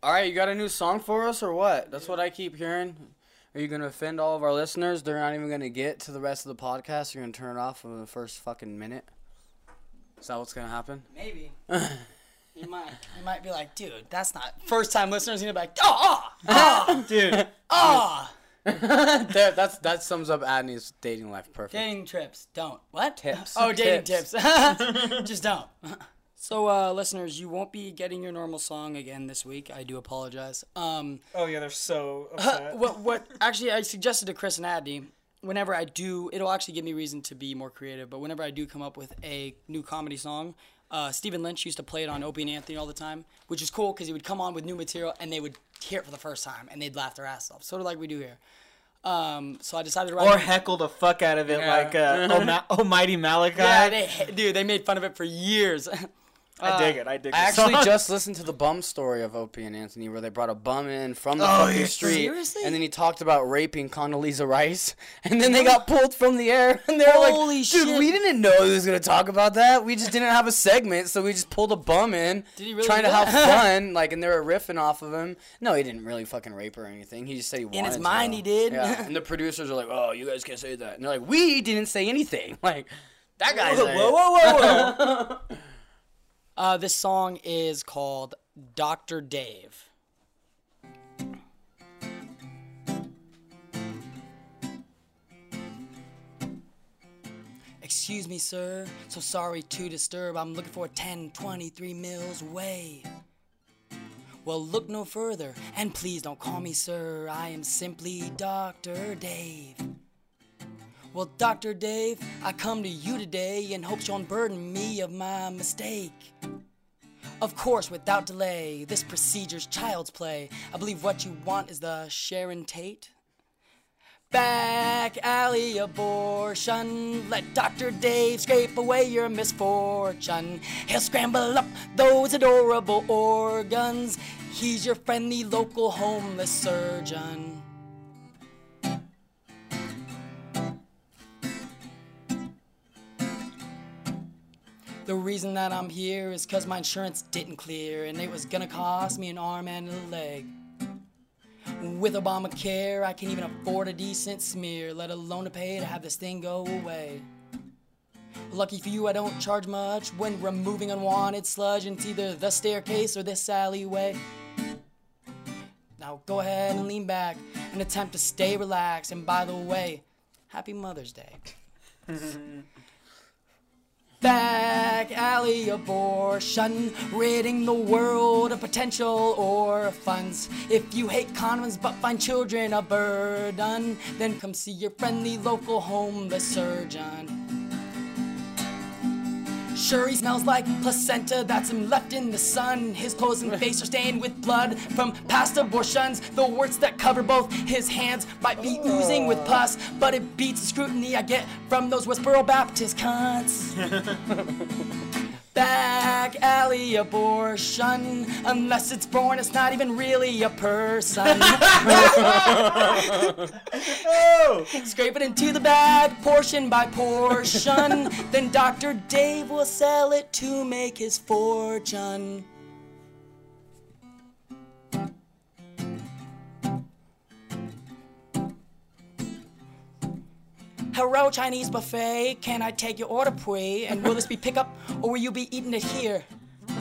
All right, you got a new song for us or what? That's what I keep hearing. Are you gonna offend all of our listeners? They're not even gonna get to the rest of the podcast. You're gonna turn it off in the first fucking minute. Is that what's gonna happen? Maybe. you might. You might be like, dude, that's not. First time listeners You're gonna be like, oh, oh, Dude, oh. there, that's that sums up Adney's dating life perfect. Dating trips. Don't. What? Tips. Oh, dating Tips. tips. Just don't. So, uh, listeners, you won't be getting your normal song again this week. I do apologize. Um, oh yeah, they're so upset. what? What? Actually, I suggested to Chris and Adney. Whenever I do, it'll actually give me reason to be more creative. But whenever I do come up with a new comedy song, uh, Stephen Lynch used to play it on Opie and Anthony all the time, which is cool because he would come on with new material and they would hear it for the first time and they'd laugh their ass off, sort of like we do here. Um, so I decided to write. or heckle the fuck out of it Yeah. like uh, Almighty Malachi. yeah, they, dude, they made fun of it for years. I dig uh, it. I dig it. I actually song. just listened to the bum story of Opie and Anthony, where they brought a bum in from the Oh, fucking yeah. street, Seriously? and then he talked about raping Condoleezza Rice, and then they got pulled from the air, and they were Holy like, "Dude, shit. we didn't know he was gonna talk about that. We just didn't have a segment, so we just pulled a bum in, Did he really trying to have fun, like, and they were riffing off of him. No, he didn't really fucking rape her or anything. He just said he wanted In his to. mind he did. Yeah, and the producers are like, "Oh, you guys can't say that," and they're like, "We didn't say anything." Like, that guy's Whoa, like, whoa, whoa, whoa, whoa. Uh, this song is called Dr. Dave. Excuse me, sir. So sorry to disturb. I'm looking for 1023 mills away. Well, look no further, and please don't call me sir. I am simply Dr. Dave. Well, Dr. Dave, I come to you today in hopes you'll unburden me of my mistake. Of course, without delay, this procedure's child's play. I believe what you want is the Sharon Tate. Back alley abortion. Let Dr. Dave scrape away your misfortune. He'll scramble up those adorable organs. He's your friendly local homeless surgeon. The reason that I'm here is cause my insurance didn't clear and it was gonna cost me an arm and a leg. With Obamacare, I can't even afford a decent smear, let alone to pay to have this thing go away. Lucky for you, I don't charge much when removing unwanted sludge. And it's either the staircase or this alleyway. Now go ahead and lean back and attempt to stay relaxed. And by the way, happy Mother's Day. Back alley abortion, ridding the world of potential orphans. If you hate condoms but find children a burden, then come see your friendly local homeless surgeon. Sure, he smells like placenta that's him left in the sun. His clothes and face are stained with blood from past abortions. The warts that cover both his hands might be oh. oozing with pus, but it beats the scrutiny I get from those Westboro Baptist cunts. Back alley abortion. Unless it's born, it's not even really a person. Oh! Scrape it into the bag, portion by portion. then Dr. Dave will sell it to make his fortune. Hello, Chinese buffet. Can I take your order, please? And will this be pickup or will you be eating it here?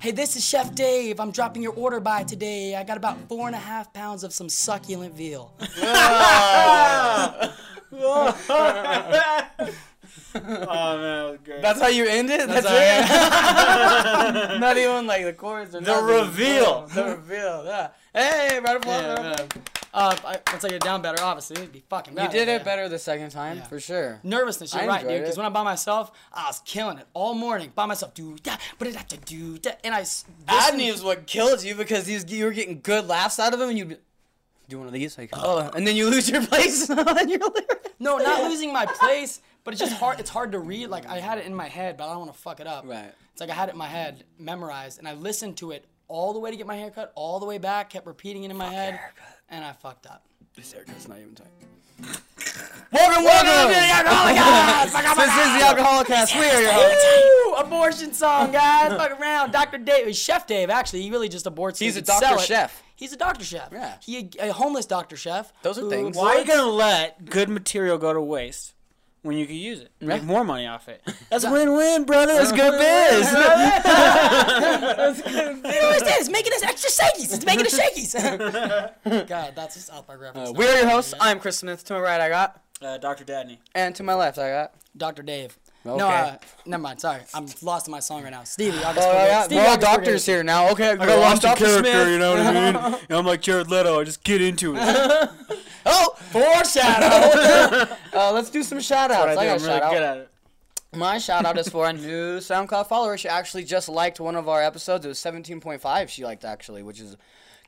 Hey, this is Chef Dave. I'm dropping your order by today. I got about four and a half pounds of some succulent veal. Oh man, that was great. That's how you end it. That's, That's it. Not even like the chorus or The nothing. reveal. The reveal. Yeah. Hey, round of applause. Yeah, round applause. Uh, I, once I get it down better, obviously, it'd be fucking You did it yeah. better the second time, Yeah. for sure. Nervousness, you're I right, dude. Because when I'm by myself, I was killing it all morning by myself. Do da, but it have to do da, and I. s- listened- Adney is what killed you because he's, you were getting good laughs out of him, and you'd do one of these, like, oh, and then you lose your place on your lyrics. No, not losing my place, but it's just hard. It's hard to read. Like I had it in my head, but I don't want to fuck it up. Right. It's like I had it in my head, memorized, and I listened to it all the way to get my hair cut, all the way back, kept repeating it in my head, haircut. and I fucked up. This haircut's not even tight. Welcome, welcome. to the Alcoholicast. This is the Alcoholic Cast. We are your hosts. Woo! Abortion song, guys. Fuck around. Dr. Dave, Chef Dave, actually, he really just aborts. so He's a doctor chef. He's a doctor chef. Yeah. He a, a homeless doctor chef. Those are who things. Why are you gonna let good material go to waste when you could use it? Make more money off it. That's win-win, brother. That's good biz. You don't understand? It's making us extra shakies. It's making us shakies. God, that's a South Park reference. Uh, we are your hosts. I'm Chris Smith. To my right, I got. uh, Dr. Dadney. And to my left, I got. Dr. Dave. Okay. No, uh, never mind. Sorry, I'm lost in my song right now. Stevie, I'll Oh, just I Stevie, more I'll just forget doctors here now. Okay, I got lost in Dr. character, Smith. you know what I mean? And I'm like Jared Leto. I just get into it. Oh, foreshadow. uh, let's do some shout outs. I, What I do, got I'm a really shout good out. at it. My shout out is for a new SoundCloud follower. She actually just liked one of our episodes. It was 17.5 she liked actually, which is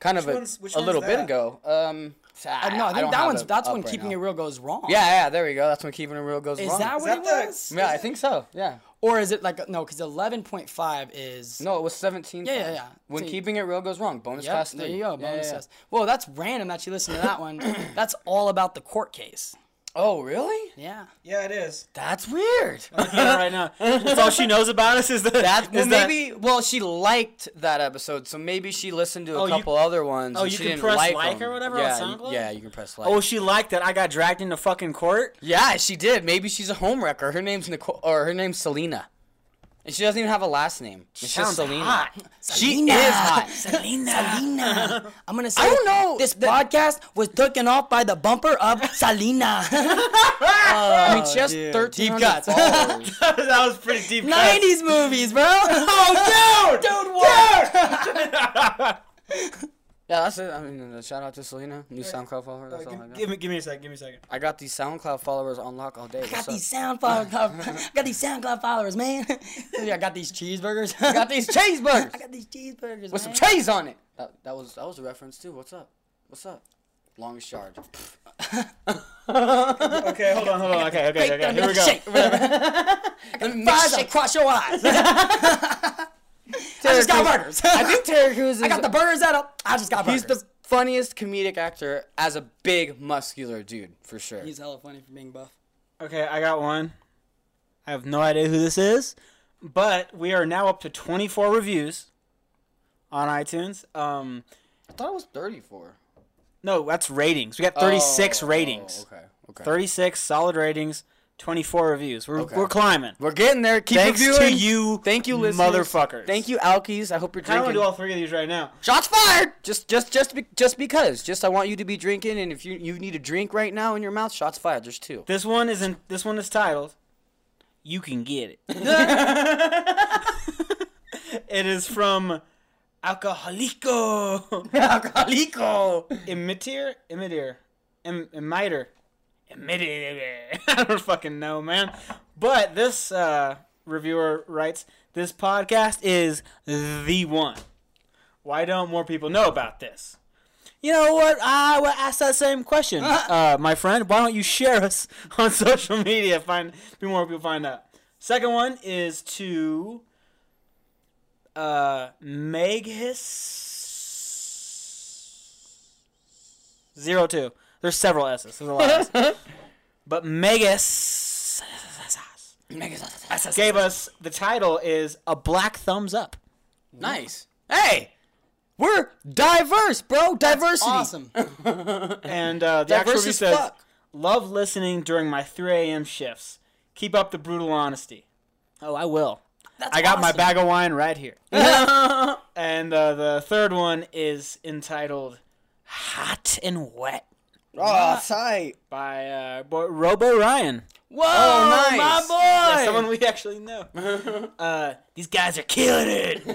kind of a, one's- which a little one's bit ago. Um, Uh, no, I think don't that one's that's when right keeping now. it real goes wrong. Yeah, yeah, there we go. That's when keeping it real goes wrong. Is wrong. that what that it the- was? yeah, I think so. Yeah. Or is it like no? Because eleven point five is No, it was 17. Yeah, yeah, yeah. When See- keeping it real goes wrong. Bonus Yep, cast there you go. Yeah, Bonus yeah, yeah. test. Well, that's random that you listen to that one. that's all about the court case. Oh, really? Yeah. Yeah, it is. That's weird. Right now. That's all she knows about us is that. That's well, is that- maybe. Well, she liked that episode, so maybe she listened to a Oh, you- couple other ones. oh, and you she can didn't press like, like or whatever on Yeah, SoundCloud? yeah, you can press like. Oh, she liked that I got dragged into fucking court. Yeah, she did. Maybe she's a homewrecker. Her name's Nicole, or her name's Selena, and she doesn't even have a last name. It's just Sounds Selena. hot. She Selena. is hot. Selena. Selena. I'm gonna say. I don't know. This podcast was taken off by the bumper of Selena. I mean, she has oh, dude. thirteen Deep cuts. that was pretty deep. cut. 90s movies, bro. Oh, dude! Dude, what? Yeah, that's it. I mean, uh, shout out to Selena, new SoundCloud follower. That's all I give, got. give me, give me a sec. Give me a second. I got these SoundCloud followers on lock all day. I got these SoundCloud, I got these SoundCloud followers, man. Yeah, I got these cheeseburgers. I got these cheeseburgers I got these cheeseburgers, with some cheese on it. That, that was that was a reference too. What's up? What's up? Longest yard. Okay, hold on, hold on. Okay, okay, okay. Here we go. Shake, whatever. Fries will cross your eyes. I just got burgers. I think Terry Crews is. I got the burgers out of. I just got burgers. He's the funniest comedic actor as a big muscular dude for sure. He's hella funny for being buff. Okay, I got one. I have no idea who this is, but we are now up to 24 reviews on iTunes. Um, I thought it was 34. no, that's ratings. We got 36 Oh, ratings. oh, okay. Okay. 36 solid ratings, 24 reviews. We're, Okay. we're climbing. We're getting there. Keep Thanks to you, Thank you, listeners. motherfuckers. Thank you, Alkies. I hope you're drinking. I want to do all three of these right now. Shots fired. Just, just, just, be, just because. Just, I want you to be drinking, and if you you need a drink right now in your mouth, shots fired. There's two. This one is in. This one is titled. You can get it. it is from Alcoholico. Alcoholico. Imitir? Imitir. Im- imiter. I don't fucking know, man. But this uh, reviewer writes this podcast is the one. Why don't more people know about this? You know what? I would ask that same question, uh, my friend. Why don't you share us on social media? Find be more people find out. Second one is to uh, Meghis zero two. There's several S's. There's a lot of S's. but Megas gave us the title is a black thumbs up. Nice. Hey, we're diverse, bro. Diversity. Awesome. And uh, the actual Diverse review as says, fuck. "Love listening during my 3 a.m. shifts. Keep up the brutal honesty." Oh, I will. That's I got my awesome. bag of wine right here. and uh, the third one is entitled "Hot and Wet" Oh, tight. by uh, boy, Robo Ryan. Whoa, Oh, nice. my boy. Yeah, someone we actually know. uh, these guys are killing it. we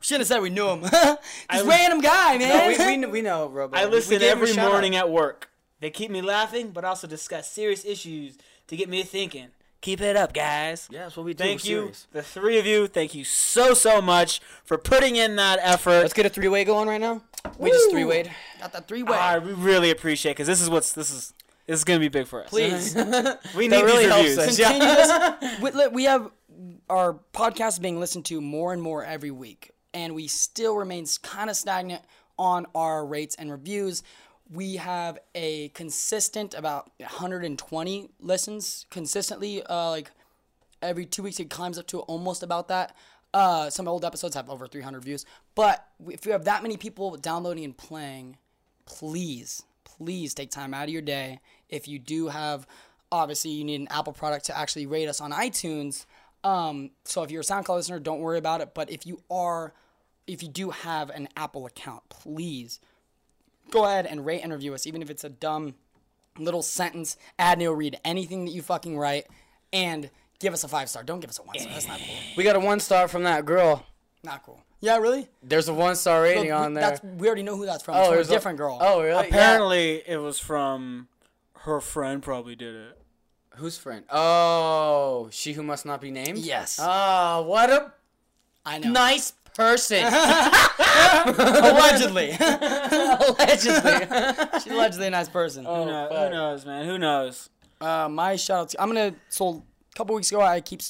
Shouldn't have said we knew him. Just I- random guy, No, man. we, we, we know, Robo. I We- we listen gave him a every shout-out. morning at work. They keep me laughing, but also discuss serious issues to get me thinking. Keep it up, guys. Yeah, that's what we do. Thank We're you, serious. the three of you. Thank you so so much for putting in that effort. Let's get a three-way going right now. We just three-wayed. Got that three way. I we really appreciate because this is what's this is this is gonna be big for us. Please. we need That really these helps reviews. us. Yeah. Continue this. We, look, we have our podcast is being listened to more and more every week, and we still remain kind of stagnant on our rates and reviews. We have a consistent about 120 listens consistently. Uh, like every two weeks, it climbs up to almost about that. Uh, some old episodes have over 300 views. But if you have that many people downloading and playing, please, please take time out of your day. If you do have, obviously, you need an Apple product to actually rate us on iTunes. Um, so if you're a SoundCloud listener, don't worry about it. But if you are, if you do have an Apple account, please go ahead and rate and review us, even if it's a dumb little sentence. Add no read anything that you fucking write, and give us a five star. Don't give us a one star. That's not cool. We got a one star from that girl. Not cool. Yeah, really? There's a one star rating Look, on there. That's, we already know who that's from. Oh, It's from there's a different girl. Oh, really? Yeah. Apparently, it was from her friend. Probably did it. Whose friend? Oh, she who must not be named. Yes. Oh, what a I know. nice person. Allegedly. Allegedly. She's allegedly a nice person. Who, know- who knows, man? Who knows? Uh, my shout out to, I'm gonna so a couple weeks ago I keep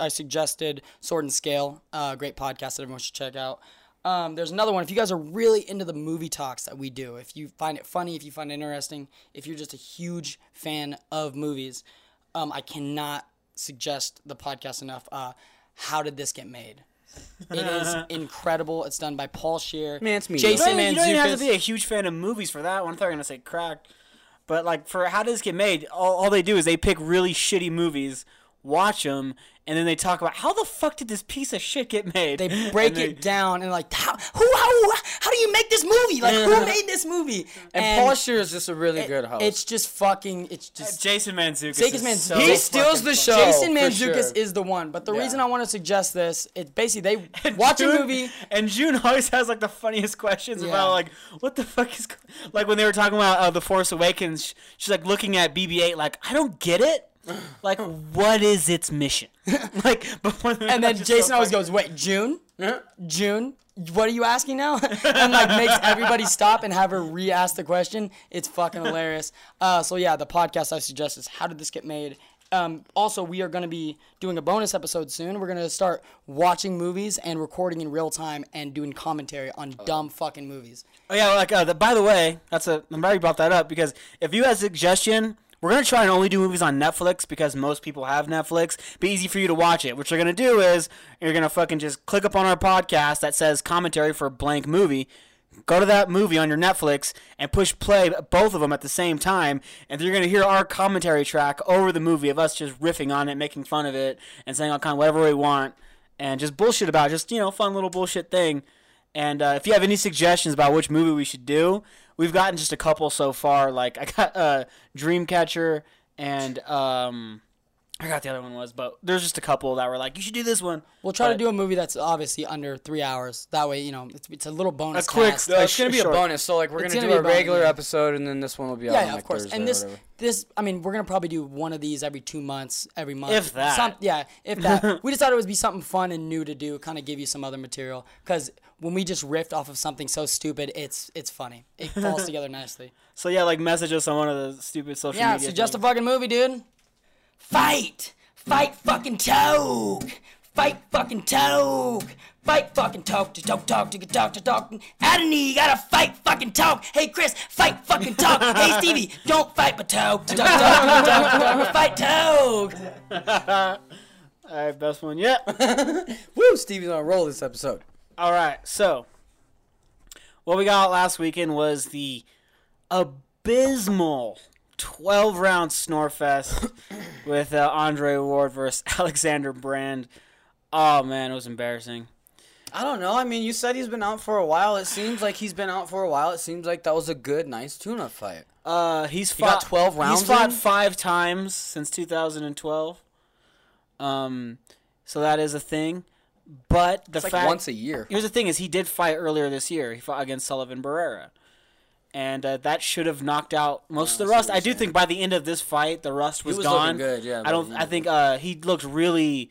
I suggested Sword and Scale, uh, great podcast that everyone should check out. Um, there's another one. If you guys are really into the movie talks that we do, if you find it funny, if you find it interesting, if you're just a huge fan of movies, um, I cannot suggest the podcast enough. Uh, How did this get made? It is incredible. It's done by Paul Scheer, Man, it's me. Jason you don't even have to be a huge fan of movies for that one. I thought you were gonna say crack, but like for how does this get made? All, all they do is they pick really shitty movies, watch them, and then they talk about how the fuck did this piece of shit get made? They break they- it down and like how who how how do you make this movie? Like who made this movie? and, Paul Scheer is just a really good host. It's just fucking. It's just. Jason Mantzoukas. Jason is Mantzoukas. so he He steals the show. Jason for Mantzoukas sure. is the one, but the Yeah. reason I want to suggest this, it's basically they watch a movie. and June always has like the funniest questions Yeah. about like what the fuck is like when they were talking about uh, the Force Awakens. She's like looking at BB-8 like I don't get it. Like what is its mission? like before And then Jason always goes, "Wait, June, June, what are you asking now?" and like makes everybody stop and have her re-ask the question. It's fucking hilarious. Uh, so yeah, the podcast I suggest is "How did this get made?" Um, also, we are going to be doing a bonus episode soon. We're going to start watching movies and recording in real time and doing commentary on dumb fucking movies. Oh yeah, like uh, the, by the way, that's a I'm glad you brought that up because if you have a suggestion, we're gonna try and only do movies on Netflix because most people have Netflix. Be easy for you to watch it. What you're gonna do is you're gonna fucking just click up on our podcast that says commentary for blank movie. Go to that movie on your Netflix and push play both of them at the same time, and you're gonna hear our commentary track over the movie of us just riffing on it, making fun of it, and saying all kind of whatever we want, and just bullshit about it. just you know fun little bullshit thing. And uh, if you have any suggestions about which movie we should do, we've gotten just a couple so far. Like I got uh, Dreamcatcher and um, I forgot the other one was, but there's just a couple that were like, you should do this one. We'll try to do a movie that's obviously under three hours. That way, you know, it's, it's a little bonus. A quick- cast. No, it's gonna be Sure. a bonus. So like we're It's gonna, gonna do a a bonus, regular yeah. episode, and then this one will be out yeah, on like of course. Thursday And this, this, I mean, we're gonna probably do one of these every two months, every month, If that. Some, yeah, if that. we just thought it would be something fun and new to do, kind of give you some other material. Because when we just riffed off of something so stupid, it's it's funny. It falls together nicely. So yeah, like message us on one of the stupid social media. Yeah, media. suggest a fucking movie, dude. Fight, fight, fucking toke, fight, fucking toke. Fight fucking talk to talk talk to talk to talk. Adony, you gotta fight fucking talk. Hey Chris, fight fucking talk. Hey Stevie, don't fight but talk to talk talk to talk to talk. Fight talk. All right, best one yet. Woo! Stevie's on a roll this episode. All right, so what we got last weekend was the abysmal 12 round Snorefest with uh, Andre Ward versus Alexander Brand. Oh man, it was embarrassing. I don't know. I mean, you said he's been out for a while. It seems like he's been out for a while. It seems like that was a good, nice tuna fight. Uh, he's He got fought 12 rounds He's fought in? five times since 2012. Um, so that is a thing. But the It's like fact once a year. Here's the thing: is he did fight earlier this year. He fought against Sullivan Barrera, and uh, that should have knocked out most of the rust. I do saying. think by the end of this fight, the rust was, was gone. good, yeah, I don't. I think uh, he looked really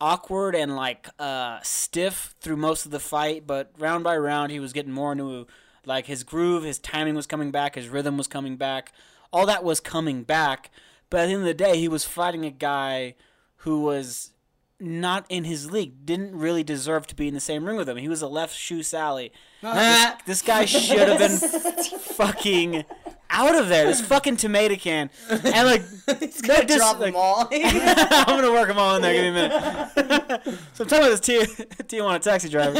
awkward and like uh, stiff through most of the fight, but round by round, he was getting more into like his groove. His timing was coming back. His rhythm was coming back. All that was coming back. But at the end of the day, he was fighting a guy who was not in his league. Didn't really deserve to be in the same ring with him. He was a left shoe Sally. this, this guy should have been fucking out of there. This fucking tomato can. And like, He's gonna just, drop like- them all. I'm gonna work them all in there. Give me a minute. so I'm talking about this T- Tijuana taxi driver.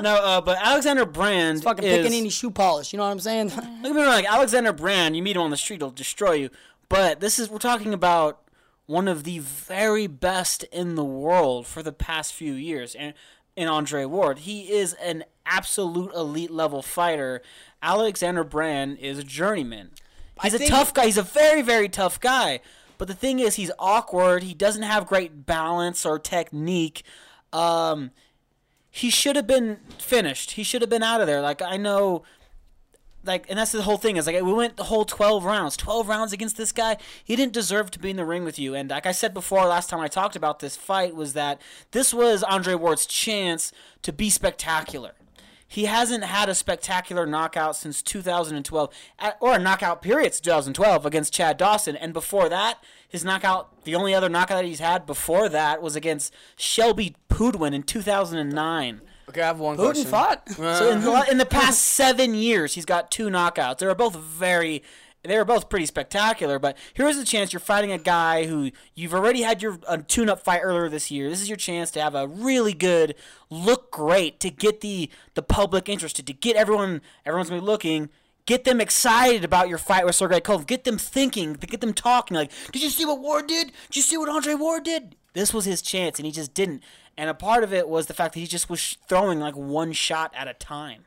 No, uh, but Alexander Brand Fucking is, picking any shoe polish. You know what I'm saying? Look at me wrong, like Alexander Brand, you meet him on the street, he'll destroy you. But this is we're talking about one of the very best in the world for the past few years, and in Andre Ward, he is an absolute elite level fighter. Alexander Brand is a journeyman. He's a tough guy. He's a very very tough guy. But the thing is, he's awkward. He doesn't have great balance or technique. Um, he should have been finished. He should have been out of there. Like I know like and that's the whole thing is like we went the whole 12 rounds. 12 rounds against this guy he didn't deserve to be in the ring with you. And like i said before last time i talked about this fight was that this was andre ward's chance to be spectacular. He hasn't had a spectacular knockout since 2012 at, or a knockout period since 2012 against chad dawson. And before that his knockout the only other knockout that he's had before that was against shelby pudwill in 2009 okay, I have one Putin question. fought. Uh, so in the, in the past seven years, he's got two knockouts. They were both very, they were both pretty spectacular. But here's the chance: you're fighting a guy who you've already had your a tune-up fight earlier this year. This is your chance to have a really good, look great, to get the the public interested, to get everyone, everyone's gonna be looking. Get them excited about your fight with Sergey Kovalev. Get them thinking. To get them talking. Like, did you see what Ward did? Did you see what Andre Ward did? This was his chance, and he just didn't. And a part of it was the fact that he just was throwing like one shot at a time.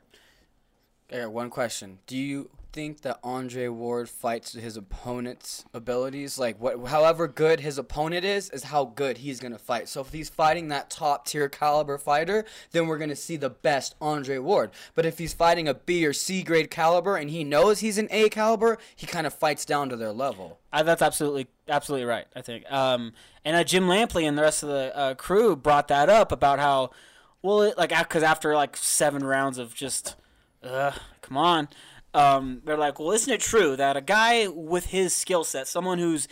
Got one question. Do you think that Andre Ward fights his opponent's abilities? Like, what, however good his opponent is, is how good he's gonna fight. So if he's fighting that top tier caliber fighter, then we're gonna see the best Andre Ward. But if he's fighting a B or C grade caliber and he knows he's an A caliber, he kind of fights down to their level. I, that's absolutely absolutely right. I think. Um, and uh, Jim Lampley and the rest of the uh, crew brought that up about how, well, it, like because after like seven rounds of just, uh, come on, um, they're like, well, isn't it true that a guy with his skill set, someone who's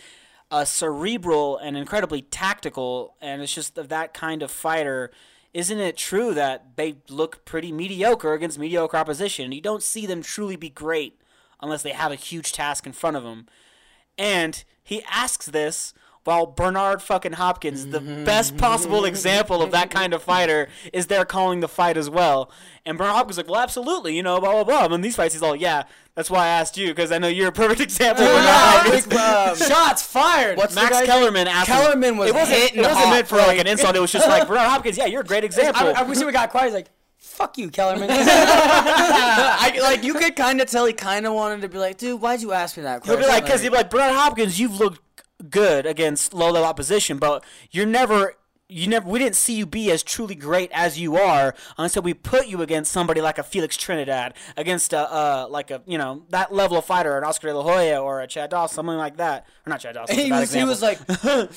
uh, cerebral and incredibly tactical, and it's just that kind of fighter. Isn't it true that they look pretty mediocre against mediocre opposition? You don't see them truly be great unless they have a huge task in front of them. And he asks this while Bernard fucking Hopkins, the best possible example of that kind of fighter, is there calling the fight as well. And Bernard Hopkins is like, well, absolutely, you know, blah, blah, blah. And in these fights, he's all, yeah, that's why I asked you, because I know you're a perfect example of Bernard Hopkins. Um, Shots fired. What's Max guy's Kellerman asked him- Kellerman was it wasn't, hitting it wasn't hot meant for like an insult. It was just like, Bernard Hopkins, yeah, you're a great example. I, I wish we got quiet. He's like, "Fuck you, Kellerman." I, like you could kind of tell he kind of wanted to be like, dude, why'd you ask me that He'll question? be like, because he'll be like, Bernard Hopkins, you've looked good against low level opposition, but you're never, you never, we didn't see you be as truly great as you are until we put you against somebody like a Felix Trinidad, against a, uh, like a, you know, that level of fighter, an Oscar De La Hoya or a Chad Dawson, something like that, or not Chad Dawson. he was, he was like,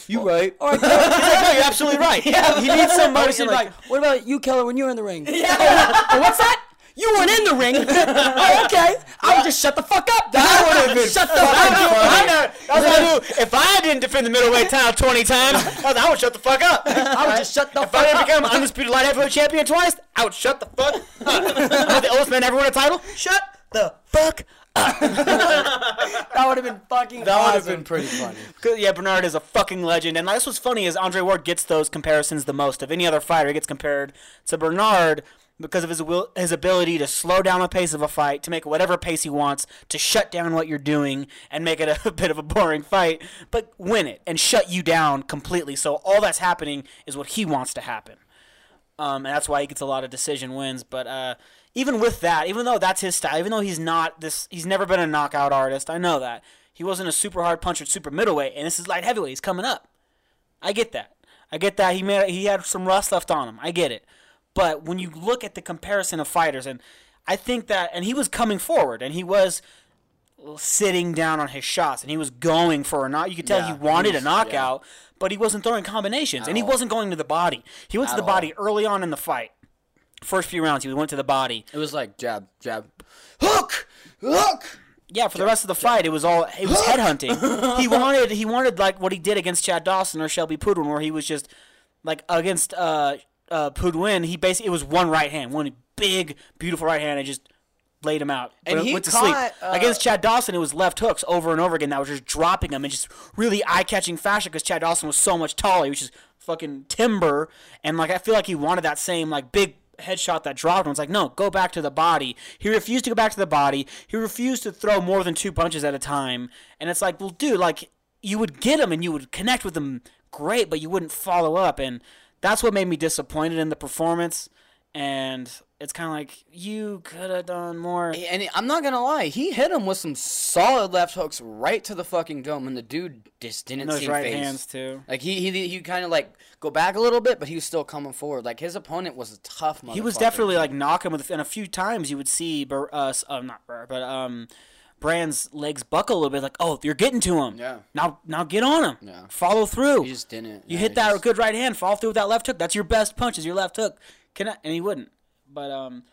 you right? Or, like, no, you're absolutely right. Yeah, he needs somebody. Like, like, what about you, Keller, when you were in the ring? oh, what's that? You weren't in the ring. oh, okay. I would just shut the fuck up. That would have been shut the fuck up. I know. That's what I do. If I didn't defend the middleweight title 20 times, I would shut the fuck up. I would just shut the If I didn't become undisputed light heavyweight champion twice, I would shut the fuck up. I'm the oldest man ever won a title. Shut the fuck up. That would have been fucking That would have been pretty funny. Yeah, Bernard is a fucking legend, and that's what's funny is Andre Ward gets those comparisons the most of any other fighter. He gets compared to Bernard because of his will, his ability to slow down the pace of a fight, to make whatever pace he wants, to shut down what you're doing and make it a, bit of a boring fight, but win it and shut you down completely. So all that's happening is what he wants to happen. Um, and that's why he gets a lot of decision wins. But uh, even with that, even though that's his style, even though he's not this, he's never been a knockout artist. I know that he wasn't a super hard puncher, super middleweight, and this is light heavyweight. He's coming up. I get that. I get that he made he had some rust left on him. I get it. But when you look at the comparison of fighters, and I think that, and he was coming forward, and he was sitting down on his shots, and he was going for a knock. You could tell Yeah, he he wanted was- a knockout, but he wasn't throwing combinations, and he all. wasn't going to the body. He went to the all. body early on in the fight. First few rounds, he went to the body. It was like jab, jab, hook, hook. Yeah, for the rest of the fight, it was all it was headhunting. he wanted he wanted like what he did against Chad Dawson or Shelby Pudwill, where he was just like against uh uh Pudwill, he basically it was one right hand, one big beautiful right hand, and just laid him out. And he went to caught, uh, against Chad Dawson. It was left hooks over and over again that was just dropping him in just really eye catching fashion because Chad Dawson was so much taller. He was just fucking timber, and like I feel like he wanted that same like big headshot that dropped him. It's like no, go back to the body. He refused to go back to the body. He refused to throw more than two punches at a time, and it's like, well, dude, like you would get him and you would connect with him great, but you wouldn't follow up, and that's what made me disappointed in the performance. And it's kind of like you could have done more. And I'm not gonna lie, he hit him with some solid left hooks right to the fucking dome, and the dude just didn't seem right phased. hands too. Like he he he kind of like go back a little bit, but he was still coming forward. Like his opponent was a tough. He was definitely like knocking with, and a few times you would see, uh, uh, not Burr, but um, Brand's legs buckle a little bit. Like, oh, you're getting to him. Yeah. Now, now get on him. Yeah. Follow through. He just didn't. you yeah, hit that just- good right hand. Follow through with that left hook. That's your best punch. Is your left hook. Can I, and he wouldn't. But um,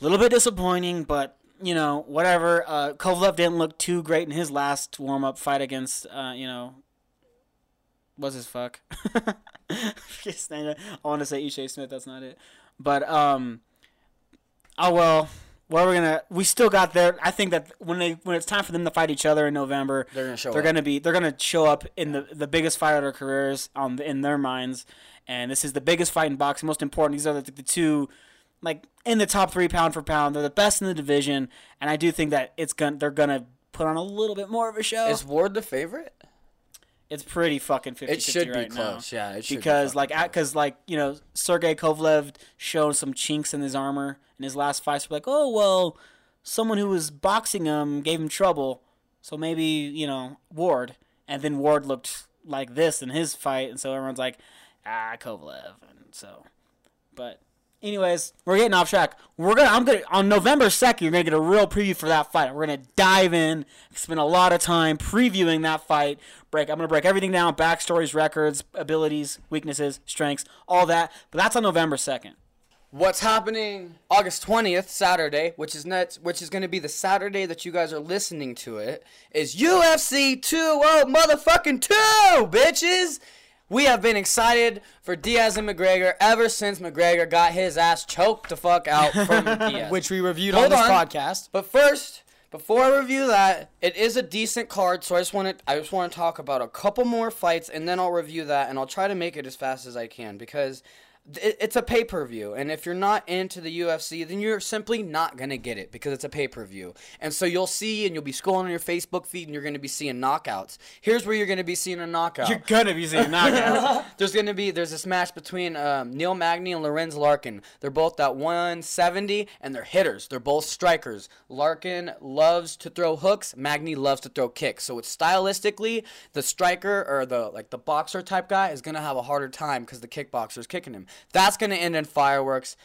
a little bit disappointing. But you know, whatever. Uh, Kovalev didn't look too great in his last warm up fight against uh, you know, was his fuck. Just name it. I want to say Ishe Smith. That's not it. But um, oh well. What are we gonna? We still got there. I think that when they when it's time for them to fight each other in November, They're gonna show They're up. gonna be. They're gonna show up in the the biggest fight of their careers on the, in their minds, and this is the biggest fight in boxing. Most important. These are the, the two, like in the top three pound for pound. They're the best in the division, and I do think that it's gonna. They're gonna put on a little bit more of a show. Is Ward the favorite? It's pretty fucking 50 It should right be now close. Yeah, it should be because like fucking because like you know Sergey Kovalev showed some chinks in his armor in his last fight. So like, oh well, someone who was boxing him gave him trouble, so maybe you know Ward. And then Ward looked like this in his fight, and so everyone's like, ah, Kovalev, and so, but. Anyways, we're getting off track. We're gonna. I'm gonna on November second. You're gonna get a real preview for that fight. We're gonna dive in, spend a lot of time previewing that fight. Break. I'm gonna break everything down: backstories, records, abilities, weaknesses, strengths, all that. But that's on November second. What's happening August 20th, Saturday, which is next, which is going to be the Saturday that you guys are listening to it, is UFC 20 motherfucking 2, bitches. We have been excited for Diaz and McGregor ever since McGregor got his ass choked the fuck out from Diaz. Which we reviewed Hold on this on. podcast. But first, before I review that, it is a decent card, so I just want to I just want to talk about a couple more fights, and then I'll review that, and I'll try to make it as fast as I can because it's a pay per view, and if you're not into the UFC, then you're simply not gonna get it because it's a pay per view, and so you'll see, and you'll be scrolling on your Facebook feed, and you're gonna be seeing knockouts. Here's where you're gonna be seeing a knockout. You're gonna be seeing knockouts. There's gonna be there's this match between um, Neil Magny and Lorenz Larkin. They're both at 170 and they're hitters. They're both strikers. Larkin loves to throw hooks. Magny loves to throw kicks. So it's stylistically the striker or the like the boxer type guy is gonna have a harder time because the kickboxer's kicking him. That's gonna end in fireworks.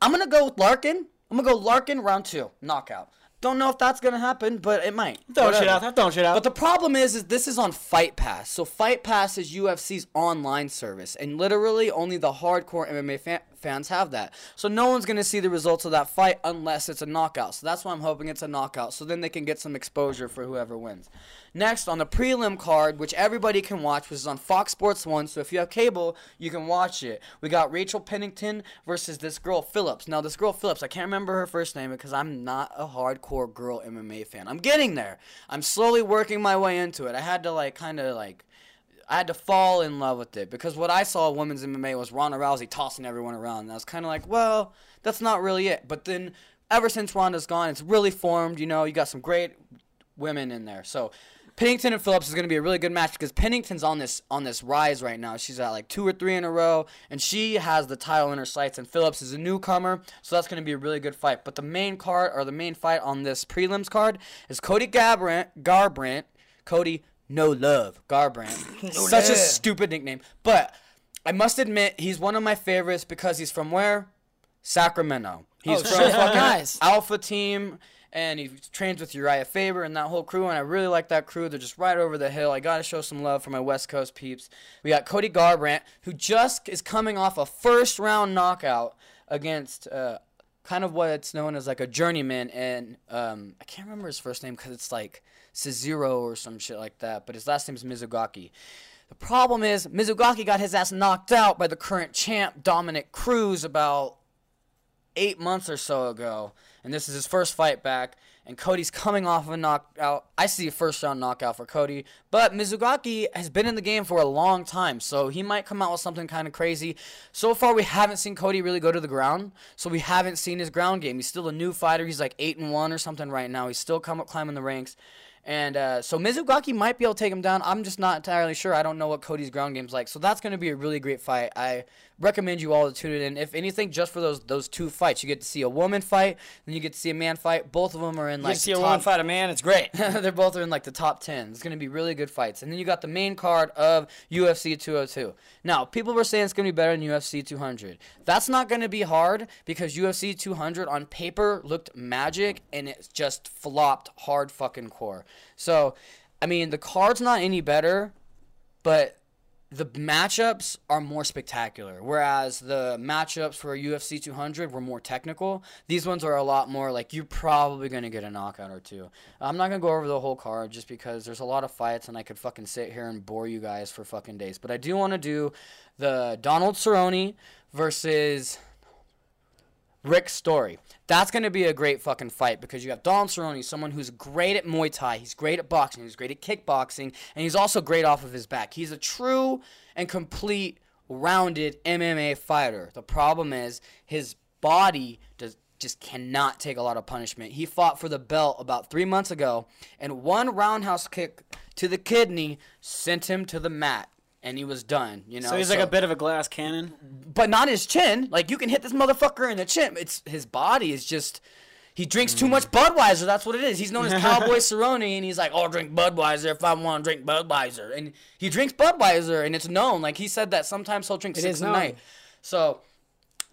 I'm gonna go with Larkin. I'm gonna go Larkin round two knockout. Don't know if that's gonna happen, but it might. Throw shit out. Throw shit out. But the problem is, is this is on Fight Pass. So Fight Pass is UFC's online service, and literally only the hardcore MMA fa- fans have that. So no one's gonna see the results of that fight unless it's a knockout. So that's why I'm hoping it's a knockout. So then they can get some exposure for whoever wins. Next on the prelim card, which everybody can watch, which is on Fox Sports One. So if you have cable, you can watch it. We got Rachel Pennington versus this girl Phillips. Now this girl Phillips, I can't remember her first name because I'm not a hardcore girl MMA fan. I'm getting there. I'm slowly working my way into it. I had to like kind of like I had to fall in love with it because what I saw women's MMA was Ronda Rousey tossing everyone around. And I was kind of like, well, that's not really it. But then ever since Ronda's gone, it's really formed. You know, you got some great women in there. So Pennington and Phillips is going to be a really good match because Pennington's on this on this rise right now. She's at like two or three in a row, and she has the title in her sights. And Phillips is a newcomer, so that's going to be a really good fight. But the main card or the main fight on this prelims card is Cody Garbrandt, Garbrandt, Cody No Love Garbrandt. Such a stupid nickname, but I must admit he's one of my favorites because he's from where? Sacramento. He's Oh, from shit. fucking Nice. Alpha Team, and he trains with Uriah Faber and that whole crew. And I really like that crew. They're just right over the hill. I gotta show some love for my West Coast peeps. We got Cody Garbrandt, who just is coming off a first round knockout against. Uh, Kind of what it's known as like a journeyman, and um, I can't remember his first name because it's like Cesaro or some shit like that. But his last name is Mizugaki. The problem is Mizugaki got his ass knocked out by the current champ Dominick Cruz about eight months or so ago, and this is his first fight back. And Cody's coming off of a knockout. I see a first round knockout for Cody, but Mizugaki has been in the game for a long time, so he might come out with something kind of crazy. So far, we haven't seen Cody really go to the ground, so we haven't seen his ground game. He's still a new fighter. He's like eight and one or something right now. He's still come up climbing the ranks. And uh, so Mizugaki might be able to take him down. I'm just not entirely sure. I don't know what Cody's ground game's like. So that's going to be a really great fight. I recommend you all to tune it in. If anything, just for those those two fights, you get to see a woman fight, then you get to see a man fight. Both of them are in like. You see a woman fight a man, it's great. They're both in like the top 10. It's going to be really good fights. And then you got the main card of UFC 202. Now, people were saying it's going to be better than UFC 200. That's not going to be hard because UFC 200 on paper looked magic and it just flopped hard fucking core. So, I mean, the card's not any better, but the matchups are more spectacular. Whereas the matchups for UFC 200 were more technical. These ones are a lot more like you're probably gonna get a knockout or two. I'm not gonna go over the whole card just because there's a lot of fights and I could fucking sit here and bore you guys for fucking days. But I do want to do the Donald Cerrone versus Rick Story. That's going to be a great fucking fight because you have Donald Cerrone, someone who's great at Muay Thai, he's great at boxing, he's great at kickboxing, and he's also great off of his back. He's a true and complete rounded MMA fighter. The problem is his body does just cannot take a lot of punishment. He fought for the belt about 3 months ago and one roundhouse kick to the kidney sent him to the mat. And he was done, you know. So he's like a bit of a glass cannon. but not his chin. Like you can hit this motherfucker in the chin. It's his body is just. He drinks too much hmm. Budweiser. That's what it is. He's known as Cowboy Cerrone, and he's like, "Oh, I'll drink Budweiser if I want to drink Budweiser." And he drinks Budweiser, and it's known. Like he said that sometimes he'll drink It six a known. night. So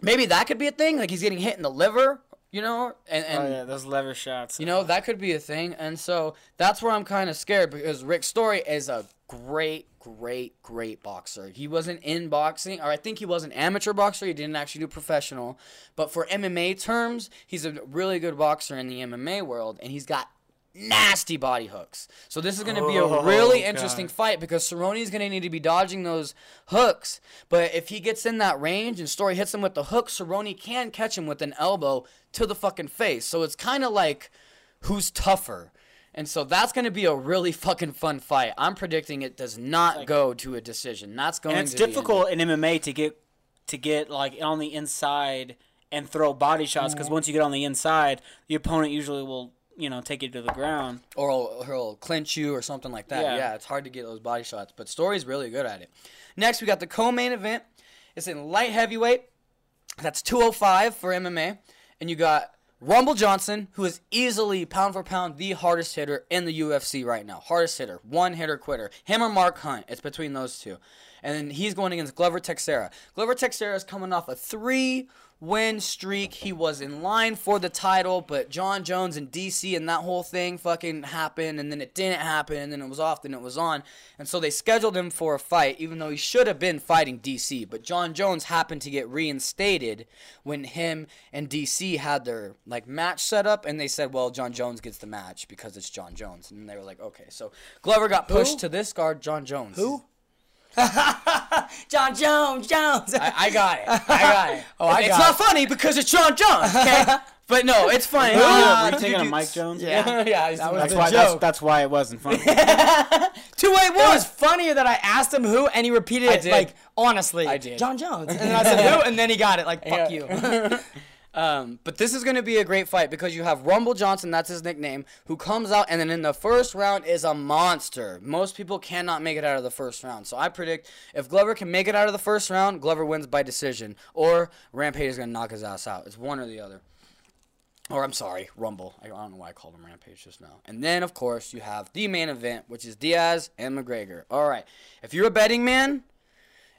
maybe that could be a thing. Like he's getting hit in the liver, you know, and, and Oh yeah, those lever shots. you know, that could be a thing. And so that's where I'm kind of scared because Rick Story is a great, great, great boxer. He wasn't in boxing, or I think he was an amateur boxer. He didn't actually do professional. But for MMA terms, he's a really good boxer in the MMA world, and he's got nasty body hooks. So this is going to be a Oh, really God. interesting fight because Cerrone is going to need to be dodging those hooks. But if he gets in that range and Story hits him with the hook, Cerrone can catch him with an elbow to the fucking face. So it's kind of like who's tougher. And so that's going to be a really fucking fun fight. I'm predicting it does not go to a decision. That's going and it's to be in- difficult in MMA to get to get like on the inside and throw body shots because mm-hmm. once you get on the inside, the opponent usually will you know take you to the ground. or he'll, he'll clinch you or something like that. Yeah. Yeah. it's hard to get those body shots, but Story's really good at it. Next, we got the co-main event. It's in light heavyweight. That's 205 for MMA, and you got Rumble Johnson, who is easily pound for pound the hardest hitter in the UFC right now. Hardest hitter, one hitter quitter. Him or Mark Hunt. It's between those two. And then he's going against Glover Teixeira. Glover Teixeira is coming off a three win streak. He was in line for the title, but Jon Jones and DC and that whole thing fucking happened, and then it didn't happen, and then it was off, then it was on. And so they scheduled him for a fight, even though he should have been fighting DC. But Jon Jones happened to get reinstated when him and DC had their like match set up, and they said, well, Jon Jones gets the match because it's Jon Jones. And they were like, okay. So Glover got pushed to this guard, Jon Jones. Who? Jon Jones, Jones. I, I got it. I got it. Oh, I it's got not it. funny because it's Jon Jones. Okay, but no, it's funny. Were you- Uh, were you taking a Mike Jones? Yeah, yeah. he's That was That's a why. Jones. That's, joke. that's why it wasn't funny. Two eight It was funnier that I asked him who, and he repeated it like honestly. I did. Jon Jones, and then I said who, and then he got it like fuck Yeah. you. Um, but this is going to be a great fight because you have Rumble Johnson, that's his nickname, who comes out and then in the first round is a monster. Most people cannot make it out of the first round. So I predict if Glover can make it out of the first round, Glover wins by decision. Or Rampage is going to knock his ass out. It's one or the other. Or I'm sorry, Rumble. I don't know why I called him Rampage just now. And then, of course, you have the main event, which is Diaz and McGregor. All right. If you're a betting man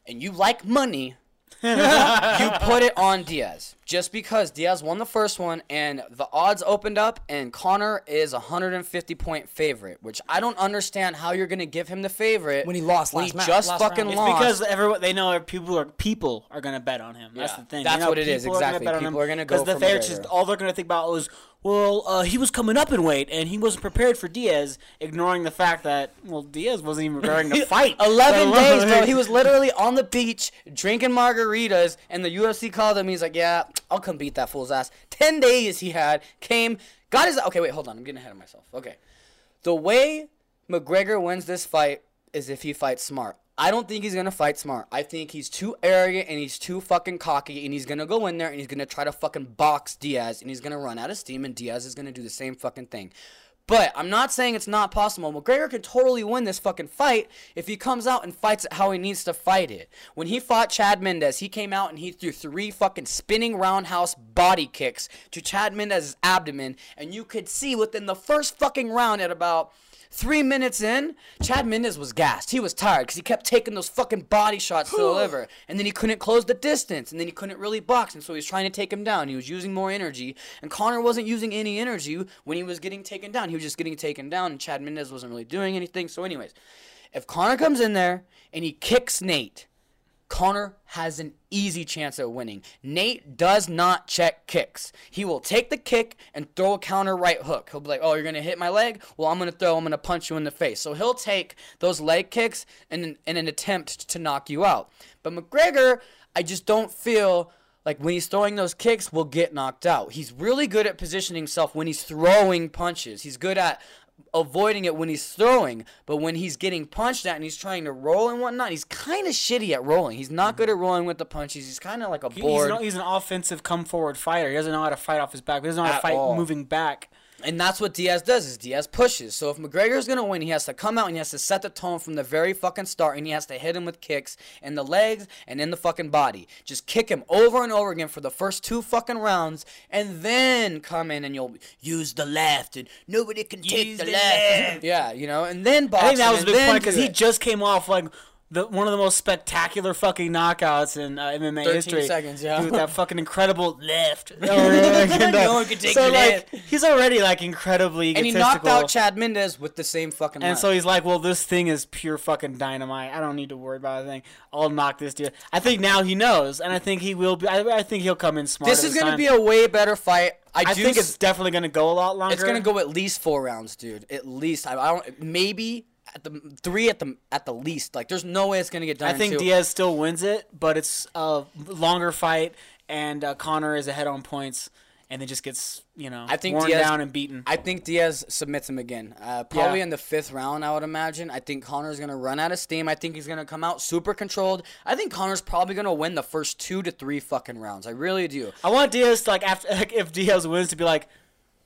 and you like money, you put it on Diaz. Just because Diaz won the first one and the odds opened up and Conor is a 150 point favorite, which I don't understand how you're going to give him the favorite When he lost when last he ma- just last fucking round. It's lost. because everyone they know people are people are gonna bet on him. That's the thing. that's They know what it is, people are exactly. People him are gonna go because the for favorites just all they're gonna think about is well, uh, he was coming up in weight and he wasn't prepared for Diaz, ignoring the fact that well, Diaz wasn't even preparing to fight. Eleven days, bro. He was literally on the beach drinking margaritas, and the UFC called him. He's like, "Yeah, I'll come beat that fool's ass." Ten days he had came, got his. Okay, wait, hold on. I'm getting ahead of myself. Okay, the way McGregor wins this fight is if he fights smart. I don't think he's gonna fight smart. I think he's too arrogant and he's too fucking cocky, and he's gonna go in there and he's gonna try to fucking box Diaz, and he's gonna run out of steam, and Diaz is gonna do the same fucking thing. But I'm not saying it's not possible. McGregor can totally win this fucking fight if he comes out and fights it how he needs to fight it. When he fought Chad Mendes, he came out and he threw three fucking spinning roundhouse body kicks to Chad Mendes's abdomen, and you could see within the first fucking round at about Three minutes in, Chad Mendes was gassed. He was tired because he kept taking those fucking body shots to the liver. And then he couldn't close the distance. And then he couldn't really box. And so he was trying to take him down. He was using more energy. And Conor wasn't using any energy when he was getting taken down. He was just getting taken down. And Chad Mendes wasn't really doing anything. So, anyways, if Conor comes in there and he kicks Nate, Conor has an easy chance at winning. Nate does not check kicks. He will take the kick and throw a counter right hook. He'll be like, "Oh, you're gonna hit my leg? Well, I'm gonna throw. I'm gonna punch you in the face." So he'll take those leg kicks in in an attempt to knock you out. But McGregor, I just don't feel like when he's throwing those kicks, will get knocked out. He's really good at positioning himself when he's throwing punches. He's good at avoiding it when he's throwing, but when he's getting punched at and he's trying to roll and whatnot, he's kind of shitty at rolling. He's not good at rolling with the punches. He's kind of like a He- board. He's an, he's an offensive come forward fighter. He doesn't know how to fight off his back. He doesn't know how At to fight all. moving back. And that's what Diaz does is Diaz pushes. So if McGregor's gonna win, he has to come out and he has to set the tone from the very fucking start and he has to hit him with kicks in the legs and in the fucking body. Just kick him over and over again for the first two fucking rounds and then come in and you'll use the left and nobody can take the, the left. left. Yeah, you know, and then box I think that was a big point because he just came off like the one of the most spectacular fucking knockouts in uh, MMA 13 history. seconds, yeah. With that fucking incredible left. No one could take so, like. He's already like incredibly and he knocked out Chad Mendes with the same fucking And so he's like, "Well, this thing is pure fucking dynamite. I don't need to worry about a thing. I'll knock this dude." I think now he knows, and I think he will be. I, I think he'll come in smart. this is gonna be a way better fight. I, I think s- it's definitely gonna go a lot longer. It's gonna go at least four rounds, dude. At least I, I don't maybe at the three at the at the least. Like there's no way it's gonna get done. I think two. Diaz still wins it, but it's a longer fight, and uh, Conor is ahead on points, and then just gets you know I think worn Diaz- down and beaten. I think Diaz submits him again. Uh, probably Yeah. in the fifth round, I would imagine. I think Conor's gonna run out of steam. I think he's gonna come out super controlled. I think Conor's probably gonna win the first two to three fucking rounds. I really do. I want Diaz to, like after like, if Diaz wins to be like,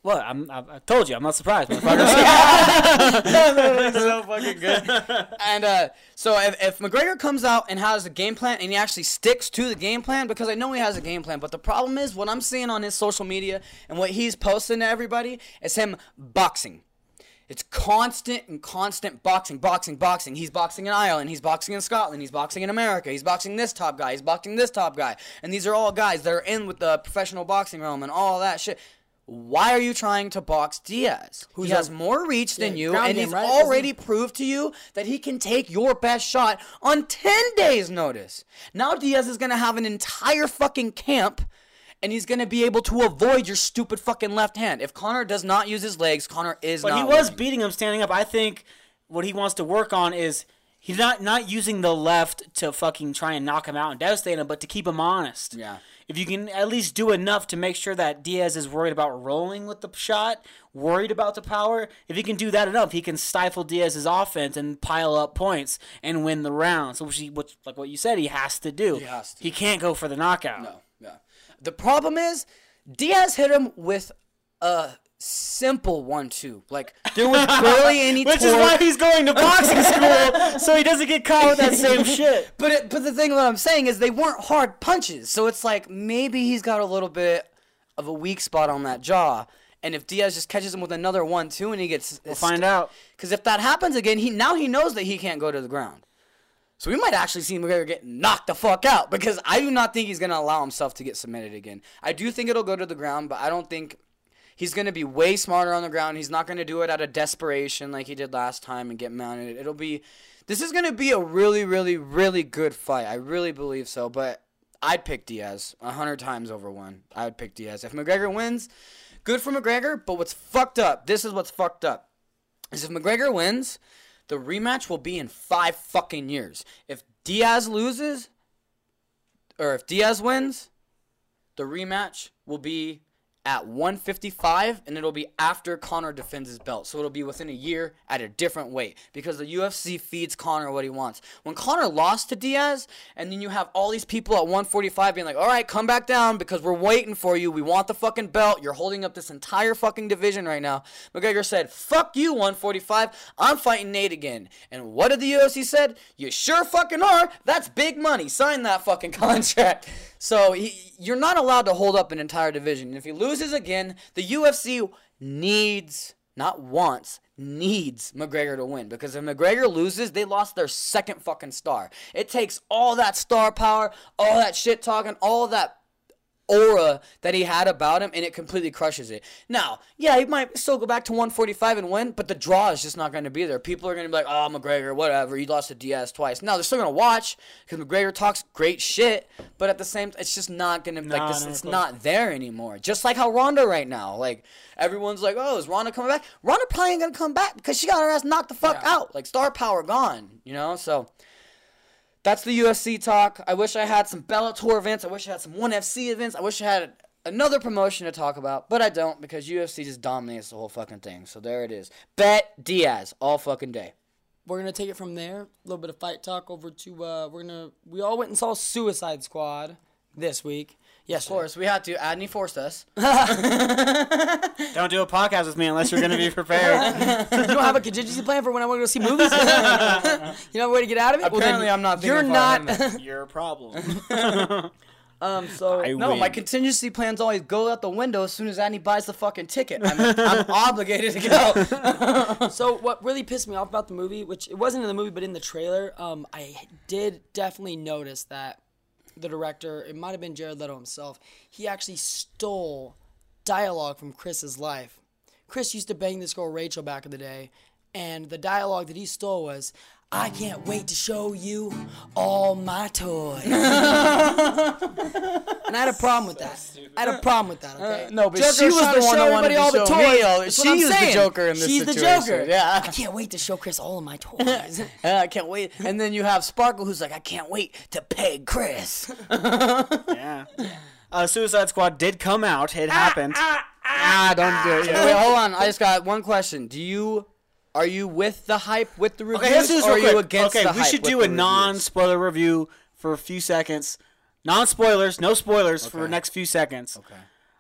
"What? I'm, I, I told you, I'm not surprised, motherfucker." so fucking good. and uh, so if, if McGregor comes out and has a game plan and he actually sticks to the game plan, because I know he has a game plan, but the problem is what I'm seeing on his social media and what he's posting to everybody is him boxing. It's constant and constant boxing, boxing, boxing. He's boxing in Ireland. He's boxing in Scotland. He's boxing in America. He's boxing this top guy. He's boxing this top guy. And these are all guys that are in with the professional boxing realm and all that shit. Why are you trying to box Diaz? Who's he has a- more reach than Yeah, you, and he's right? Already proved to you that he can take your best shot on 10 days' notice. Now Diaz is going to have an entire fucking camp and he's going to be able to avoid your stupid fucking left hand. If Conor does not use his legs, Conor is But he was winning. beating him standing up. I think what he wants to work on is he's not not using the left to fucking try and knock him out and devastate him, but to keep him honest. Yeah. If you can at least do enough to make sure that Diaz is worried about rolling with the shot, worried about the power, if he can do that enough, he can stifle Diaz's offense and pile up points and win the round. So, which, he, which like what you said, he has to do. He has to. He can't go for the knockout. No, yeah. The problem is Diaz hit him with a simple one-two. Like there was barely any Which is why he's going to boxing school, so he doesn't get caught with that same shit. But it, but the thing what I'm saying is they weren't hard punches, so it's like maybe he's got a little bit of a weak spot on that jaw. And if Diaz just catches him with another one two and he gets We'll find out. Because if that happens again, he now he knows that he can't go to the ground. So we might actually see McGregor get knocked the fuck out because I do not think he's gonna allow himself to get submitted again. I do think it'll go to the ground, but I don't think he's gonna be way smarter on the ground. He's not gonna do it out of desperation like he did last time and get mounted. It'll be this is gonna be a really, really, really good fight. I really believe so. But I'd pick Diaz a hundred times over one. I'd pick Diaz if McGregor wins. good for McGregor, but what's fucked up? This is what's fucked up. Is if McGregor wins, the rematch will be in five fucking years. If Diaz loses, or if Diaz wins, the rematch will be at 155 and it'll be after Conor defends his belt. So it'll be within a year at a different weight because the UFC feeds Conor what he wants. When Conor lost to Diaz and then you have all these people at 145 being like, "All right, come back down because we're waiting for you. We want the fucking belt. You're holding up this entire fucking division right now." McGregor said, "Fuck you 145. I'm fighting Nate again." And what did the UFC said? "You sure fucking are. That's big money. Sign that fucking contract." So he, you're not allowed to hold up an entire division. And if he loses again, the UFC needs, not wants, needs McGregor to win. Because if McGregor loses, they lost their second fucking star. It takes all that star power, all that shit talking, all that aura that he had about him, and it completely crushes it. Now, yeah, he might still go back to 145 and win, but the draw is just not going to be there. People are going to be like, oh, McGregor, whatever. You lost to Diaz twice. No, they're still going to watch because McGregor talks great shit, but at the same it's just not going to, like, this, it's not there anymore. Just like how Ronda right now. Like, everyone's like, oh, is Ronda coming back? Ronda probably ain't going to come back because she got her ass knocked the fuck out. Like, star power gone, you know? So that's the UFC talk. I wish I had some Bellator events. I wish I had some ONE FC events. I wish I had another promotion to talk about, but I don't because UFC just dominates the whole fucking thing. So there it is. Bet Diaz all fucking day. We're gonna take it from there. A little bit of fight talk over to uh we're gonna we all went and saw Suicide Squad this week. Yes, Of course, we had to. Adney forced us. Don't do a podcast with me unless you're going to be prepared. you don't have a contingency plan for when I want to go see movies. you know a way to get out of it. Well, then Apparently, I'm not. You're thinking far ahead, not. man. Your problem. um. So I No, win. my contingency plans always go out the window as soon as Adney buys the fucking ticket. I'm, I'm obligated to go. So what really pissed me off about the movie, which it wasn't in the movie but in the trailer, um, I did definitely notice that the director, it might have been Jared Leto himself, he actually stole dialogue from Chris's life. Chris used to bang this girl Rachel back in the day, and the dialogue that he stole was, "I can't wait to show you all my toys." and I had a problem with that. I had a problem with that. Okay. no, but Joker she was the to one show that wanted everybody to all the show me toys. all- That's she what I'm is the. Joker in this She's the. Joker. Yeah. I can't wait to show Chris all of my toys. Yeah, I can't wait. And then you have Sparkle, who's like, I can't wait to peg Chris. yeah. Uh, Suicide Squad did come out. It happened. ah, don't do it. Wait, hold on. I just got one question. Do you, are you with the hype with the reviews, Okay, let's do this or are real you quick. against okay, the we hype should with do the a reviews? non-spoiler review for a few seconds. Non-spoilers, no spoilers for the Okay. next few seconds. Okay.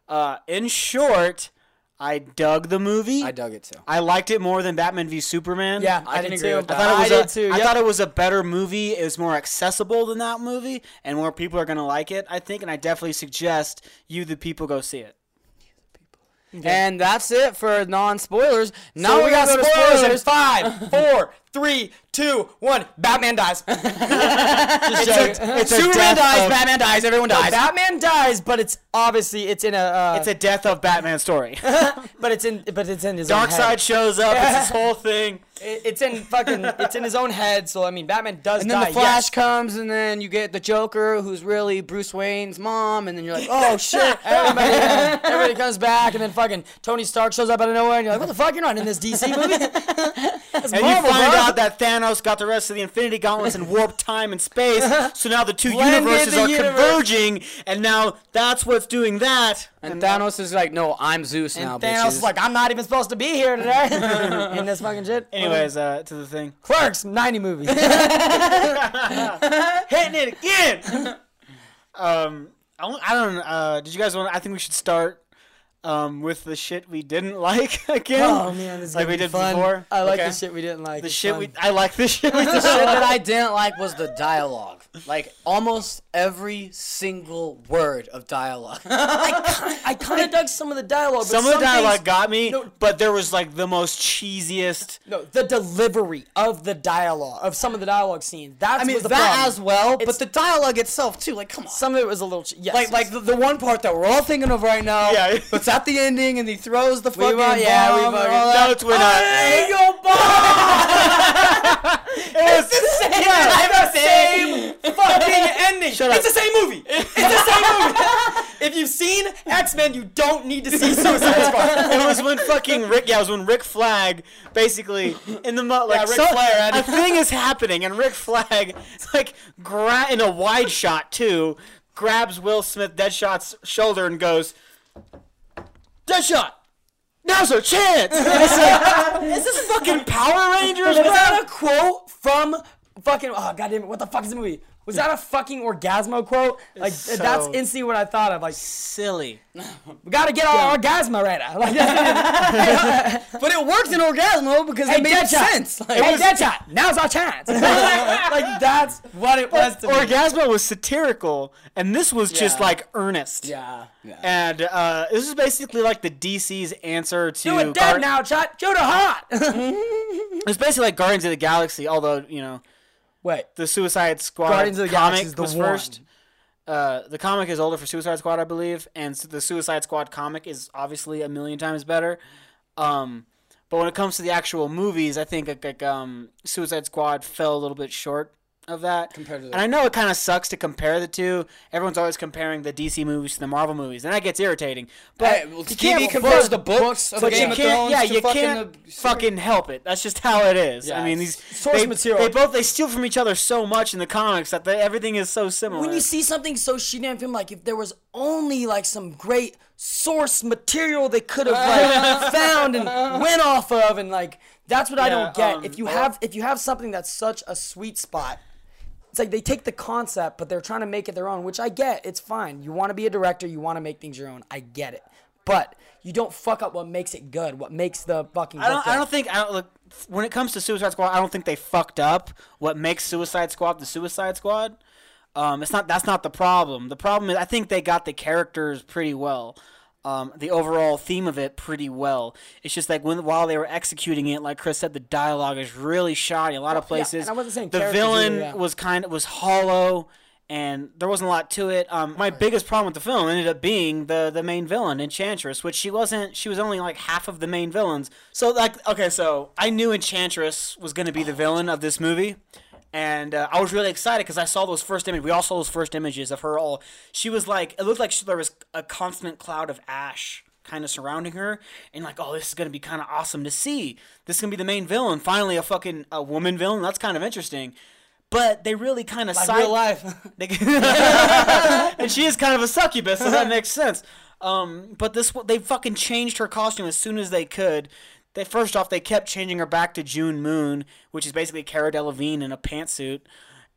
Uh, in short, I dug the movie. I dug it too. I liked it more than Batman v Superman. yeah, I I, can did agree too. with I that. thought it was I a, did too. I yep. thought it was a better movie. It was more accessible than that movie, and more people are gonna like it. I think, and I definitely suggest you, the people, go see it. And that's it for non spoilers. Now So we we got to spoilers in five, four, three, two, one. Batman dies. Just joking. it's Superman dies, of- Batman dies, everyone dies. Batman dies, but it's obviously it's in a. Uh, It's a death of Batman story. but it's in but it's in his own head. Shows up. It's this whole thing. It- It's in fucking. It's in his own head. So I mean, Batman does and then die. the Flash yes. comes, and then you get the Joker, who's really Bruce Wayne's mom, and then you're like, oh shit. Everybody, everybody comes back, and then fucking Tony Stark shows up out of nowhere, and you're like, "What the fuck? You're not in this DC movie." That's And Marvel, you find bro. Out that Thanos got the rest of the Infinity Gauntlets and warp time and space. So now the two Blended universes the are universe. converging, and now that's what's doing that. And Thanos is like, no, I'm Zeus now, And Thanos is like, "I'm not even supposed to be here today." in this fucking shit. Anyways, uh, to the thing. Clerks, 90 movie. Hitting it again. um, I don't. I don't uh, did you guys want? I think we should start. Um, with the shit we didn't like again. oh man, this is like we did fun. before. I like Okay. the shit we didn't like. The It's shit fun. we. I like the shit we the shit that I didn't like was the dialogue. Like almost every single word of dialogue. I kind of dug some of the dialogue. But Some of the dialogue things- got me, No. but there was like the most cheesiest. No, the delivery of the dialogue of some of the dialogue scenes. That's I mean was the that problem. as well, It's- but the dialogue itself too. Like, come on. Some of it was a little. Ch- yes, like, like the, the one part that we're all thinking of right now. Yeah. It's at the ending, and he throws the fucking wa- yeah, we bomb fucking-. No, it's when, uh, I ain't your bomb. It was the same fucking ending. Shut it's the same movie. It's the same movie. if you've seen X Men, you don't need to see Suicide Squad. it was when fucking Rick. Yeah, it was when Rick Flag basically in the mo- like Ric so- Flair a thing is happening, and Rick Flag like gra- in a wide shot too grabs Will Smith Deadshot's shoulder and goes, Deadshot. Now's our chance. Like, is this fucking Power Rangers? Was that a quote from fucking? Oh goddamn it! What the fuck is the movie? Was that a fucking Orgazmo quote? Like so- that's instantly what I thought of. Like silly. we gotta get our Orgazmo right now. Like, But it worked in Orgazmo because hey, it made sense. Like, hey, Deadshot. Now's our chance. like that's what it was to me. Orgazmo was satirical, and this was just like earnest. Yeah. And uh, this is basically like the DC's answer to. Do it Gar- dead now, shot. Shoot a hot. It's basically like Guardians of the Galaxy, although you know Wait. the Suicide Squad Guardians of the comic Galaxy is the was one. first. Uh, the comic is older for Suicide Squad, I believe, and the Suicide Squad comic is obviously a million times better. Um, but when it comes to the actual movies, I think like, like um, Suicide Squad fell a little bit short of that. Compared to the- and I know it kind of sucks to compare the two. Everyone's always comparing the DC movies to the Marvel movies, and that gets irritating. But Hey, well, you TV can't compares but- the books of but Game you of can't, Thrones yeah, to you fucking can't the- fucking help it. That's just how it is. Yeah, I mean, these source they, material. They both they steal from each other so much in the comics that they, everything is so similar. when you see something so shitty on film, like if there was only like some great source material they could have like found and went off of, and like that's what I don't get. um, if you have if you have something that's such a sweet spot, it's like they take the concept, but they're trying to make it their own, which I get. It's fine. You want to be a director, you want to make things your own. I get it, but you don't fuck up what makes it good. What makes the fucking I don't, I don't think I don't look when it comes to Suicide Squad. I don't think they fucked up what makes Suicide Squad the Suicide Squad. Um, it's not that's not the problem. The problem is I think they got the characters pretty well. Um, the overall theme of it pretty well. It's just like when while they were executing it, like Chris said, the dialogue is really shoddy. A lot of places. and I wasn't saying the villain either, yeah. was kind of was hollow, and there wasn't a lot to it. Um, my biggest problem with the film ended up being the the main villain, Enchantress, which she wasn't. She was only like half of the main villains. So like, okay, so I knew Enchantress was going to be the villain of this movie. And uh, I was really excited because I saw those first images. We all saw those first images of her. All she was like, it looked like she, there was a constant cloud of ash kind of surrounding her, and like, oh, this is gonna be kind of awesome to see. This is gonna be the main villain. Finally, a fucking a woman villain. That's kind of interesting. But they really kind of like side real life. and she is kind of a succubus, so that makes sense. Um, but this they fucking changed her costume as soon as they could. They first off they kept changing her back to June Moon, which is basically Cara Delevingne in a pantsuit,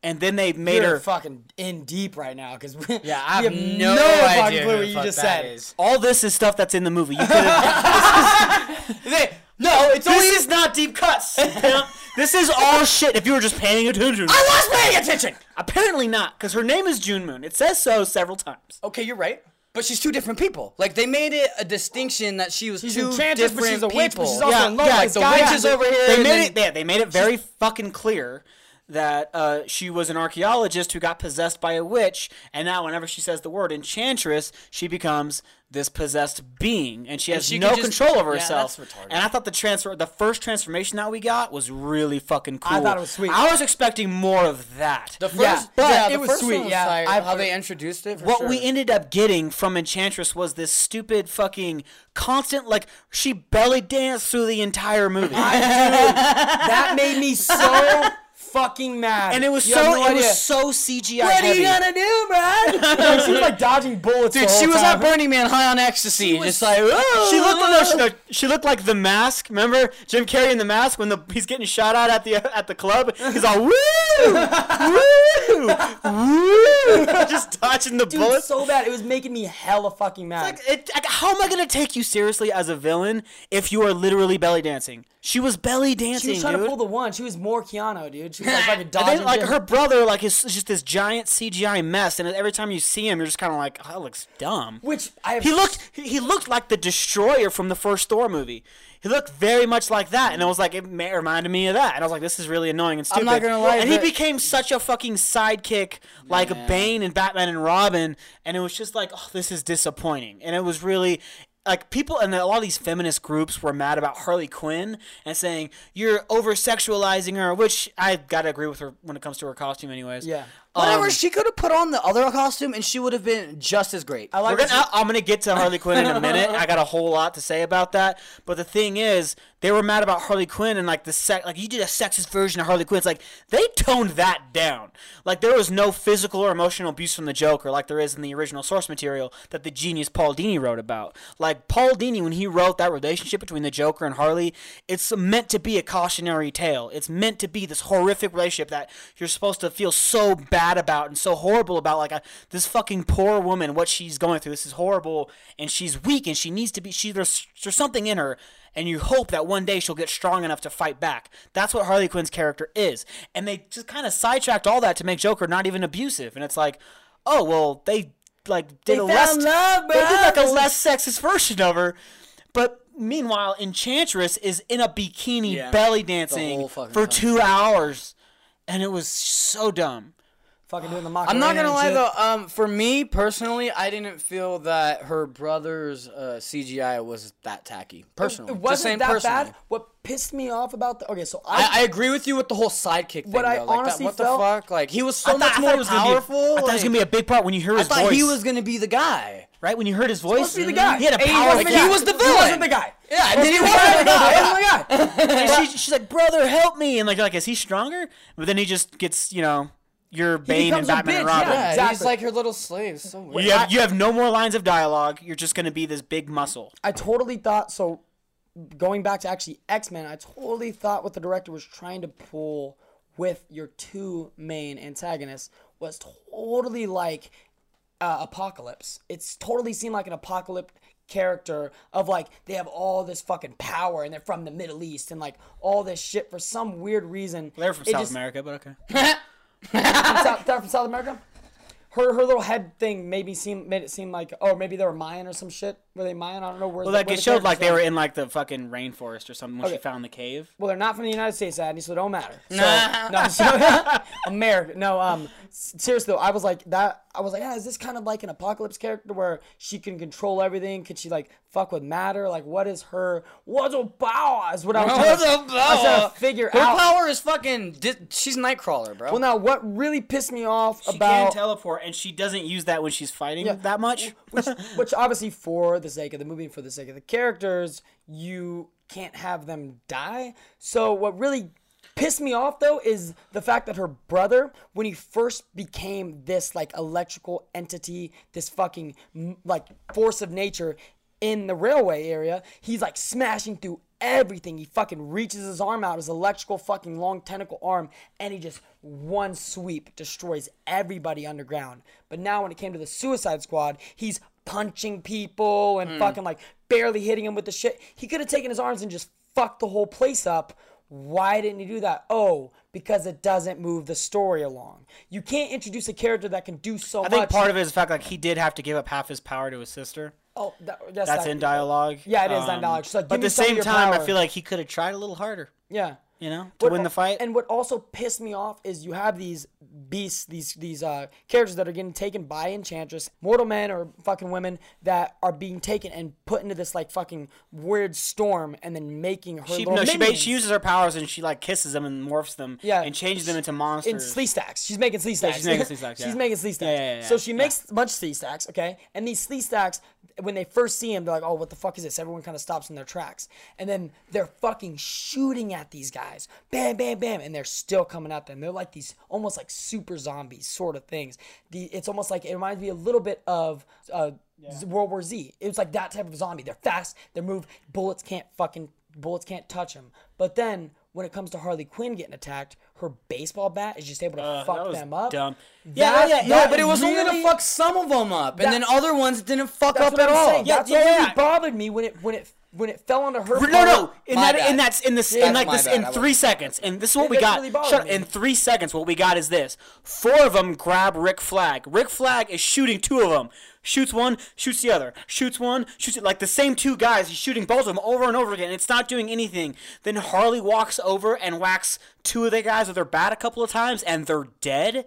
and then they made You're her. fucking in deep right now because Yeah, I we have no, fucking idea clue what you just said. is. all this is stuff that's in the movie. You could have. No, it's only. this is not deep cuts. this is all shit. If you were just paying attention. I was paying attention. Apparently not, because her name is June Moon. It says so several times. Okay, you're right. But she's two different people. Like they made it a distinction that she was She's two enchantress, but different she's a people. witch, but she's also in love with the Sky. witch is over here. They made then- it. Yeah, they made it very fucking clear that uh, she was an archaeologist who got possessed by a witch, and now whenever she says the word enchantress, she becomes this possessed being, and she has she no just- control over yeah, herself. that's. And I thought the transfer, the first transformation that we got, was really fucking cool. I thought it was sweet. I was expecting more of that. The first, Yeah, but yeah, it the was first sweet. one was yeah, tight. how they introduced it. For what sure. we ended up getting from Enchantress was this stupid fucking constant like she belly danced through the entire movie. That made me so fucking mad. and it was You so no it idea. was so CGI What are you gonna do, man? like, she was like dodging bullets. Dude, the she was time. at Burning Man high on ecstasy, was- just like "Whoa." She looked no, she, no, she looked like the mask. Remember Jim Carrey in the mask when the he's getting shot at at the at the club. He's all woo, woo, woo, just dodging the Dude, bullets. so bad. It was making me hella fucking mad. Like, it, like, how am I gonna take you seriously as a villain if you are literally belly dancing? She was belly dancing, she was trying dude. to pull the one. She was more Keanu, dude. She was like fucking And dodging. then, like her brother, like is just this giant CGI mess, and every time you see him, you're just kind of like, oh, that looks dumb. Which I He looked, he looked like the Destroyer from the first Thor movie. He looked very much like that, and it was like it reminded me of that, and I was like, this is really annoying and stupid. I'm not gonna lie, and he became such a fucking sidekick, like Bane and Batman and Robin, and it was just like, oh, this is disappointing, and it was really. Like people and a lot of these feminist groups were mad about Harley Quinn and saying you're over sexualizing her, which I gotta agree with her when it comes to her costume, anyways. Yeah. Whatever, Um, she could have put on the other costume and she would have been just as great. I like We're gonna, I'm gonna get to Harley Quinn in a minute. I got a whole lot to say about that. But the thing is, they were mad about Harley Quinn and like the sex, like you did a sexist version of Harley Quinn. It's like they toned that down. Like there was no physical or emotional abuse from the Joker, like there is in the original source material that the genius Paul Dini wrote about. Like Paul Dini, when he wrote that relationship between the Joker and Harley, it's meant to be a cautionary tale. It's meant to be this horrific relationship that you're supposed to feel so bad about and so horrible about. Like a, this fucking poor woman, what she's going through. This is horrible, and she's weak, and she needs to be. She there's there's something in her, and you hope that one day she'll get strong enough to fight back. That's what Harley Quinn's character is, and they just kind of sidetracked all that to make Joker not even abusive. And it's like, oh well, they like did They a less love, they did like a less sexist version of her, but. Meanwhile, Enchantress is in a bikini Yeah. belly dancing for time. two hours, and it was so dumb. Fucking doing the I'm not gonna lie shit. though. Um, for me personally, I didn't feel that her brother's uh, CGI was that tacky. Personally, It Just wasn't saying that personally. bad. What pissed me off about the okay, so I, I, I agree with you with the whole sidekick thing. What I though. Like, that- honestly what felt- the fuck? Like he was so thought, much more it was gonna be a- powerful. I thought it was like- gonna be a big part when you hear I his thought voice. he was gonna be the guy. right when you heard his voice. supposed to be the guy. He had a power. Like, he was the He villain. wasn't the guy. Yeah, and then he He was wasn't the the guy. He guy. wasn't the guy. she, she's like, "Brother, help me!" And like, like, is he stronger? But then he just gets, you know, your Bane and becomes a Batman and Robin. yeah. Yeah, he's like your little slave. So weird. You have you have no more lines of dialogue. You're just gonna be this big muscle. I totally thought so. Going back to actually X Men, I totally thought what the director was trying to pull with your two main antagonists was totally like uh, Apocalypse. It's totally seemed like an apocalypse character of like they have all this fucking power and they're from the Middle East and like all this shit for some weird reason. They're from South just- America, but okay. from South, from South America. Her her little head thing made me seem made it seem like oh maybe they were Mayan or some shit. Were they Mayan? I don't know. Where. Well, the- like where it showed like they were in like the fucking rainforest or something when she found the cave. Well, they're not from the United States, Adney, so it don't matter. So, Nah. no, so, America. No, um, seriously though, I was like that. I was like, yeah, is this kind of like an apocalypse character where she can control everything? Could she like fuck with matter? Like, what is her what's her power? Is what I was trying to, her I was trying power? to figure Her out. power is fucking. Di- she's Nightcrawler, bro. Well, now what really pissed me off She about she can teleport, and she doesn't use that when she's fighting Yeah. that much. which, which obviously for the sake of the movie for the sake of the characters, you can't have them die. So what really pissed me off though is the fact that her brother, when he first became this like electrical entity, this fucking like force of nature in the railway area, he's like smashing through everything. He fucking reaches his arm out, his electrical fucking long tentacle arm, and he just one sweep destroys everybody underground. But now when it came to the Suicide Squad, he's punching people and hmm. fucking like barely hitting him with the shit. He could have taken his arms and just fucked the whole place up. Why didn't he do that? Oh, because it doesn't move the story along. You can't introduce a character that can do so I much. think part of it is the fact like he did have to give up half his power to his sister. Oh, that, yes, That's that- in dialogue. Yeah, it is in Um, dialogue. She's like, but at the same time, I feel like he could have tried a little harder. Yeah. You know, to What- win the fight. And what also pissed me off is you have these beasts, these these uh, characters that are getting taken by Enchantress, mortal men or fucking women that are being taken and put into this like fucking weird storm, and then making her she no, she, minions. she uses her powers and she like kisses them and morphs them. Yeah. and changes them into in monsters. slee stacks. She's making Sleestaks. she's making Sleestaks, she's making Sleestaks. Yeah, yeah, yeah, so she yeah. makes a bunch of Sleestaks, okay? And these Sleestaks, when they first see him, they're like, "Oh, what the fuck is this?" Everyone kind of stops in their tracks, and then they're fucking shooting at these guys, bam, bam, bam, and they're still coming at them. They're like these almost like super zombies sort of things. The it's almost like it reminds me a little bit of. Uh, World War Z. It was like that type of zombie. They're fast. They move. Bullets can't fucking bullets can't touch them. But then when it comes to Harley Quinn getting attacked, her baseball bat is just able to Uh, that fuck was them up. dumb. That- Yeah, yeah, no, but it was only really- to fuck some of them up, and That- then other ones didn't fuck That's up what at I'm all. saying. Yeah, That's yeah, what really bothered me when it when it when it fell onto her. No, part. no. In that, bad. in that's in this, Yeah, in like this, bad, in three seconds, and this is what It we got. really Shut up. In three seconds, what we got is this: four of them grab Rick Flag. Rick Flag is shooting two of them. Shoots one, shoots the other. Shoots one, shoots it. Like the same two guys. He's shooting both of them over and over again. It's not doing anything. Then Harley walks over and whacks two of the guys with her bat a couple of times, and they're dead.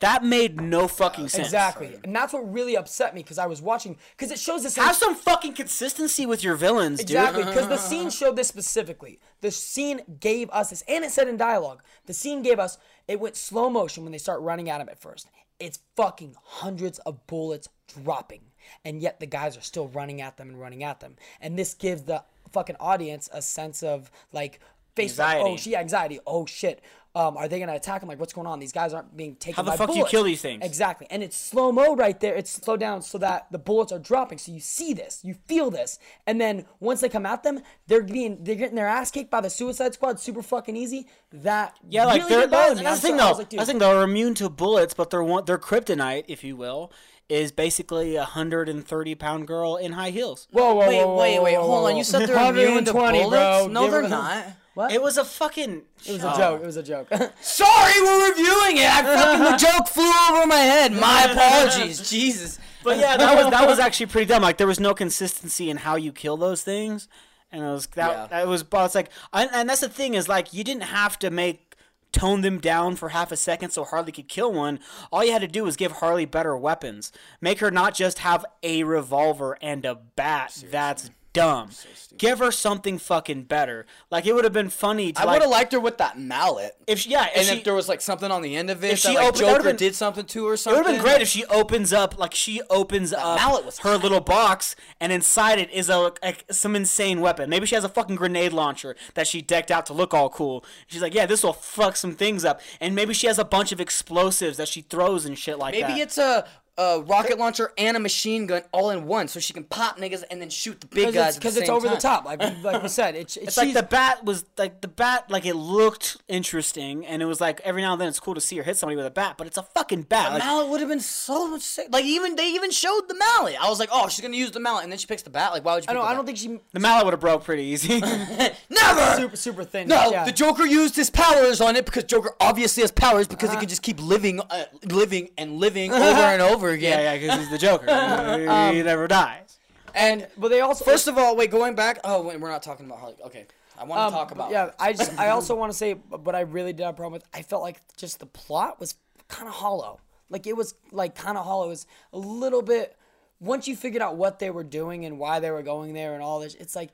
That made no fucking sense. Exactly, and that's what really upset me because I was watching because it shows this. Have some fucking consistency with your villains, dude. Exactly, because the scene showed this specifically. The scene gave us this, and it said in dialogue. The scene gave us. It went slow motion when they start running at him at first. It's fucking hundreds of bullets dropping, and yet the guys are still running at them and running at them. And this gives the fucking audience a sense of like face like, oh shit, anxiety. Oh shit. Um, are they gonna attack him? Like, what's going on? These guys aren't being taken. How the by fuck you kill these things? Exactly, and it's slow mo right there. It's slowed down so that the bullets are dropping. So you see this, you feel this, and then once they come at them, they're being they're getting their ass kicked by the Suicide Squad, super fucking easy. That Yeah, like really they're, did they're me. that's the I'm thing sorry. I like, dude, I think they're immune to bullets, but their one their kryptonite, if you will, is basically a hundred and thirty pound girl in high heels. whoa, whoa, Wait, whoa, wait, whoa, wait. whoa, Hold whoa. on. You said they're immune to 120, bullets? bro. No, Give they're her- not. What? It was a fucking. It was a joke. It was a joke. Sorry, we're reviewing it. I fucking the joke flew over my head. My apologies. Jesus. But yeah, that was that was actually pretty dumb. Like there was no consistency in how you kill those things, and it was that Yeah. that was. But it's like, I, and that's the thing is like you didn't have to make tone them down for half a second so Harley could kill one. All you had to do was give Harley better weapons. Make her not just have a revolver and a bat. That's dumb. Give her something fucking better. Like it would have been funny to I like would have liked her with that mallet. if she, yeah, if And she, if there was like something on the end of it, if that, she like, opened- that Joker been- did something to her, something. It would have been great if she opens up, like she opens up mallet was her little box, and inside it is a like, some insane weapon. Maybe she has a fucking grenade launcher that she decked out to look all cool. She's like, yeah, this will fuck some things up, and maybe she has a bunch of explosives that she throws and shit like that. Maybe it's a, a rocket launcher and a machine gun all in one, so she can pop niggas and then shoot the big guys. because it's over the top, like we- like we said. It's It's like the bat was like the bat, like it looked interesting, and it was like every now and then it's cool to see her hit somebody with a bat, but it's a fucking bat. The Like, mallet would have been so much sick. Like even they even showed the mallet. I was like, oh, she's gonna use the mallet, and then she picks the bat. Like, why would you? I don't. I don't think she the mallet would have broke pretty easy. never. super super thin. No, yeah. the Joker used his powers on it because Joker obviously has powers because he can just keep living, uh, living and living over and over again. yeah, yeah, because he's the Joker. he never dies. and but they also First of all, wait, going back. Oh, wait, we're not talking about Harley. Okay, I want to Um, talk about. Yeah, I just I also want to say what I really did have a problem with. I felt like just the plot was kind of hollow. Like it was like kind of hollow. It was a little bit. Once you figured out what they were doing and why they were going there and all this, it's like,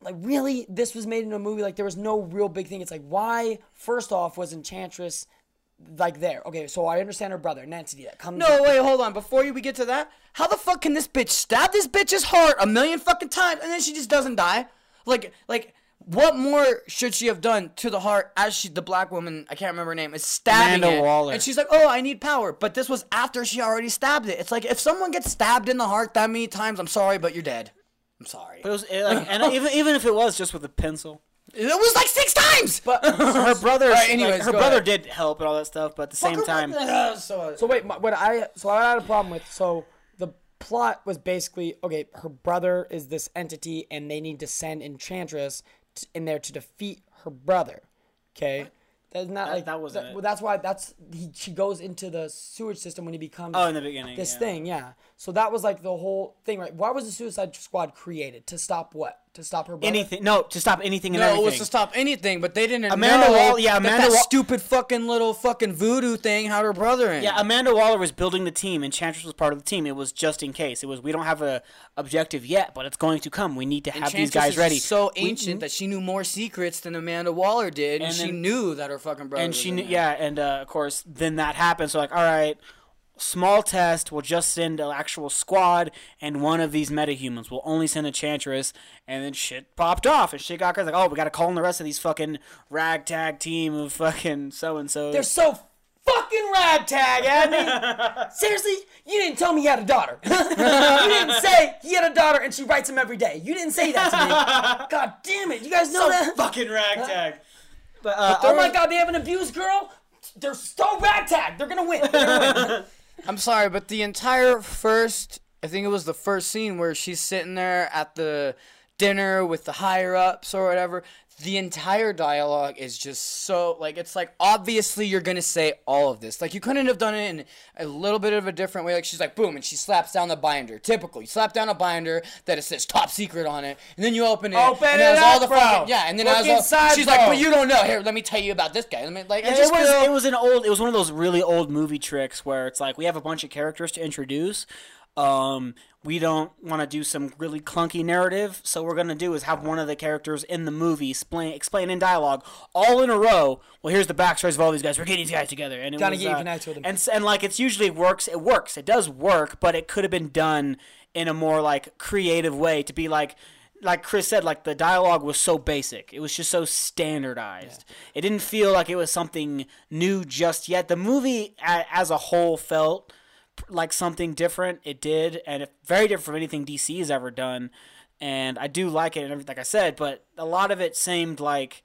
like really, this was made in a movie. Like there was no real big thing. It's like why first off was Enchantress like there? Okay, so I understand her brother Nancy that comes. No, wait, hold on. Before you we get to that, how the fuck can this bitch stab this bitch's heart a million fucking times and then she just doesn't die? Like, like, what more should she have done to the heart as she, the black woman, I can't remember her name, is stabbing Amanda it, Waller. and she's like, "Oh, I need power," but this was after she already stabbed it. It's like if someone gets stabbed in the heart that many times, I'm sorry, but you're dead. I'm sorry. But it was it, like, and even even if it was just with a pencil, It was like six times. But her brother, Alright, anyways, like, her brother ahead. did help and all that stuff. But at the same time, so, So wait, my- what I so I had a problem with so the plot was basically okay. Her brother is this entity, and they need to send Enchantress t- in there to defeat her brother. Okay, that's not like that wasn't it. Well, that's why that's he, she goes into the sewage system when he becomes Oh, in the beginning, this yeah. thing. Yeah, so that was like the whole thing, right? Why was the Suicide Squad created to stop what? To stop her brother? anything no to stop anything and No, it was to stop anything, but they didn't Amanda know Wall- yeah, that Amanda that Wall- stupid fucking little fucking voodoo thing had her brother in. Yeah, Amanda Waller was building the team, and Enchantress was part of the team. It was just in case. It was we don't have a objective yet, but it's going to come. We need to have these guys is ready. So We- ancient that she knew more secrets than Amanda Waller did, and, And she then- knew that her fucking brother. and was she in knew, yeah, and uh, of course, then that happened. So like, all right, small test. We'll just send an actual squad and one of these metahumans. We'll only send a Chantress, and then shit popped off, and shit got crazy. Like, oh, we got to call in the rest of these fucking ragtag team of fucking so and so. They're so fucking ragtag, Abby. Seriously, you didn't tell me he had a daughter. you didn't say he had a daughter and she writes him every day. You didn't say that to me. God damn it! You guys know that? fucking ragtag. But, uh, oh my God, they have an abused girl. They're so ragtag. They're gonna win. They're gonna win. I'm sorry, but the entire first, I think it was the first scene where she's sitting there at the dinner with the higher ups or whatever. The entire dialogue is just so like it's like obviously you're gonna say all of this. Like you couldn't have done it in a little bit of a different way. Like she's like boom and she slaps down the binder. Typical. You slap down a binder that it says top secret on it, and then you open it. Open and it has all up, the bro. fucking yeah, and then it Look has all, inside, she's like, but you don't know. Here, let me tell you about this guy. Let me like I it was feel- it was an old it was one of those really old movie tricks where it's like we have a bunch of characters to introduce. Um, we don't want to do some really clunky narrative, so what we're gonna do is have one of the characters in the movie explain explain in dialogue all in a row. Well, here's the backstories of all these guys. We're getting these guys together, and it Gotta was, get uh, with them. And and like it's usually works. It works. It does work, but it could have been done in a more like creative way to be like like Chris said, like the dialogue was so basic. It was just so standardized. It didn't feel like it was something new just yet. The movie as a whole felt like something different. It did, and it, very different from anything DC has ever done. And I do like it and everything, like I said, but a lot of it seemed like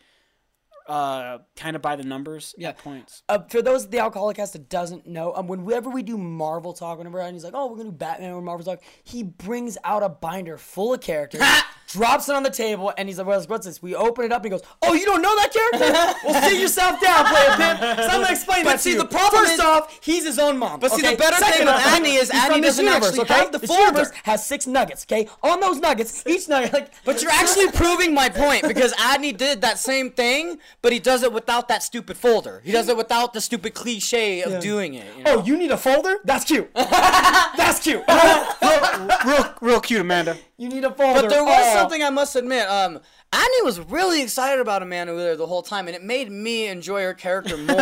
uh, kind of by the numbers Yeah. at points. uh, for those the alcoholic cast that doesn't know, um, whenever we do Marvel talk, whenever he's like, "Oh, we're gonna do Batman or Marvel talk," he brings out a binder full of characters, drops it on the table, and he's like, "What's, what's this?" We open it up, and he goes, "Oh, you don't know that character? well, sit yourself down, player pimp. So I'm gonna explain But that to you. the problem First is- off, he's his own mom. But see, the okay? better thing Second with off, is he's Andy from this doesn't universe, actually okay? have the this folder. universe has six nuggets. Okay, on those nuggets, each nugget, like, But you're actually proving my point because Adney did that same thing, but he does it without that stupid folder. He does it without the stupid cliche of doing it. You oh, know? Oh, you need a folder? That's cute. That's cute. real, real, real cute, Amanda. You need a folder. But there was Oh. something I must admit. Um, Annie was really excited about Amanda Waller the whole time, and it made me enjoy her character more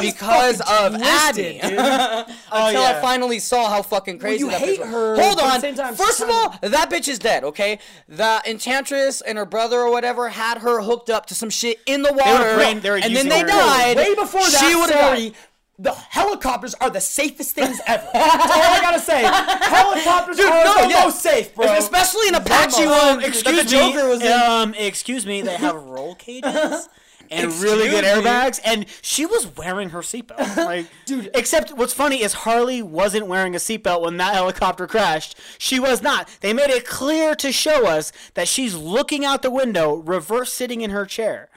because of twisted, Adney. Until I yeah. finally saw how fucking crazy you that hate bitch was. her, Hold on. same time, First of all, kind that bitch is dead. Okay, the enchantress and her brother or whatever had her hooked up to some shit in the water, praying- they were and then they her- died. Way before that, she would've sorry, died. The helicopters are the safest things ever. That's all I gotta say. Helicopters are no, the yeah. most safe, bro. Especially an Apache one. Um, excuse the Joker me. was in. Um, excuse me. They have roll cages and really good Excuse me. airbags, and she was wearing her seatbelt. Like, dude. Except what's funny is Harley wasn't wearing a seatbelt when that helicopter crashed. She was not. They made it clear to show us that she's looking out the window, reverse sitting in her chair.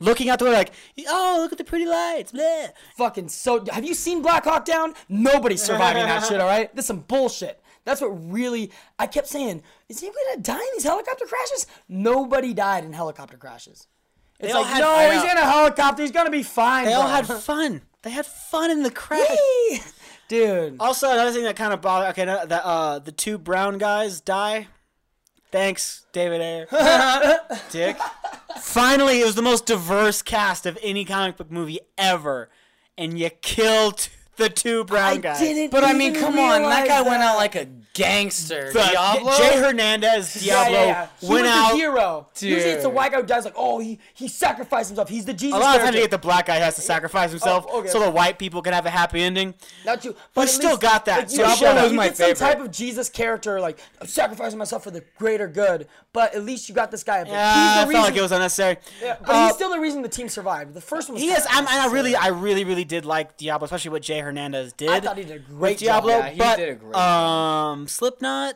Looking out the window like, oh, look at the pretty lights. Blah. fucking so. Have you seen Black Hawk Down? Nobody's surviving that shit. All right, this is some bullshit. That's what really. I kept saying, is anybody gonna die in these helicopter crashes? Nobody died in helicopter crashes. It's all like, had- no, I he's in a helicopter. He's gonna be fine. They all had fun. They had fun in the crash. Dude. Also, another thing that kind of bothered. Okay, the uh, the two brown guys die. Thanks, David Ayer. Dick. Finally, it was the most diverse cast of any comic book movie ever, and you killed the two brown I guys. didn't. But I mean, come on, that realize guy went out like a gangster. The- Diablo. Jay Hernandez, Diablo, yeah, yeah. He went was out. the hero. Usually it's the white guy who dies like, oh, he he sacrificed himself. He's the Jesus. A lot of times, character. you get the black guy has to sacrifice oh, himself Oh, okay. so the white people can have a happy ending. Not you. We at still least, got that, Like, so you, shut you up. was my get some type of Jesus character, like I'm sacrificing myself for the greater good. But at least you got this guy. But Yeah, I he's the felt reason. like it was unnecessary. yeah, but Uh, he's still the reason the team survived. The first one. Was He is. I'm, and I really, I really, really did like Diablo, especially what Jay Hernandez did. I thought he did a with great job. Yeah, he but, did a great Um, Slipknot,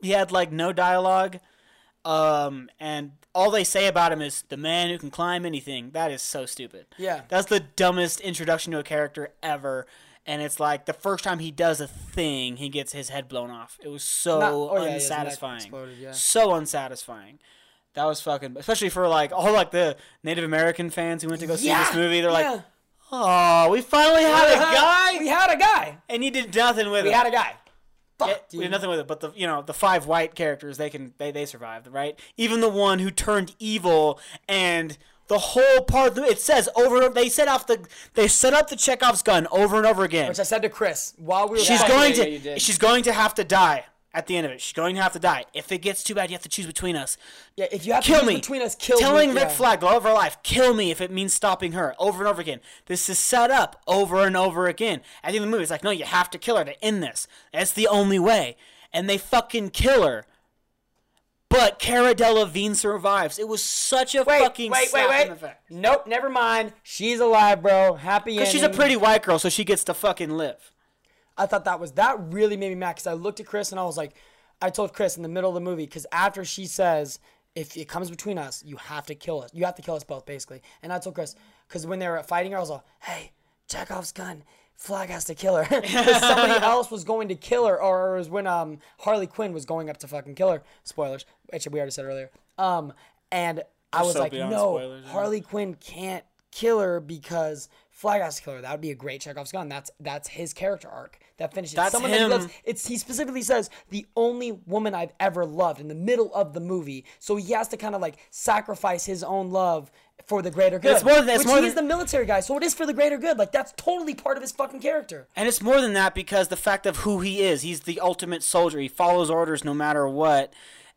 he had like no dialogue, um, and all they say about him is the man who can climb anything. That is so stupid. Yeah. that's the dumbest introduction to a character ever. And it's like the first time he does a thing, he gets his head blown off. It was so Not- oh, yeah, unsatisfying. exploded, yeah. So unsatisfying. That was fucking, especially for like all like the Native American fans who went to go see Yeah, this movie. They're like. Oh, we finally had a guy, We had a guy. and you did nothing with We it. We had a guy. Fuck, dude. we did nothing with it. But the you know the five white characters, they can they they survived, right? Even the one who turned evil and the whole part. It says over. They set off the they set up the Chekhov's gun over and over again. Which I said to Chris while we were. She's talking. going to did. she's going to have to die at the end of it. She's going to have to die. If it gets too bad, you have to choose between us. Yeah, if you have Kill to choose me. between us, kill Telling me. Rick yeah. Flag, the love of her life, kill me if it means stopping her. Over and over again. This is set up over and over again. At the end of the movie, it's like, no, you have to kill her to end this. That's the only way. And they fucking kill her. But Cara Delevingne survives. It was such a Wait, fucking wait, wait, wait. Nope, never mind. She's alive, bro. Happy ending. Because she's a pretty white girl, so she gets to fucking live. I thought that was that really made me mad because I looked at Chris and I was like, I told Chris in the middle of the movie because after she says, "If it comes between us, you have to kill us. You have to kill us both, basically." And I told Chris because when they were fighting her, I was like, "Hey, Chekhov's gun." Flag has to kill her. somebody else was going to kill her, or it was when um Harley Quinn was going up to fucking kill her. Spoilers, which we already said earlier. Um, and I was so like, no, spoilers, yeah. Harley Quinn can't kill her because Flag has to kill her. That would be a great Chekhov's gun. That's that's his character arc. That finishes. That's Someone that him. loves- it's he specifically says the only woman I've ever loved in the middle of the movie. So he has to kind of like sacrifice his own love for the greater good. It's more than- it's which more he than- is the military guy, so it is for the greater good. Like that's totally part of his fucking character. And it's more than that because the fact of who he is. He's the ultimate soldier. He follows orders no matter what.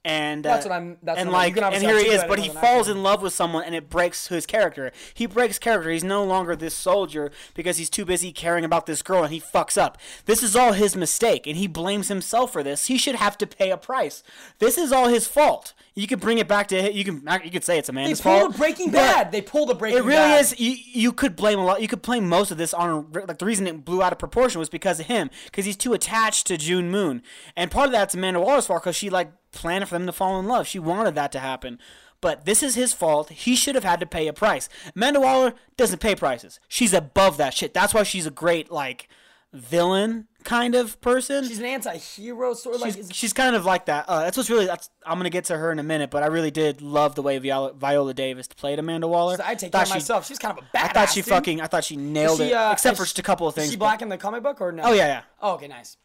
And uh, That's what I'm- that's and what I'm- like and here he is, but he falls in love with someone, and it breaks his character. He breaks character. He's no longer this soldier because he's too busy caring about this girl, and he fucks up. This is all his mistake, and he blames himself for this. He should have to pay a price. This is all his fault. You could bring it back to you can you could say it's They Amanda's pulled fault. a Breaking Bad. They pulled a Breaking Bad. it really Bad. is. You, you could blame a lot. You could blame most of this on like the reason it blew out of proportion was because of him, because he's too attached to June Moon, and part of that's Amanda Waller's fault because she like planned for them to fall in love. She wanted that to happen. But this is his fault. He should have had to pay a price. Amanda Waller doesn't pay prices. She's above that shit. That's why she's a great like villain kind of person. She's an anti-hero sort of like. She's, she's kind of like that. Uh, that's what's really. That's I'm gonna get to her in a minute, but I really did love the way Viola, Viola Davis played Amanda Waller. I take Thought care she- myself. She's kind of a badass. I thought she dude. fucking. I thought she nailed she, it, uh, except for she- just a couple of things. Is she but- black in the comic book or no? Oh yeah, yeah. Oh, okay, nice.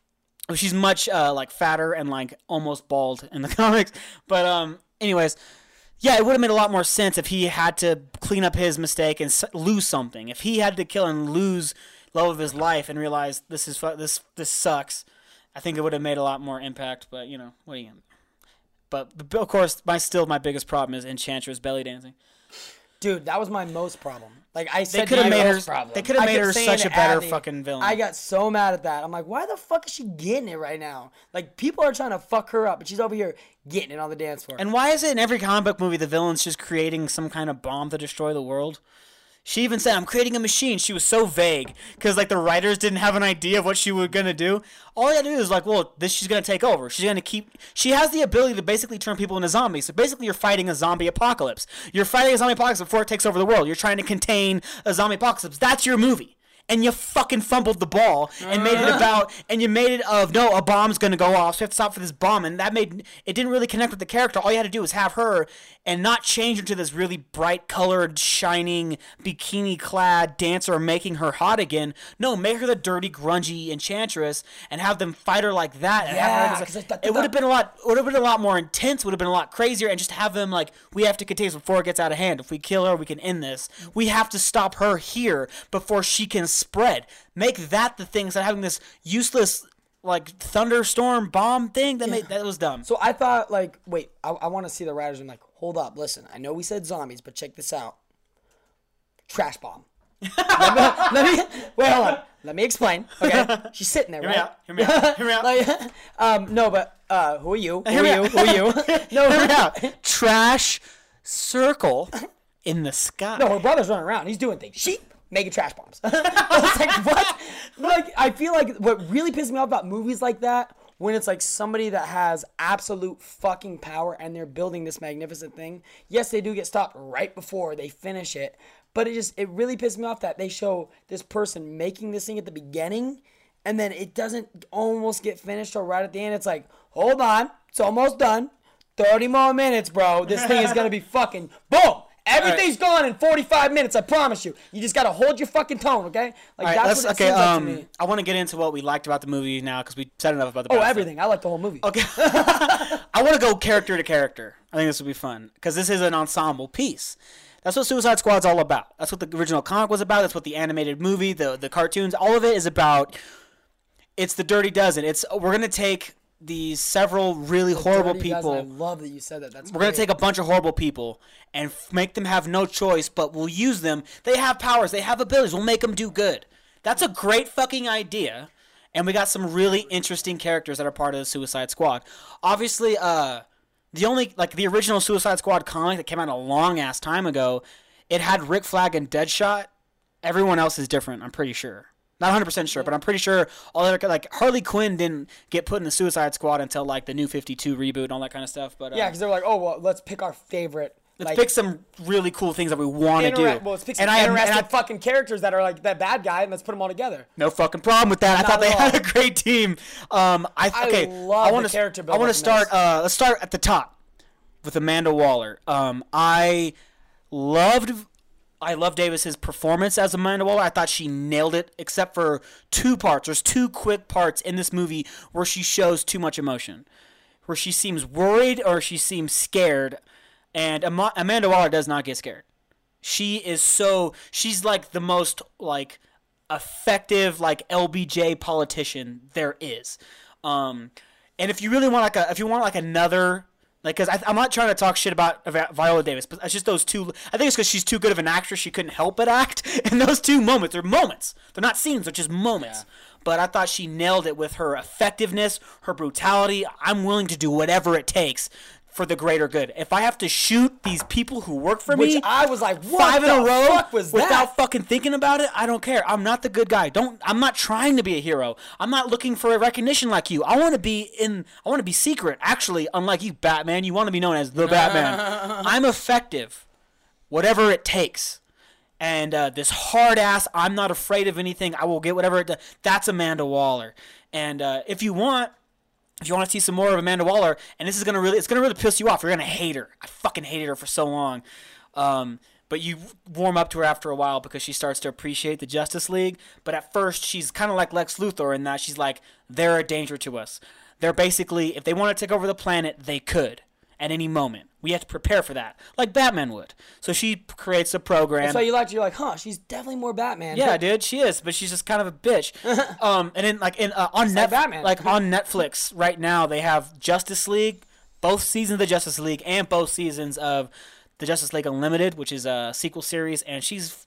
She's much uh, like fatter and like almost bald in the comics. But um, anyways, yeah, it would have made a lot more sense if he had to clean up his mistake and lose something. If he had to kill and lose love of his life and realize this is fu- this this sucks, I think it would have made a lot more impact. But you know, what are you? But, but of course, my still my biggest problem is Enchantress belly dancing. Dude, that was my most problem. Like I said, They could have made her. problem. They could have made her such a better Abby, fucking villain. I got so mad at that. I'm like, why the fuck is she getting it right now? Like people are trying to fuck her up, but she's over here getting it on the dance floor. And why is it in every comic book movie the villain's just creating some kind of bomb to destroy the world? She even said, "I'm creating a machine." She was so vague because like the writers didn't have an idea of what she was gonna do. All you had to do is like, well, this she's gonna take over. She's gonna keep. She has the ability to basically turn people into zombies. So basically, you're fighting a zombie apocalypse. You're fighting a zombie apocalypse before it takes over the world. You're trying to contain a zombie apocalypse. That's your movie. And you fucking fumbled the ball and made it mm. about and you made it of no a bomb's gonna go off so you have to stop for this bomb. And that made it didn't really connect with the character. All you had to do was have her and not change her to this really bright colored shining bikini clad dancer making her hot again. No make her the dirty grungy enchantress and have them fight her like that and have her Yeah, 'cause I thought- it would have been a lot would have been a lot more intense would have been a lot crazier and just have them like we have to contain this before it gets out of hand. If we kill her we can end this. We have to stop her here before she can spread make that the thing instead of having this useless like thunderstorm bomb thing that made that was dumb so I thought, like, wait, I, I want to see the writers and like, hold up, listen. I know we said zombies, but check this out. Trash bomb. let, me, let me wait. Hold on. Let me explain. Okay, she's sitting there, hear right? me out hear me out hear me out like, um, no, but uh, who are you? Who are you? Who are you? no, hear me out trash circle in the sky No, her brother's running around. He's doing things. Sheep making trash bombs. I was like, what? Like, I feel like what really pisses me off about movies like that when it's like somebody that has absolute fucking power and they're building this magnificent thing. Yes, they do get stopped right before they finish it, but it just it really pisses me off that they show this person making this thing at the beginning and then it doesn't almost get finished or right at the end. It's like, hold on, it's almost done. 30 more minutes, bro. This thing is gonna be fucking boom. Everything's gone in 45 minutes, I promise you. You just gotta hold your fucking tone, okay? Like right, that's let's, what okay, like um, me. I want to get into what we liked about the movie now because we said enough about the movie. Oh, everything. I like the whole movie. Okay. I want to go character to character. I think this would be fun because this is an ensemble piece. That's what Suicide Squad's all about. That's what the original comic was about. That's what the animated movie, the the cartoons, all of it is about. It's the Dirty Dozen. It's we're gonna take these several really horrible Dirty Dozen, people. I love that you said that. That's We're gonna take a bunch of horrible people and f- make them have no choice, but we'll use them. They have powers. They have abilities. We'll make them do good. That's a great fucking idea. And we got some really interesting characters that are part of the Suicide Squad. Obviously, uh, the only like the original Suicide Squad comic that came out a long ass time ago, it had Rick Flag and Deadshot. Everyone else is different. I'm pretty sure. Not 100 percent sure, but I'm pretty sure all the like Harley Quinn didn't get put in the Suicide Squad until like the New 52 reboot and all that kind of stuff. But uh, Yeah, because they're like, oh well, let's pick our favorite. let's like, pick some really cool things that we want to do. Well, let's pick some and I, and interesting I- fucking characters that are like that bad guy, and let's put them all together. No fucking problem with that. I Not thought they at had a great team. Um, I, I okay. love I want to character I want to start. Uh, let's start at the top with Amanda Waller. Um, I loved. I love Davis's performance as Amanda Waller. I thought she nailed it, except for two parts. There's two quick parts in this movie where she shows too much emotion, where she seems worried or she seems scared, and Ama- Amanda Waller does not get scared she is so she's like the most like effective like LBJ politician there is. Um, and if you really want like a if you want like another like because I'm not trying to talk shit about Viola Davis, but it's just those two. I think it's because she's too good of an actress. She couldn't help but act in those two moments. They're moments. They're not scenes. They're just moments. But I thought she nailed it with her effectiveness, her brutality. I'm willing to do whatever it takes for the greater good. If I have to shoot these people who work for Which me, I was like, what five in the a row fuck was without that? fucking thinking about it. I don't care. I'm not the good guy. Don't. I'm not trying to be a hero. I'm not looking for a recognition like you. I want to be in. I want to be secret. Actually, unlike you, Batman, you want to be known as the Batman. I'm effective, whatever it takes. And uh, this hard ass, I'm not afraid of anything. I will get whatever it does. That's Amanda Waller. And uh, if you want, if you want to see some more of Amanda Waller, and this is gonna really, it's gonna really piss you off. You're gonna hate her. I fucking hated her for so long. Um, but you warm up to her after a while because she starts to appreciate the Justice League. But at first, she's kind of like Lex Luthor in that she's like, they're a danger to us. They're basically, if they want to take over the planet, they could at any moment. We have to prepare for that, like Batman would. So she creates a program. So you liked, you're like, huh? She's definitely more Batman. Yeah, dude, she is, but she's just kind of a bitch. um, and then like in uh, on like Netflix, Batman. like on Netflix right now, they have Justice League, both seasons of the Justice League, and both seasons of the Justice League Unlimited, which is a sequel series, and she's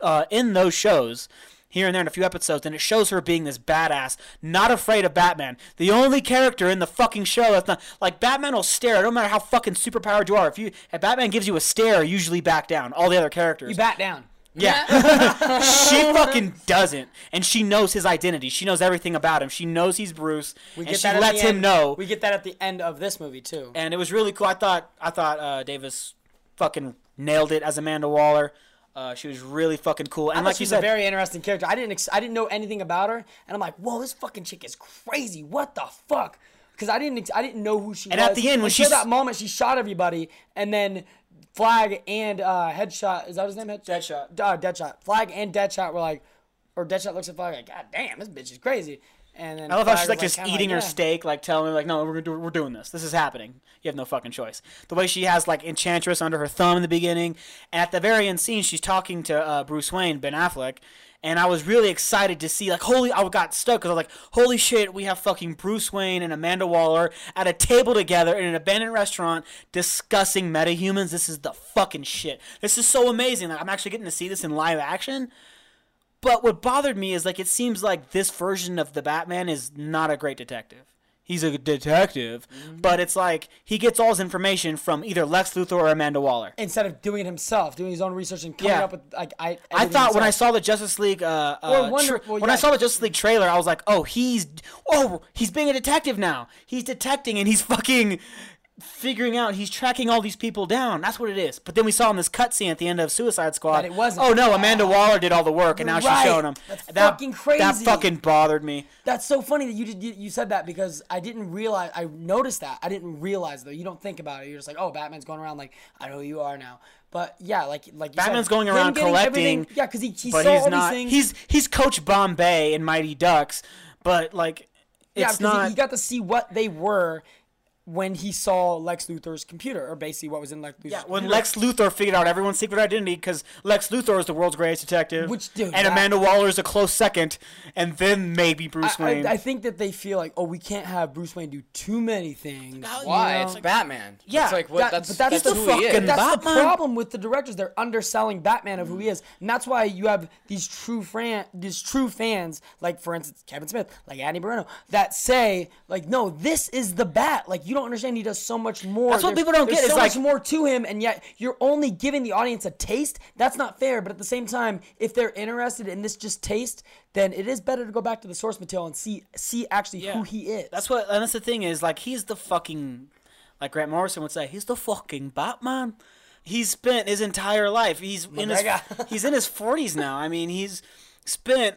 uh, in those shows here and there in a few episodes, and it shows her being this badass, not afraid of Batman. The only character in the fucking show that's not like Batman will stare. No matter how fucking superpowered you are, if you if Batman gives you a stare, usually back down. All the other characters, You bat down. yeah. she fucking doesn't. And she knows his identity. She knows everything about him. She knows he's Bruce. We and she lets him end- know. We get that at the end of this movie too. and it was really cool. I thought I thought uh, Davis fucking nailed it as Amanda Waller. Uh, she was really fucking cool. And like she's said, a very interesting character. I didn't ex- I didn't know anything about her, and I'm like, whoa, this fucking chick is crazy. What the fuck? Because I didn't ex- I didn't know who she And was. at the end, when she's- that moment, she shot everybody, and then Flag and uh, Headshot is that his name? Head- Deadshot. Uh, Deadshot. Flag and Deadshot were like, or Deadshot looks at Flag like, God damn, this bitch is crazy. And then I love how she's like just kinda eating her yeah. steak, like telling her like, no, we're do, we're doing this. This is happening. You have no fucking choice. The way she has like Enchantress under her thumb in the beginning, and at the very end scene, she's talking to uh, Bruce Wayne, Ben Affleck, and I was really excited to see like, holy, I got stuck because I was like, holy shit, we have fucking Bruce Wayne and Amanda Waller at a table together in an abandoned restaurant discussing metahumans. This is the fucking shit. This is so amazing. Like, I'm actually getting to see this in live action. But what bothered me is like it seems like this version of the Batman is not a great detective. He's a detective, but it's like he gets all his information from either Lex Luthor or Amanda Waller. Instead of doing it himself, doing his own research and coming Yeah. up with like I. I everything thought when I saw the Justice League, uh, uh, Or Wonder- tra- well, when I saw the Justice League trailer, I was like, oh, he's, oh, he's being a detective now. He's detecting and he's fucking figuring out. He's tracking all these people down. That's what it is. But then we saw in this cutscene at the end of Suicide Squad. That it wasn't. Oh no, Amanda Waller did all the work, and now she's showing him. That's that, fucking crazy. That fucking bothered me. That's so funny that you did, you, said that because I didn't realize I noticed that I didn't realize though you don't think about it you're just like oh Batman's going around like I know who you are now but yeah like like you Batman's said, going around collecting, yeah because he, he but saw he's all not. these things He's he's Coach Bombay in Mighty Ducks, but like yeah it's because not. he got to see what they were when he saw Lex Luthor's computer or basically what was in Lex Luthor's yeah, when computer. Lex Luthor figured out everyone's secret identity, because Lex Luthor is the world's greatest detective, Which, dude, and that- Amanda Waller is a close second, and then maybe Bruce I, Wayne. I, I think that they feel like oh we can't have Bruce Wayne do too many things Why? know, it's Batman. Yeah, It's like what? That- that's but that's that's the fucking is. That's Batman. the problem with the directors. They're underselling Batman of who he mm. is, and that's why you have these true fan, these true fans, like for instance Kevin Smith, like Andy Moreno, that say like, no, this is the Bat. Like you you don't understand. He does so much more. That's what There's- people don't there's get, So it's like- more to him, and yet you're only giving the audience a taste. That's not fair. But at the same time, if they're interested in this just taste, then it is better to go back to the source material and see see actually who he is. That's what. And that's the thing is like he's the fucking, like Grant Morrison would say, he's the fucking Batman. He's spent his entire life. He's in his he's in his forties now. I mean, he's spent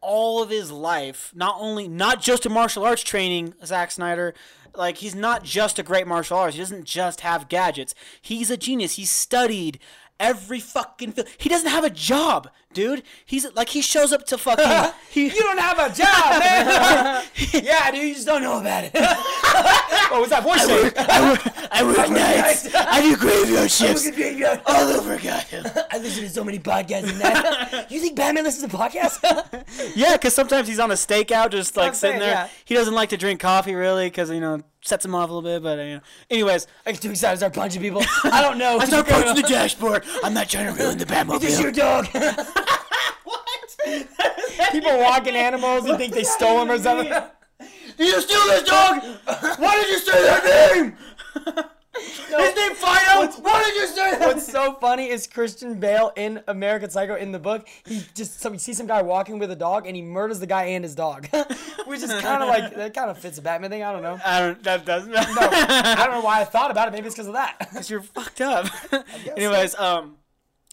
all of his life not only not just a martial arts training. Zack Snyder, like he's not just a great martial artist. He doesn't just have gadgets. He's a genius. He studied. Every fucking fil- he doesn't have a job, dude. He's like he shows up to fucking he, you don't have a job, man. yeah, dude, you just don't know about it. what was that voice? saying? I work, I work nights. I do graveyard shifts all over Gotham. I listen to so many podcasts and that. You think Batman listens to podcasts? Yeah, because sometimes he's on a stakeout, just like I'm sitting saying, there. yeah. He doesn't like to drink coffee really, because you know sets him off a little bit. But uh, you know, anyways, I get too excited to start punching people. I don't know. I start punching the dashboard. I'm not trying to ruin the This is this your dog. People walking animals and think they stole them or something. Did you steal this dog? Why did you say that name? His name Fido. Why did you say that? What's so funny is Christian Bale in American Psycho in the book. He just some you see some guy walking with a dog and he murders the guy and his dog, which is kind of like that kind of fits a Batman thing. I don't know. I don't. That doesn't. No, I don't know why I thought about it. Maybe it's because of that. Because you're fucked up. Anyways, um,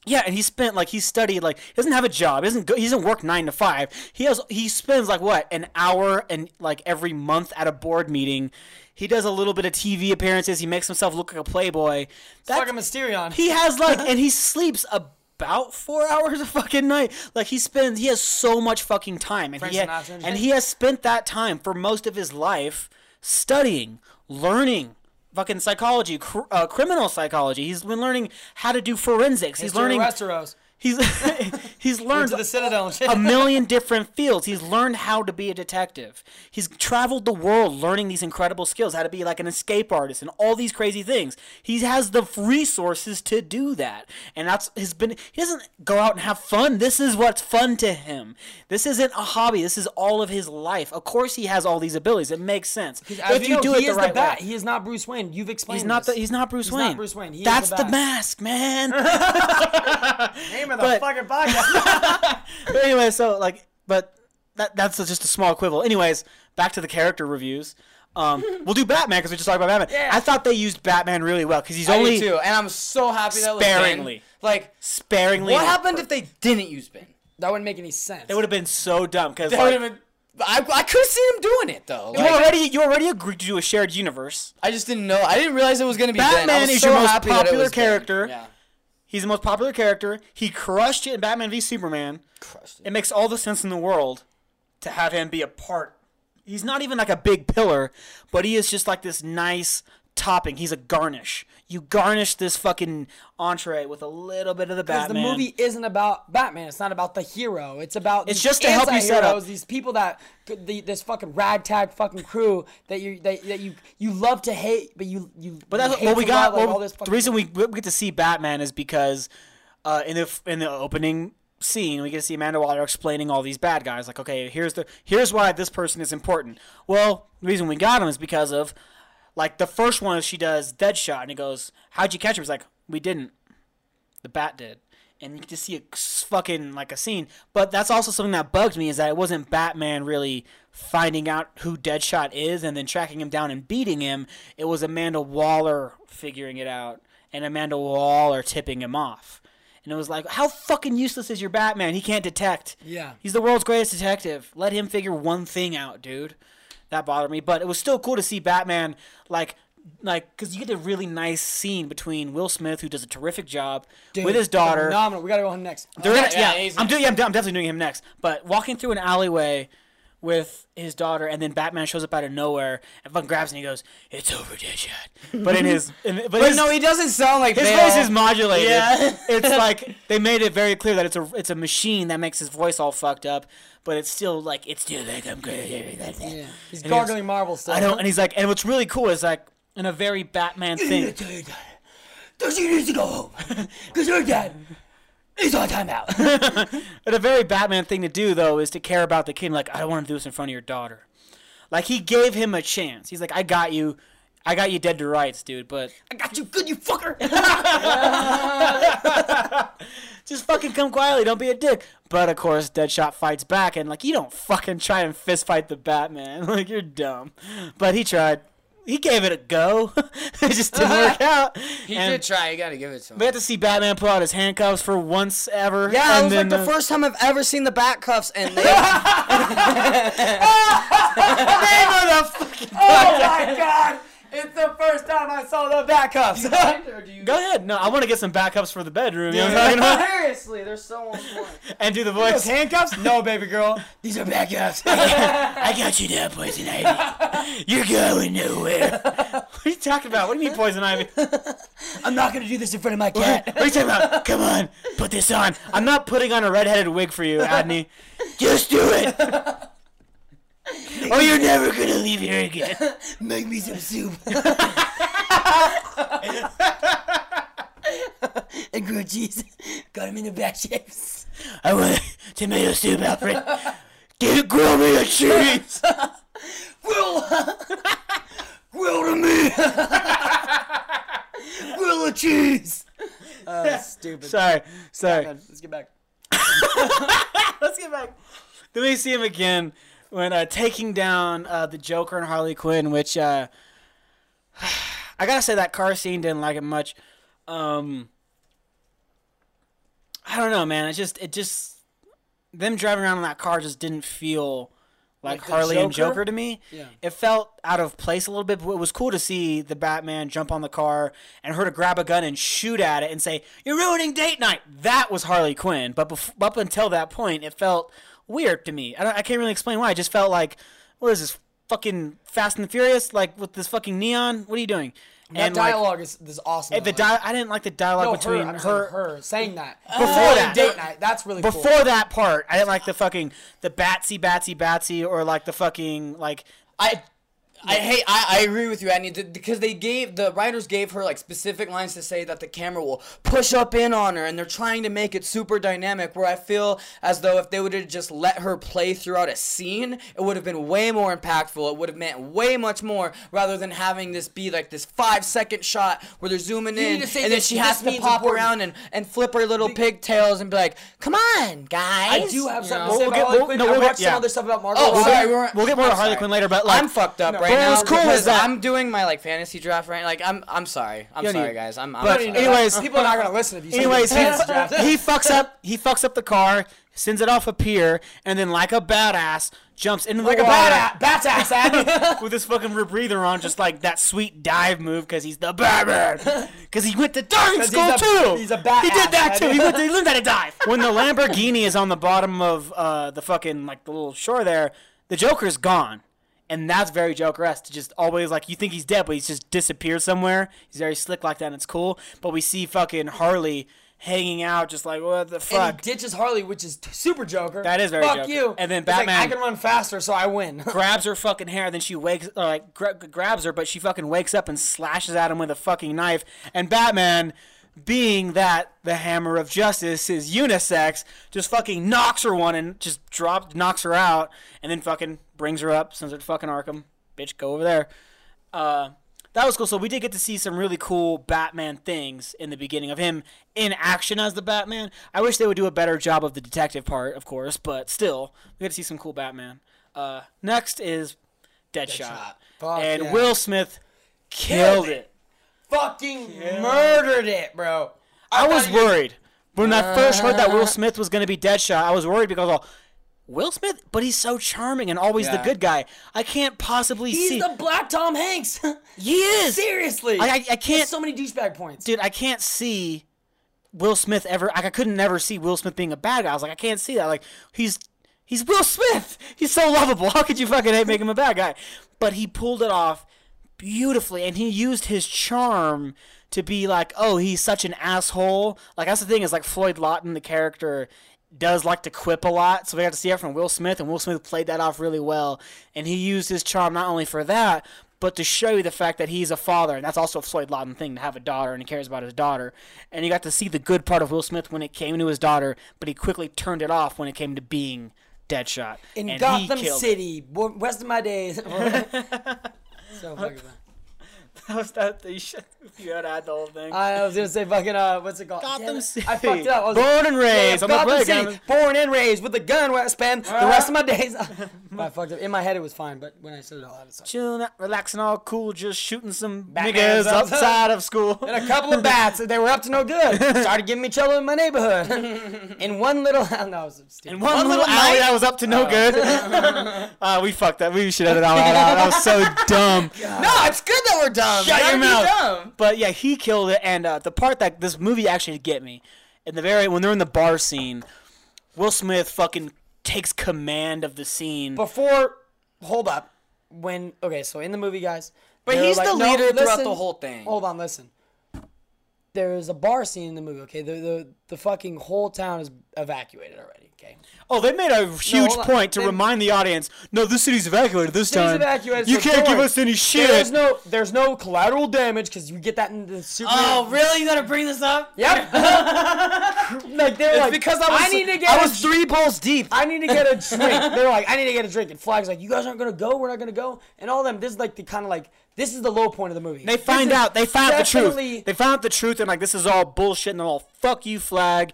yeah, and he spent like he studied like he doesn't have a job. He doesn't go, he doesn't work nine to five. He has he spends like what an hour and like every month at a board meeting. He does a little bit of TV appearances. He makes himself look like a playboy. That's, Fucking Mysterion. he has like, and he sleeps about four hours a fucking night. Like he spends, he has so much fucking time, and Frank he ha- Sinatra and and he has spent that time for most of his life studying, learning. Fucking psychology, cr- uh, criminal psychology. He's been learning how to do forensics. He's learning. Westeros. He's he's learned to the Citadel a million different fields. He's learned how to be a detective. He's traveled the world learning these incredible skills, how to be like an escape artist and all these crazy things. He has the resources to do that. And that's his been he doesn't go out and have fun. This is what's fun to him. This isn't a hobby. This is all of his life. Of course he has all these abilities. It makes sense. If you do it he the is right the Bat. way. He is not Bruce Wayne. You've explained. He's not this. the, he's not Bruce He's Wayne. not Bruce Wayne. He That's the the, mask, man. name of the but- fucking podcast. but anyway, so like, but that that's just a small quibble. Anyways, back to the character reviews. Um, we'll do Batman because we just talked about Batman. Yeah. I thought they used Batman really well because he's I only too, and I'm so happy that was Ben. Sparingly. Like, sparingly. what happened if they didn't use Ben? that wouldn't make any sense. They would have been so dumb because That would have been. I, I could have seen him doing it though. you already you already agreed to do a shared universe. I just didn't know. I didn't realize it was gonna be Ben. I Batman was is so your most it popular character. Yeah, He's the most popular character. He crushed it in Batman v Superman. crushed it. It makes all the sense in the world to have him be a part. He's not even like a big pillar, but he is just like this nice topping. He's a garnish. You garnish this fucking entree with a little bit of the Because Batman. the movie isn't about Batman. It's not about the hero. It's about It's these just to help you set up- These people that the, this fucking ragtag fucking crew that you that, that you you love to hate, but you you. But that's you hate what we got. love, like, well, all this the reason we, we get to see Batman is because uh, in the in the opening scene we get to see Amanda Waller explaining all these bad guys. Like, okay, here's the here's why this person is important. Well, the reason we got him is because of like the first one she does Deadshot and he goes, "How'd you catch him?" He's like, "We didn't. The Bat did." And you get to see a fucking like a scene, but that's also something that bugged me is that it wasn't Batman really finding out who Deadshot is and then tracking him down and beating him. It was Amanda Waller figuring it out and Amanda Waller tipping him off. And it was like, how fucking useless is your Batman? He can't detect. Yeah. He's the world's greatest detective. Let him figure one thing out, dude. That bothered me, but it was still cool to see Batman like like cuz you get a really nice scene between Will Smith who does a terrific job Dude, with his daughter. Phenomenal. We gotta go on next. They're in yeah, yeah, yeah, I'm doing. Yeah, I'm, I'm definitely doing him next. But walking through an alleyway with his daughter, and then Batman shows up out of nowhere and fucking grabs him and he goes, "It's over, Deadshot." But in his, in, but, But his, no, he doesn't sound like his Bale. voice is modulated. Yeah. it's like they made it very clear that it's a it's a machine that makes his voice all fucked up, but it's still like it's still like I'm good. Hearing that Yeah. He's And gargling marbles stuff. I don't. And he's like, and what's really cool is like in a very Batman thing. Does he need to go home? Because your dad is on timeout. But a very Batman thing to do though is to care about the kid. Like I don't want to do this in front of your daughter. Like he gave him a chance. He's like, I got you. I got you dead to rights, dude. But I got you good, you fucker. just fucking come quietly. Don't be a dick. But of course, Deadshot fights back, and like you don't fucking try and fist fight the Batman. Like you're dumb. But he tried. He gave it a go. it just didn't work out. He And did try. You gotta give it to him. We had to see Batman pull out his handcuffs for once ever. Yeah, it and was like then, the uh, first time I've ever seen the bat cuffs, and they. oh my god! It's the first time I saw the back cuffs. Go ahead. No, I want to get some backups for the bedroom. You know what I'm talking about? Seriously, they're so on point. And do the voice. handcuffs? No, baby girl. These are back cuffs. I got you now, Poison Ivy. You're going nowhere. what are you talking about? What do you mean, Poison Ivy? I'm not gonna do this in front of my cat. What are you talking about? Come on, put this on. I'm not putting on a redheaded wig for you, Adney. Just do it. Or you're never gonna leave here again. Make me some soup. and grilled cheese. Got him in the back shapes. I want tomato soup, Alfred. Get grill me a cheese. Grill! Grill to me! Grill a cheese! Uh, stupid. Sorry, sorry. Let's get back. Let's get back. Then we see him again when uh, taking down uh, the Joker and Harley Quinn, which uh, I gotta say that car scene didn't like it much. Um, I don't know, man. It just it just them driving around in that car just didn't feel like, Like Harley and Joker? Joker to me. Yeah. It felt out of place a little bit, but it was cool to see the Batman jump on the car and her to grab a gun and shoot at it and say, "You're ruining date night." That was Harley Quinn, but bef- up until that point, it felt weird to me. I, don't, I can't really explain why. I just felt like, what is this fucking Fast and Furious? Like with this fucking neon? What are you doing? That like, dialogue is, is awesome. the di- I didn't like the dialogue no, between her, her, saying her saying that Before Ruining that. date night. That's really before cool. that part. I didn't like the fucking the batsy batsy batsy or like the fucking like I, I hate. I, I agree with you, Annie, th- because they gave the writers gave her like specific lines to say that the camera will push up in on her, and they're trying to make it super dynamic. Where I feel as though if they would have just let her play throughout a scene, it would have been way more impactful. It would have meant way much more rather than having this be like this five second shot where they're zooming You in, need to say and then she has to pop important. around and and flip her little pigtails and be like, "Come on, guys." I do have You know? to say We'll get- Harley we'll- no, we'll watched get- some yeah. other stuff about oh, Marvel. Oh, we'll sorry, get, we weren't- we'll get more I'm to Harley. Quinn later, but like I'm fucked up No. right What was cool is that- I'm doing my like fantasy draft right. Like I'm I'm sorry. I'm You don't sorry, need- guys. I'm. I'm But sorry. anyways, people are not gonna listen if you. say Anyways, he, this. Draft. he fucks up he fucks up the car, sends it off a pier, and then like a badass jumps into like the a water bad bat's ass. Abby. with his fucking rebreather on, just like that sweet dive move because he's the Batman. Because he went to diving 'Cause school he's a- too. he's a badass, He did that too. man. He went to, he learned how to dive. When the Lamborghini is on the bottom of uh, the fucking like the little shore there, the Joker's gone. And that's very Joker-esque. To just always like you think he's dead, but he's just disappeared somewhere. He's very slick like that, and it's cool. But we see fucking Harley hanging out, just like what the fuck. and he ditches Harley, which is t- super Joker. That is very Fuck Joker. you. And then It's like, Batman- I can run faster, so I win. grabs her fucking hair, then she wakes, or like gra- grabs her, but she fucking wakes up and slashes at him with a fucking knife. And Batman, being that the hammer of justice is unisex, just fucking knocks her one and just drops, knocks her out, and then fucking brings her up, sends her to fucking Arkham. Bitch, go over there. Uh, that was cool. So we did get to see some really cool Batman things in the beginning of him in action as the Batman. I wish they would do a better job of the detective part, of course, but still, we got to see some cool Batman. Uh, next is Deadshot, Deadshot. Fuck and yeah. Will Smith killed Killed it. Fucking murdered it, bro. I was worried when I first heard that Will Smith was going to be Deadshot. I was worried because, oh, Will Smith, but he's so charming and always the good guy. I can't possibly He's see. He's the Black Tom Hanks. he is. Seriously. I- I- I can't- so many douchebag points. dude, I can't see Will Smith ever. Like, I couldn't never see Will Smith being a bad guy. I was like, I can't see that. Like, he's he's Will Smith. He's so lovable. How could you fucking hate make him a bad guy? But he pulled it off beautifully, and he used his charm to be like, oh, he's such an asshole. Like that's the thing is like Floyd Lawton, the character. Does like to quip a lot, so we got to see it from Will Smith, and Will Smith played that off really well. And he used his charm not only for that, but to show you the fact that he's a father, and that's also a Floyd Lawton thing to have a daughter, and he cares about his daughter. And you got to see the good part of Will Smith when it came to his daughter, but he quickly turned it off when it came to being Deadshot. In and Gotham it. City, bo- west of my days. so fucking. That was that. You should. You had to add the whole thing. I was gonna say fucking uh, what's it called? Gotham Damn it. City. I fucked it up. I was Born and raised on the Gotham playground. City, born and raised with a gun where I spend the rest of my days. I fucked up. In my head it was fine, but when I said it all out, it sucked. Chilling, out, relaxing, all cool, just shooting some Batman niggas outside of school. And a couple of bats, they were up to no good. Started giving me trouble in my neighborhood. In one little, no, was stupid. In one, little alley that was up to no good. uh, we fucked that. We should edit all that out. That was so dumb. No, it's good that we're dumb. Shut your mouth. dumb. But yeah, he killed it. And uh, the part that this movie actually get me, in the very when they're in the bar scene, Will Smith fucking takes command of the scene. Before, hold up. When okay, so in the movie, guys. But he's like, the "No, leader throughout listen." the whole thing. Hold on, listen. There's a bar scene in the movie. Okay, the the the fucking whole town is evacuated already. Okay. Oh, they made a huge hold on. point to They- remind the audience. No, this city's evacuated this City's time. evacuated, you so can't give us any shit. There's no there's no collateral damage because you get that in the super. Oh, really? You gotta bring this up? Yep. like they're It's like because I was I need to get I a was three bowls deep. I need to get a drink. They're like, I need to get a drink. And Flag's like, you guys aren't gonna go. We're not gonna go. And all them. This is like the kind of like this is the low point of the movie. They find is out. They find out the truth. They found out the truth, and like this is all bullshit. And they're all fuck you, flag.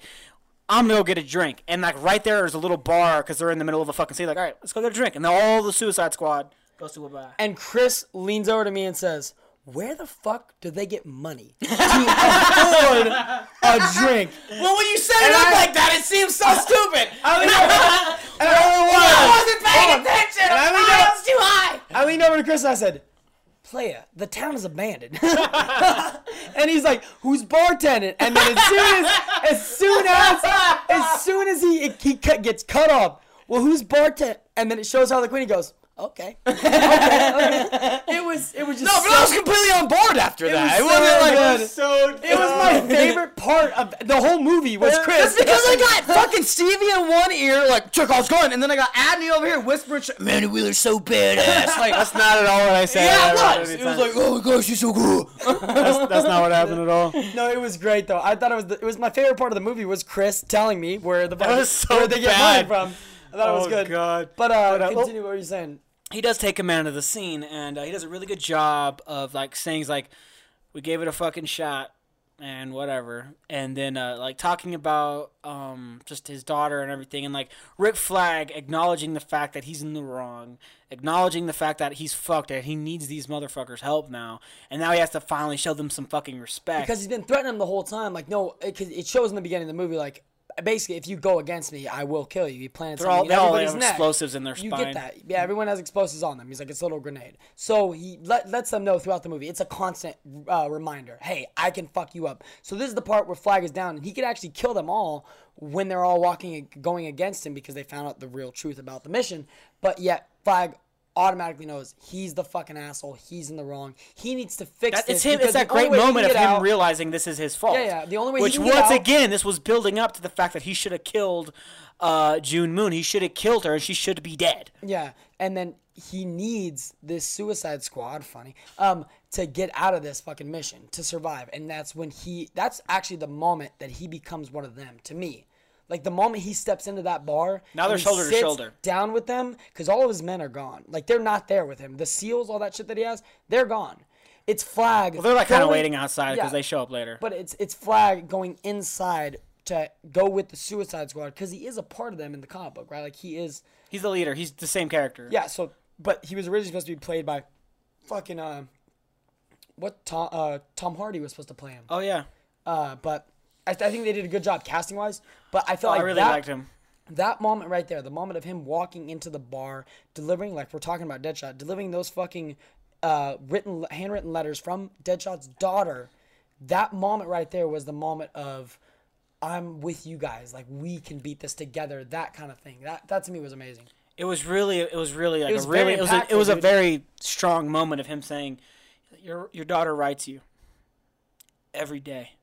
I'm gonna go get a drink. And like right there is a little bar because they're in the middle of a fucking city. Like, all right, let's go get a drink. And then all the Suicide Squad goes to a bar. And Chris leans over to me and says, "Where the fuck do they get money to afford a drink?" Well, when you set it And up I- like that, it seems so stupid. I lean over, and I only I wasn't paying attention. And I I leaned thought was too high. I leaned over to Chris and I said, Playa, the town is abandoned. and he's like, who's bartending? And then as soon as, as soon as, as soon as he, he gets cut off, well, who's bartending? And then it shows how the queen, he goes, okay. okay, okay. It was, it was just No, but so, I was completely on board after it that. was it wasn't like good. So It was my favorite part of the whole movie was Chris. Just because I got fucking Stevie in one ear, like Chekhov's gun, and then I got Adney over here whispering, shit, "Manny Wheeler's so badass." Like, that's not at all what I said. yeah, it was. wrote It was like, "Oh my gosh, you're so cool." that's, that's not what happened at all. No, it was great though. I thought it was the, it was my favorite part of the movie was Chris telling me where the was so where they get money from. I thought it was Oh, good. God. But uh, But, uh, continue what were you saying? He does take command of the scene, and uh, he does a really good job of like saying like, "We gave it a fucking shot." And whatever, and then uh, like talking about um, just his daughter and everything, and like Rick Flag acknowledging the fact that he's in the wrong, acknowledging the fact that he's fucked, and he needs these motherfuckers' help now, and now he has to finally show them some fucking respect. Because he's been threatening him the whole time. Like, no, it, it shows in the beginning of the movie. Like, basically, if you go against me, I will kill you. He planted they're all something they in all have neck. explosives in their spine. You get that? Yeah, everyone has explosives on them. He's like, it's a little grenade. So he let, lets them know throughout the movie. It's a constant uh, reminder. Hey, I can fuck you up. So this is the part where Flag is down, and he could actually kill them all when they're all walking going against him because they found out the real truth about the mission. But yet Flag automatically knows he's the fucking asshole. He's in the wrong. He needs to fix That, this. it's him. It's that great moment of him out- realizing this is his fault. Yeah, yeah, the only way Which once again, this was building up to the fact that he should have killed uh, June Moon. He should have killed her, and she should be dead. Yeah, and then he needs this Suicide Squad, funny, um, to get out of this fucking mission to survive, and that's when he. That's actually the moment that he becomes one of them. To me, like the moment he steps into that bar. Now they're shoulder to shoulder. Down with them, because all of his men are gone. Like they're not there with him. The seals, all that shit that he has, they're gone. It's Flag. Well, they're like kind of waiting outside because Yeah. they show up later. But it's it's Flag going inside to go with the Suicide Squad because he is a part of them in the comic book, right? Like he is. He's the leader. He's the same character. Yeah, so but he was originally supposed to be played by fucking uh what Tom uh Tom Hardy was supposed to play him. Oh yeah. Uh but I, I think they did a good job casting wise, but I felt Oh, I like really that, liked him. that moment right there, the moment of him walking into the bar, delivering like we're talking about Deadshot, delivering those fucking uh written handwritten letters from Deadshot's daughter. That moment right there was the moment of I'm with you guys. Like we can beat this together. That kind of thing. That that to me was amazing. It was really, it was really like was a really, it was, a, it was a very strong moment of him saying, "Your your daughter writes you every day,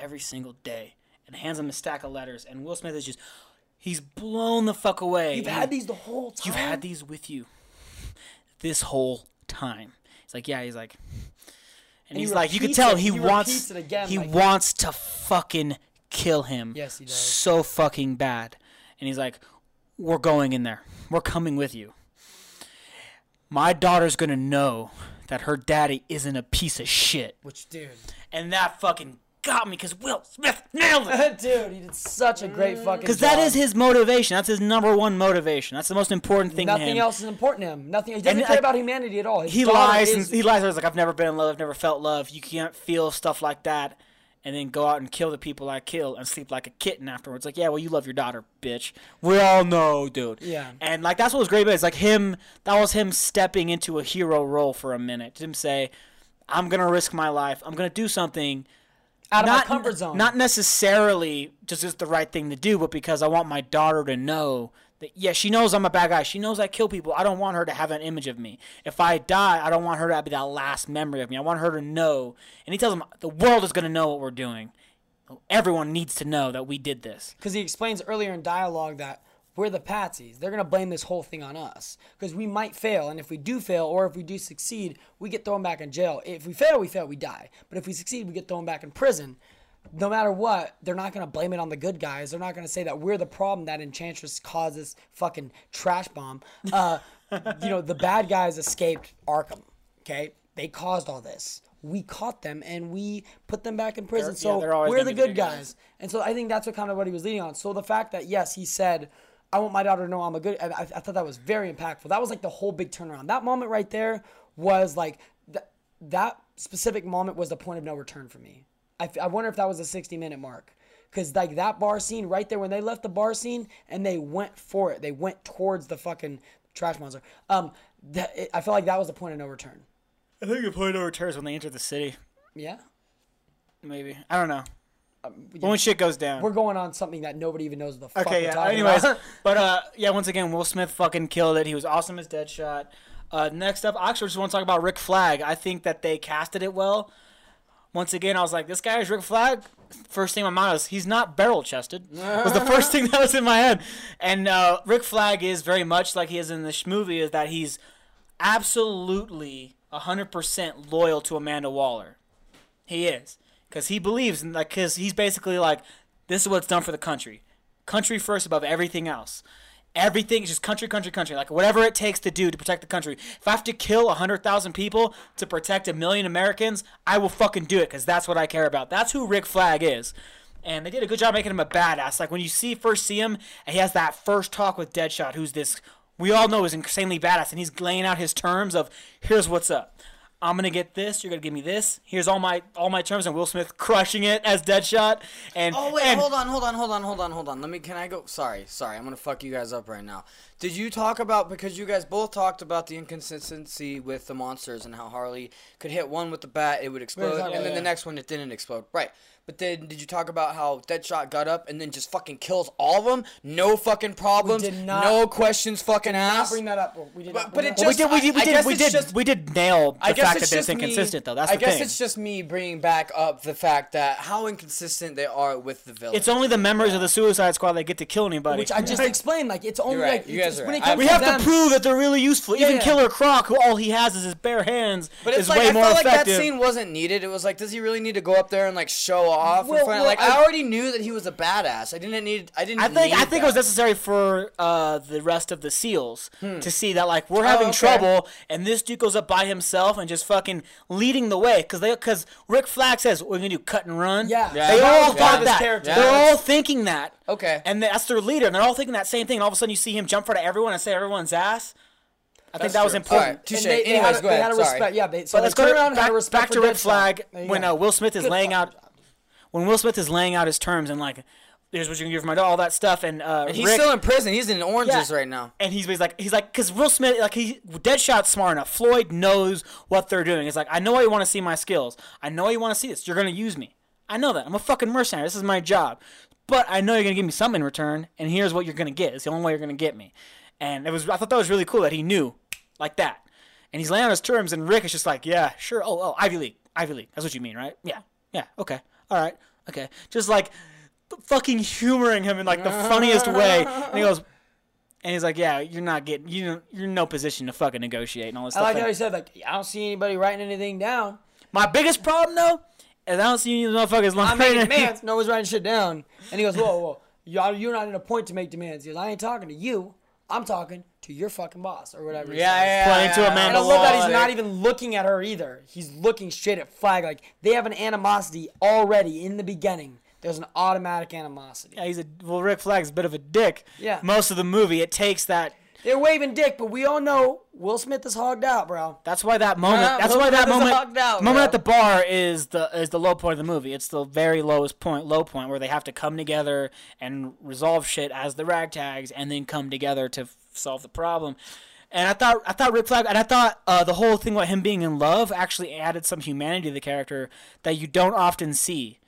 every single day," and hands him a stack of letters. And Will Smith is just, he's blown the fuck away. You've had these the whole time. You've had these with you this whole time. He's like, yeah. He's like, and, he he's like, you could tell it- he, he wants it again, he like- wants to fucking kill him. Yes, he does. So fucking bad. And he's like, we're going in there. We're coming with you. My daughter's gonna know that her daddy isn't a piece of shit. Which, dude, And that fucking got me because Will Smith nailed it. dude, he did such a great mm. fucking. Because that job. is his motivation. That's his number one motivation. That's the most important thing to Nothing him. else is important to him. Nothing. He doesn't And, care like, about humanity at all. His he daughter lies is- and he lies. He's like, I've never been in love. I've never felt love. You can't feel stuff like that, and then go out and kill the people I kill and sleep like a kitten afterwards. Like, yeah, well, you love your daughter, bitch. We all know, dude. Yeah. And like that's what was great about it. It's like him. That was him stepping into a hero role for a minute. Him say, I'm gonna risk my life. I'm gonna do something. Out of not, my comfort zone. Not necessarily just as the right thing to do, but because I want my daughter to know that yeah, she knows I'm a bad guy. She knows I kill people. I don't want her to have an image of me. If I die, I don't want her to be that last memory of me. I want her to know. And he tells him the world is gonna know what we're doing. Everyone needs to know that we did this. because he explains earlier in dialogue that we're the patsies. They're gonna blame this whole thing on us because we might fail, and if we do fail or if we do succeed, we get thrown back in jail. If we fail, we fail, we die. But if we succeed, we get thrown back in prison. No matter what, they're not gonna blame it on the good guys. They're not gonna say that we're the problem that Enchantress caused this fucking trash bomb. Uh, you know, the bad guys escaped Arkham. Okay, they caused all this. We caught them and we put them back in prison. They're- so yeah, we're the good good guys. guys. And so I think that's what kind of what he was leading on. So the fact that yes, he said, "I want my daughter to know I'm a good," I, I thought that was very impactful. That was like the whole big turnaround. That moment right there was like th- that specific moment was the point of no return for me. I, f- I wonder if that was a 60 minute mark. Cause like that bar scene right there when they left the bar scene and they went for it, they went towards the fucking trash monster. Um, that, it, I feel like that was the point of no return. I think the point of no return is when they enter the city. Yeah, Maybe I don't know. When shit goes down. we're going on something that nobody even knows the fuck Okay, yeah. Anyways, but uh, yeah. Once again, Will Smith fucking killed it. He was awesome as Deadshot. Uh, next up, I actually just want to talk about Rick Flag. I think that they casted it well. Once again, I was like, this guy is Rick Flag. First thing in my mind was he's not barrel chested. was the first thing that was in my head. And uh, Rick Flag is very much like he is in this movie. Is that he's absolutely hundred percent loyal to Amanda Waller. He is because he believes in like because he's basically like this is what's done for the country, country first above everything else. Everything is just country, country, country. Like whatever it takes to do to protect the country. If I have to kill hundred thousand people to protect a million Americans, I will fucking do it because that's what I care about. That's who Rick Flag is. And they did a good job making him a badass. Like when you see first see him, and he has that first talk with Deadshot, who's this we all know is insanely badass, and he's laying out his terms of here's what's up. I'm gonna get this. You're gonna give me this. Here's all my all my terms, and Will Smith crushing it as Deadshot. And Oh wait, and hold on, hold on, hold on, hold on, hold on. Let me. Can I go? Sorry, sorry. I'm gonna fuck you guys up right now. Did you talk about because you guys both talked about the inconsistency with the monsters and how Harley could hit one with the bat, it would explode, talking and about- then the next one it didn't explode. Right. But then, did you talk about how Deadshot got up and then just fucking kills all of them? No fucking problems. did not- no questions fucking asked. bring that up. We did But- not but it that well, we did we did we I did we did just- we did nail the I guess fact it's that just it's me- inconsistent though. That's I guess thing. it's just me bringing back up the fact that how inconsistent they are with the villain. It's only the members of the Suicide Squad that get to kill anybody. which I just explained. Like it's only right. like it's- guys are when it comes we to have them, to prove that they're really useful. Even yeah. Killer Croc, who all he has is his bare hands, But it's is like way I more felt like that scene wasn't needed. It was like, does he really need to go up there and like show off? Well, well, like I, I- already knew that he was a badass. I didn't need. I didn't. I think I need think it was necessary for uh, the rest of the seals to see that like we're having okay. trouble, and this dude goes up by himself and just fucking leading the way because they because Rick Flag says we're gonna do cut and run. Yeah. Yeah. they That all was thought part of his that. character. They're all thinking that. Okay. And that's their leader, and they're all thinking that same thing. And all of a sudden, you see him jump for everyone and say everyone's ass. I think That's that was true. important. Alright, touche. and they, they Anyways, had, a- go ahead. had Sorry. respect. Yeah, they, so But let's go around back, respect back to red Flag when uh, Will Smith is Good laying fucking out when Will Smith is laying out his terms and like here's what you can gonna give for my dog, all that stuff, and, uh, And he's Rick, still in prison. He's in oranges Yeah. right now. and he's, he's like he's like because Will Smith like he Deadshot's smart enough. Floyd knows what they're doing. He's like I know you want to see my skills. I know you want to see this. You're gonna use me. I know that. I'm a fucking mercenary. This is my job. But I know you're gonna give me something in return, and here's what you're gonna get. It's the only way you're gonna get me. And it was I thought that was really cool that he knew like that. And he's laying on his terms, and Rick is just like, yeah, sure. Oh, oh, Ivy League, Ivy League. That's what you mean, right? Yeah, yeah. Okay, all right, okay. Just like fucking humoring him in like the funniest way. And he goes, and he's like, yeah, you're not getting, you know, you're in no position to fucking negotiate and all this I stuff. like how he said, like, I don't see anybody writing anything down. My biggest problem though is I don't see any motherfuckers I'm long making. No one's writing shit down. And he goes, whoa, whoa. Y'all, you're not in a point to make demands. He goes, I ain't talking to you. I'm talking to your fucking boss or whatever. he Yeah, says. yeah, Pointing yeah, to yeah. Amanda And I love that he's not even looking at her either. He's looking straight at Flag. Like they have an animosity already in the beginning. There's an automatic animosity. Yeah, he's a well. Rick Flag's a bit of a dick. Yeah. Most of the movie, it takes that. They're waving dick, but we all know Will Smith is hogged out, bro. That's why that moment. That's Will why that Smith moment. hogged out, moment bro. at the bar is the is the low point of the movie. It's the very lowest point, low point where they have to come together and resolve shit as the ragtags, and then come together to f- solve the problem. And I thought I thought Rick Flag, and I thought uh, the whole thing about him being in love actually added some humanity to the character that you don't often see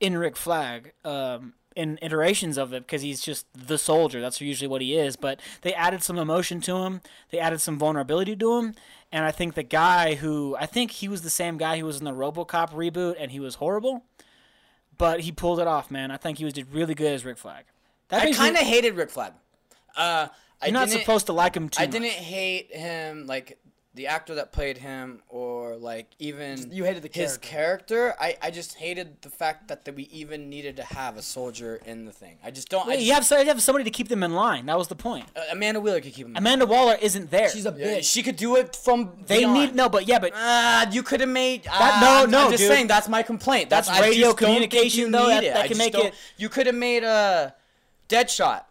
in Rick Flag um, in iterations of it because he's just the soldier. That's usually what he is. But they added some emotion to him. They added some vulnerability to him. And I think the guy who I think he was the same guy who was in the RoboCop reboot and he was horrible, but he pulled it off, man. I think he was did really good as Rick Flag. That I kind of hated Rick Flag. Uh, I You're not supposed to like him too I much. didn't hate him like the actor that played him or like even you hated the his character. character. I, I just hated the fact that, that we even needed to have a soldier in the thing. I just don't. I just, you have so- you have somebody to keep them in line. That was the point. uh, Amanda Wheeler could keep him. Amanda Waller isn't there. She's a Yeah, bitch. she could do it from. they beyond. need no, but yeah, but Ah, you could have made. That- ah, no, no, I'm just dude. saying that's my complaint. That's, That's radio just don't think communication, you though, that- that I can make don't- it- You could have made a Deadshot.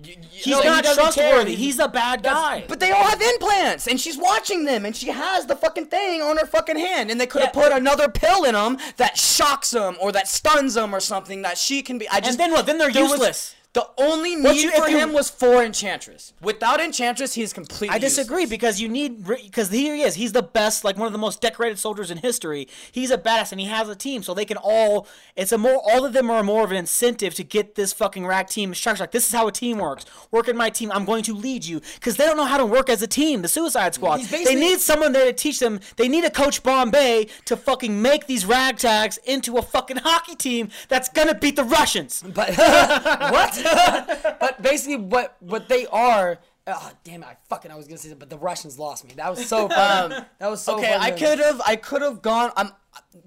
You, you, he's no, not care. trustworthy. He's a bad guy. But they all have implants, and she's watching them, and she has the fucking thing on her fucking hand, and they could have Yeah. put another pill in them that shocks them or that stuns them or something that she can be. I just then what? Then they're there was- useless. The only need for him was for Enchantress. Without Enchantress, he is completely. I disagree useless. because you need because here he is. He's the best, like one of the most decorated soldiers in history. He's a badass, and he has a team, so they can all. It's a more. All of them are more of an incentive to get this fucking rag team structured. Like this is how a team works. Work in my team. I'm going to lead you because they don't know how to work as a team. The Suicide Squad. They need someone there to teach them. They need a Coach Bombay to fucking make these ragtags into a fucking hockey team that's gonna beat the Russians. But what? but basically, what what they are. Oh damn it! I fucking I was gonna say that, but the Russians lost me. That was so. Fun. that was so. Okay, I could have. I could have gone. Um,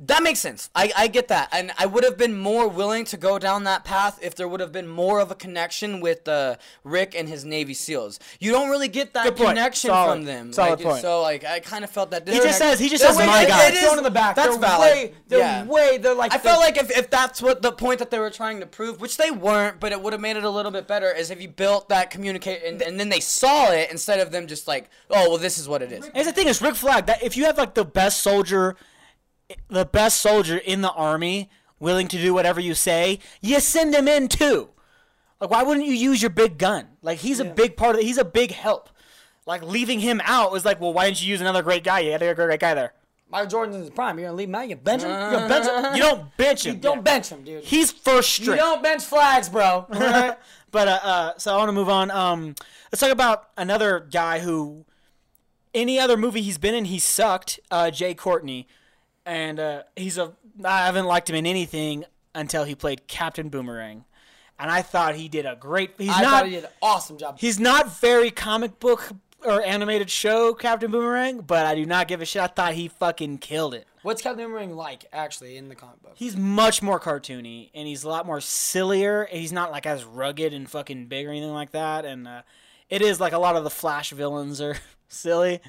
that makes sense. I, I get that, and I would have been more willing to go down that path if there would have been more of a connection with uh, Rick and his Navy SEALs. You don't really get that connection Solid. from them. Solid like, point. So like, I kind of felt that. He just says- he just says, way- "My guy." it is- thrown in the back. That's they're valid. Way, they're yeah. way. They're like. I the- felt like if, if that's what the point that they were trying to prove, which they weren't, but it would have made it a little bit better, is if you built that communicate and, and then they saw it instead of them just like, oh well, this is what it is. Here's the thing: is Rick Flag that if you have like the best soldier, the best soldier in the army, willing to do whatever you say, you send him in too. Like, why wouldn't you use your big gun? Like, he's a big part of. It. He's a big help. Like leaving him out was like, well, why didn't you use another great guy? You had a great guy there. Michael Jordan's in his prime. You're gonna leave him out. You bench him. You gonna bench him. You don't bench him. You don't bench him, dude. He's first string. You don't bench flags, bro. Alright? but uh, uh, so I want to move on. Um, let's talk about another guy who, any other movie he's been in, he sucked. Uh, Jai Courtney, and uh, he's a. I haven't liked him in anything until he played Captain Boomerang, and I thought he did a great. He's I not. thought he did an awesome job. He's not very comic book or animated show Captain Boomerang, but I do not give a shit. I thought he fucking killed it. What's Captain Boomerang like actually in the comic book? He's much more cartoony, and he's a lot more sillier. And he's not like as rugged and fucking big or anything like that. And uh, it is like a lot of the Flash villains are silly.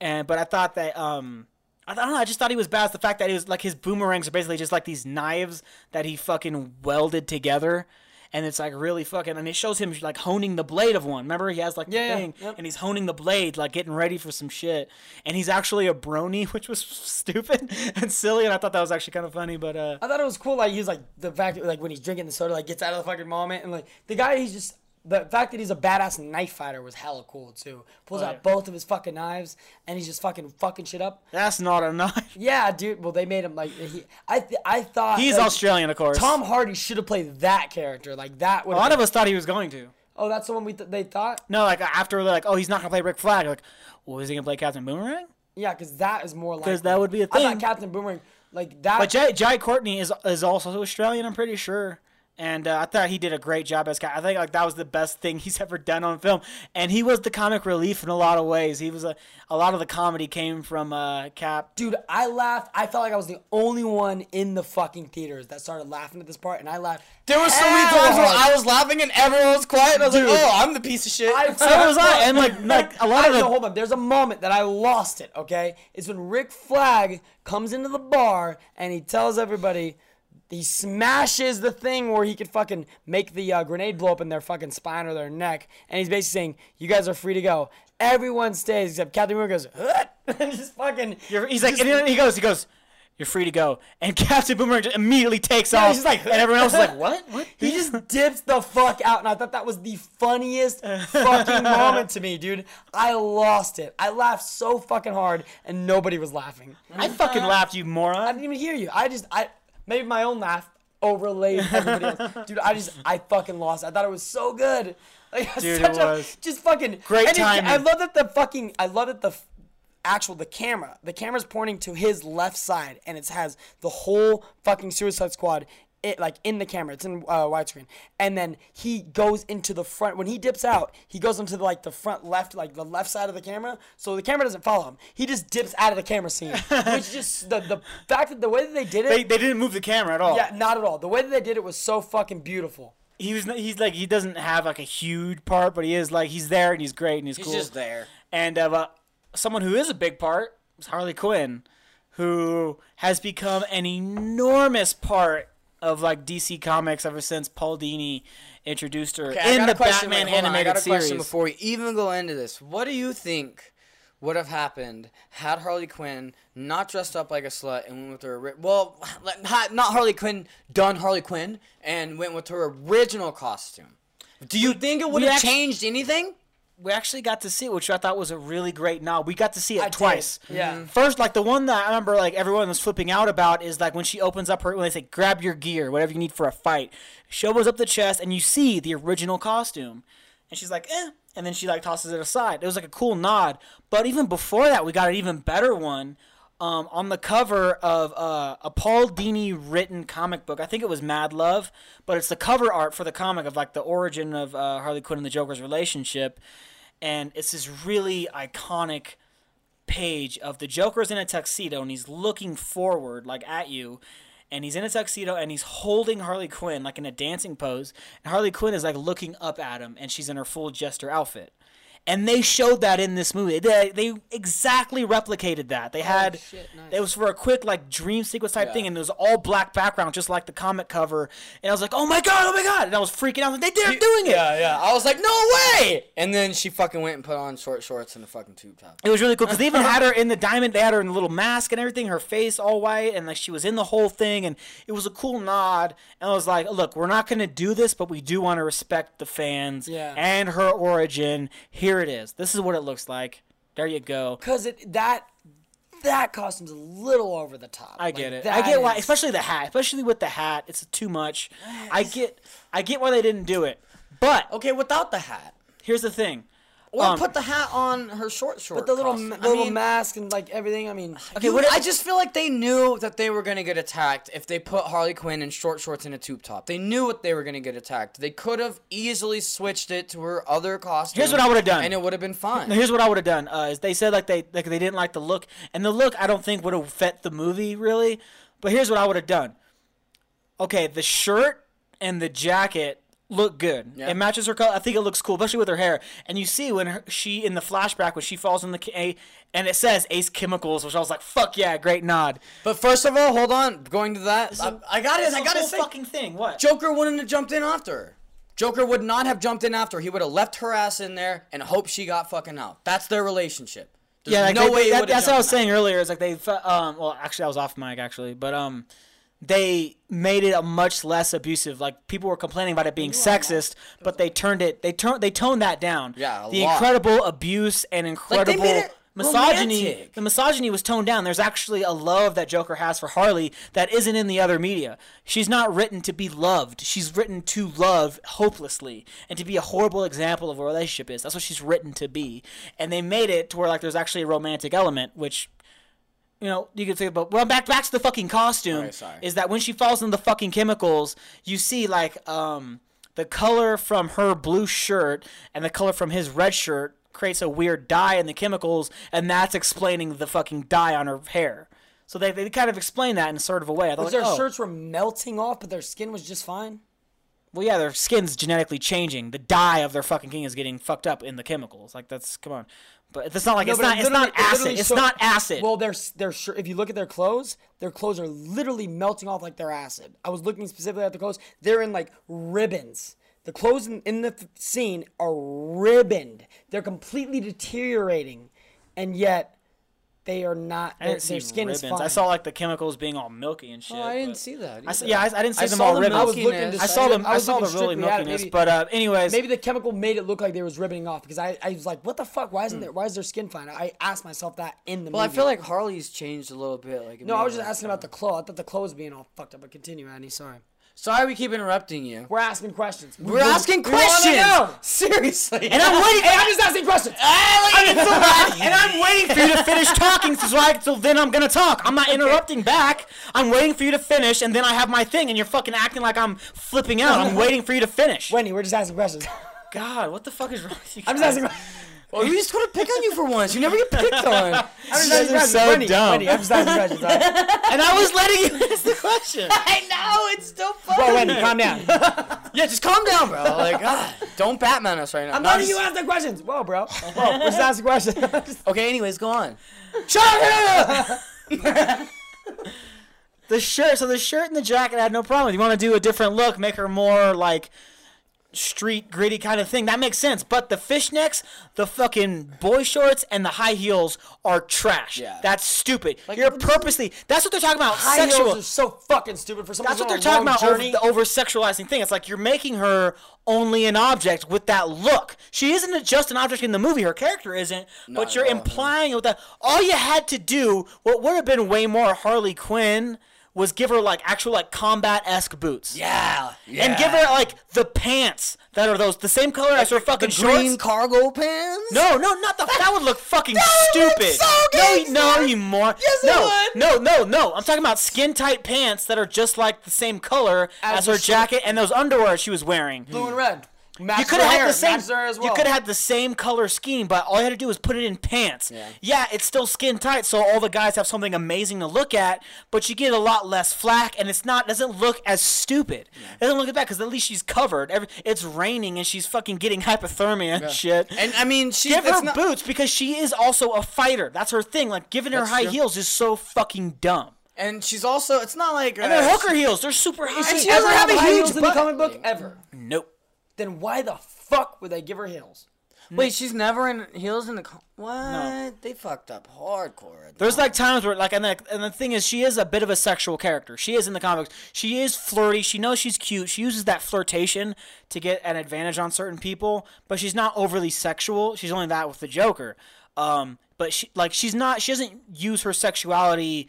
And but I thought that um, I don't know. I just thought he was badass. The fact that he was like his boomerangs are basically just like these knives that he fucking welded together. And it's like really fucking, and it shows him like honing the blade of one. Remember, he has like the Yeah, yeah, thing, yep. and he's honing the blade, like getting ready for some shit. And he's actually a brony, which was stupid and silly. And I thought that was actually kind of funny. But uh, I thought it was cool. Like he's like the fact that, like when he's drinking the soda, like gets out of the fucking moment, and like the guy, he's just the fact that he's a badass knife fighter was hella cool too. Pulls Oh, out yeah. both of his fucking knives, and he's just fucking fucking shit up. That's not a knife. Yeah, dude. Well, they made him like he. I th- I thought He's like, Australian, of course. Tom Hardy should have played that character. Like that would. a lot of us thought he was going to. Oh, that's the one we th- they thought. No, like after they're like, oh, he's not gonna play Rick Flag. Like, well, is he gonna play Captain Boomerang? Yeah, because that is more like because that would be a thing. thought Captain Boomerang like that. But Jai, Jai Courtney is is also Australian. I'm pretty sure. And uh, I thought he did a great job as Cap. I think like that was the best thing he's ever done on film, and he was the comic relief in a lot of ways. He was a a lot of the comedy came from uh, Cap. Dude, I laughed. I felt like I was the only one in the fucking theaters that started laughing at this part, and I laughed. There were so many times where. I was laughing and everyone was quiet. And I was Dude. like, "Oh, I'm the piece of shit." I- So was I, and like like a lot I, of the no, hold on. There's a moment that I lost it. Okay, it's when Rick Flag comes into the bar and he tells everybody. He smashes the thing where he could fucking make the uh, grenade blow up in their fucking spine or their neck, and he's basically saying, "You guys are free to go." Everyone stays except Captain Boomer goes, "What?" and just fucking. You're, he's like, just- and then he goes, he goes, "You're free to go," and Captain Boomerang just immediately takes Yeah, off, he's just like- and everyone else is like, "What? What?" He just dips the fuck out, and I thought that was the funniest fucking moment to me, dude. I lost it. I laughed so fucking hard, and nobody was laughing. I fucking laughed, you moron. I didn't even hear you. I just, I maybe my own laugh overlaid everybody else. Dude, I just, I fucking lost. I thought it was so good. Like, Dude, such it a- just fucking Great it- I love that the fucking, I love that the actual the camera, the camera's pointing to his left side, and it has the whole fucking Suicide Squad. It like in the camera, it's in uh, widescreen, and then he goes into the front. When he dips out, he goes into the, like the front left, like the left side of the camera. So the camera doesn't follow him. He just dips out of the camera scene, which just the the fact that the way that they did it, They, they didn't move the camera at all. yeah, not at all. The way that they did it was so fucking beautiful. he was he's like he doesn't have like a huge part, but he is like he's there and he's great and he's, He's cool. just there. And uh, someone who is a big part is Harley Quinn, who has become an enormous part of like DC Comics ever since Paul Dini introduced her Okay, in the question, Batman wait, on, animated I got a series. before we even go into this. What do you think would have happened had Harley Quinn not dressed up like a slut and went with her? Well, not Harley Quinn done Harley Quinn and went with her original costume. Do you think it would have changed anything? We actually got to see it, which I thought was a really great nod. We got to see it I did, twice. yeah. Mhm. First, like the one that I remember, like everyone was flipping out about is like when she opens up her when they say grab your gear, whatever you need for a fight. She opens up the chest and you see the original costume, and she's like, eh, and then she like tosses it aside. It was like a cool nod. But even before that, we got an even better one. Um, on the cover of uh, a Paul Dini written comic book, I think it was Mad Love, but it's the cover art for the comic of like the origin of uh, Harley Quinn and the Joker's relationship, and it's this really iconic page of the Joker's in a tuxedo and he's looking forward like at you. And he's in a tuxedo and he's holding Harley Quinn like in a dancing pose. And Harley Quinn is like looking up at him and she's in her full jester outfit. And they showed that in this movie. They, they exactly replicated that. They had shit, nice. it was for a quick like dream sequence type thing and it was all black background just like the comic cover and I was like, "Oh my god, oh my god." And I was freaking out. They they're doing it. Yeah, yeah. I was like, no way! And then she fucking went and put on short shorts and a fucking tube top. It was really cool because they even had her in the diamond. They had her in the little mask and everything, her face all white, and like she was in the whole thing, and it was a cool nod. And I was like, "Look, we're not gonna do this, but we do want to respect the fans Yeah. and her origin. Here it is. This is what it looks like. There you go. Cause it that that costume's a little over the top. I get Like, it. I get why, is- especially the hat. Especially with the hat, it's too much. I get, I get why they didn't do it. But Okay, without the hat. here's the thing. Or Um, put the hat on her short short. But the little costume. the I little mean, mask and like everything. I mean, Okay, You- what if- I just feel like they knew that they were gonna get attacked if they put Harley Quinn in short shorts and a tube top. They knew what they were gonna get attacked. They could have easily switched it to her other costume. Here's what I would've done. and it would have been fine. Now, here's what I would have done. Uh, is they said like they like they didn't like the look, and the look I don't think would have fit the movie really. But here's what I would have done. Okay, the shirt and the jacket look good. Yeah. It matches her color. I think it looks cool, especially with her hair. And you see when her, she in the flashback when she falls in the ca- and it says Ace Chemicals, which I was like, fuck yeah, great nod. but first of all, hold on. Going to that, I, I got it. I got say, fucking thing. What? Joker wouldn't have jumped in after her. Joker would not have jumped in after. He would have left her ass in there and hoped she got fucking out. That's their relationship. There's yeah, like no they- way. he that- that's what I was in saying earlier. It's like they, um, well, actually, I was off mic actually, but um, they made it a much less abusive. Like people were complaining about it being sexist, but they turned it, they turned, they toned that down. Yeah, a the lot. incredible abuse and incredible. it misogyny romantic. the misogyny was toned down there's actually a love that joker has for harley that isn't in the other media she's not written to be loved she's written to love hopelessly and to be a horrible example of what a relationship is that's what she's written to be and they made it to where like there's actually a romantic element which you know, you could say, but well, back back to the fucking costume. Alright, sorry. Is that when she falls in the fucking chemicals, you see like um the color from her blue shirt and the color from his red shirt creates a weird dye in the chemicals, and that's explaining the fucking dye on her hair. So they, they kind of explain that in a sort of a way. I thought, Was like, their oh. shirts were melting off, but their skin was just fine? Well, yeah, their skin's genetically changing. The dye of their fucking king is getting fucked up in the chemicals. Like that's come on, but it's not like it's not it's not acid. It's so- not acid. Well, their their shirt. If you look at their clothes, their clothes are literally melting off like they're acid. I was looking specifically at the clothes. They're in like ribbons. The clothes in, in the f- scene are ribboned. They're completely deteriorating, and yet they are not. I Their, didn't see their skin ribbons. is fine. I saw like the chemicals being all milky and shit. Oh, I didn't see that. I s- either. yeah, I, I didn't see I them all the ribbons. I was looking. milkiness. To I saw them. I I, saw the really strictly milkiness. Maybe- But uh, anyways, Maybe the chemical made it look like they was ribboning off because I, I was like, what the fuck? Why isn't there? Why is their skin fine? I asked myself that in the Well, I feel like Harley's changed a little bit. Like no, I was just asking about the clothes. I thought the clothes being all fucked up. But continue, Andy. Sorry. Sorry, we keep interrupting you. We're asking questions. We're asking we wanna questions. know. Seriously. and I'm waiting. Hey, I'm just asking questions. I'm waiting and I'm waiting for you to finish talking, so I then I'm gonna talk. I'm not interrupting back. I'm waiting for you to finish, and then I have my thing, and you're fucking acting like I'm flipping out. I'm waiting for you to finish. Wendy, we're just asking questions. God, what the fuck is wrong with you? I'm just guys? asking. Questions. well, we just want to pick on you for once. You never get picked on. I'm just asking questions. so Wendy, dumb. Wendy, I'm just asking questions. all right? And I was letting you ask the question. I know it's still fun. Bro, Wendy, calm down. Yeah, just calm down, bro. Like, God, don't Batman us right now. I'm No, letting just- you ask the questions. Whoa, bro. Whoa, we're just asking questions. Okay, anyways, go on. Shut up! The shirt, so the shirt and the jacket I had no problem with. You want to do a different look, make her more like street gritty kind of thing. That makes sense. But the fishnecks, the fucking boy shorts, and the high heels are trash. Yeah. That's stupid. Like, You're purposely. That's what they're talking about. High sexual. heels are so fucking stupid for someone That's what they're talking about. Over, the over sexualizing thing. It's like you're making her only an object with that look. She isn't just an object in the movie. Her character isn't. but you're all. implying with that. All you had to do, what would have been way more Harley Quinn, was give her like actual like combat esque boots. Yeah, yeah. And give her like the pants that are those the same color as her fucking the green shorts. cargo pants. No, no, not the. That would look fucking stupid. so no, no, you moron. Yes, it no, would. no, no, no. I'm talking about skin tight pants that are just like the same color As as, her jacket and those underwear she was wearing. Blue and red. You could have had the same. matches her as well. You could have had the same color scheme, but all you had to do was put it in pants. Yeah. it's still skin tight, so all the guys have something amazing to look at. But you get a lot less flack, and it's not doesn't look as stupid. It doesn't look as bad because at least she's covered. Every, it's raining and she's fucking getting hypothermia and shit. And I mean, she Give her not- boots because she is also a fighter. That's her thing. Like giving her That's high true. heels is so fucking dumb. And she's also. It's not like. And they're uh, hooker heels. They're super high. She doesn't ever have a huge heels in the butt. comic book ever? Nope. Then why the fuck would they give her heels? Wait, she's never in heels in the. Co- what? They fucked up hardcore. There's like times where like and the, and the thing is she is a bit of a sexual character. She is in the comics. She is flirty. She knows she's cute. She uses that flirtation to get an advantage on certain people, but she's not overly sexual. She's only that with the Joker. Um, but she like she's not she doesn't use her sexuality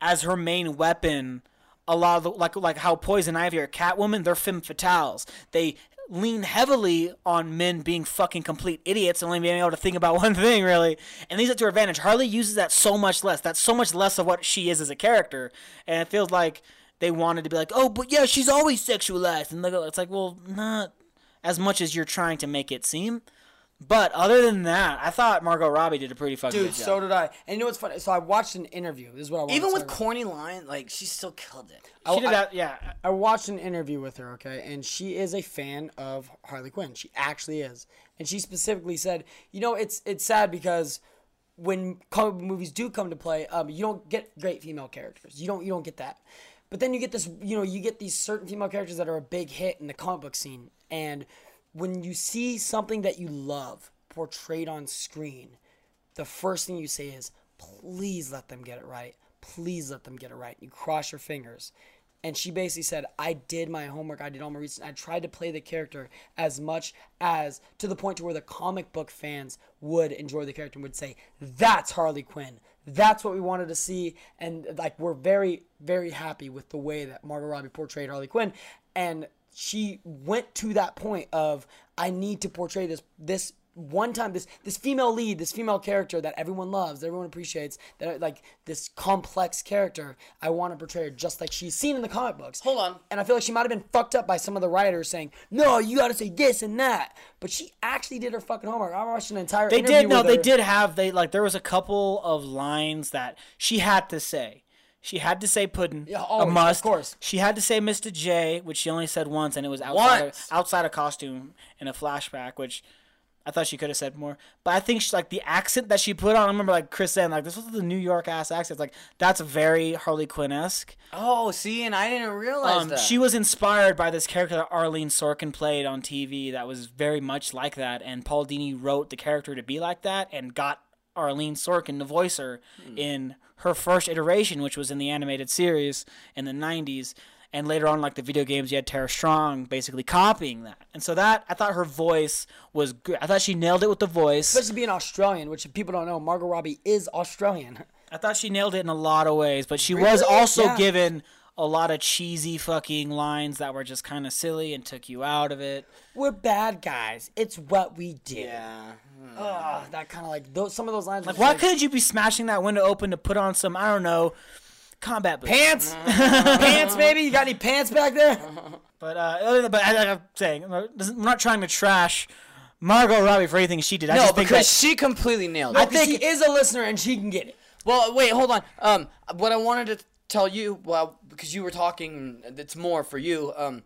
as her main weapon. A lot of the, like like how Poison Ivy or Catwoman, they're femme fatales. They lean heavily on men being fucking complete idiots and only being able to think about one thing really. And these are to her advantage. Harley uses that so much less. That's so much less of what she is as a character. And it feels like they wanted to be like oh but yeah she's always sexualized. And it's like well not as much as you're trying to make it seem but other than that i thought margot robbie did a pretty fucking Dude, good job Dude, so did I. And you know what's funny? So I watched an interview. This is what I wanted Even with talk about. corny line, like she still killed it. she did I- that yeah I watched an interview with her, okay, and she is a fan of Harley Quinn. She actually is, and she specifically said, you know, it's it's sad because when comic book movies do come to play, um, you don't get great female characters. You don't you don't get that, but then you get this, you know, you get these certain female characters that are a big hit in the comic book scene, and when you see something that you love portrayed on screen, the first thing you say is, please let them get it right. Please let them get it right. You cross your fingers. And she basically said, I did my homework. I did all my research. I tried to play the character as much as to the point to where the comic book fans would enjoy the character and would say, that's Harley Quinn. That's what we wanted to see. And like, we're very, very happy with the way that Margot Robbie portrayed Harley Quinn. And she went to that point of, I need to portray this, this one time this this female lead, this female character that everyone loves, that everyone appreciates, that like this complex character. I want to portray her just like she's seen in the comic books. Hold on. And I feel like she might have been fucked up by some of the writers saying, "No, you got to say this and that." But she actually did her fucking homework. I watched an entire. They did no, they did have they like there was a couple of lines that she had to say. She had to say pudding. Yeah, a always, of must. course. She had to say Mr. J, which she only said once, and it was outside Once. of, outside of costume in a flashback, which I thought she could have said more. But I think she, like the accent that she put on. I remember like Chris saying like this was the New York ass accent. Like that's very Harley Quinn esque. Oh, see, and I didn't realize Um, that. she was inspired by this character that Arlene Sorkin played on TV that was very much like that, and Paul Dini wrote the character to be like that and got Arlene Sorkin to voice her in her first iteration, which was in the animated series in the 90s. And later on, like the video games, you had Tara Strong basically copying that. And so that, I thought her voice was good. I thought she nailed it with the voice. especially being Australian, which if people don't know, Margot Robbie is Australian. I thought she nailed it in a lot of ways, but she was also Yeah. given a lot of cheesy fucking lines that were just kind of silly and took you out of it. We're bad guys. It's what we do. yeah. Ugh, that kind of like those. Some of those lines. Like, why just couldn't you be smashing that window open to put on some, I don't know, combat boots? pants? pants, maybe You got any pants back there? But, uh, other than- but I- like I'm saying, I'm not trying to trash Margot Robbie for anything she did. I No, just think because that, she completely nailed it. I think she is a listener and she can get it. Well, wait, hold on. Um, what I wanted to tell you, well, because you were talking, it's more for you. Um,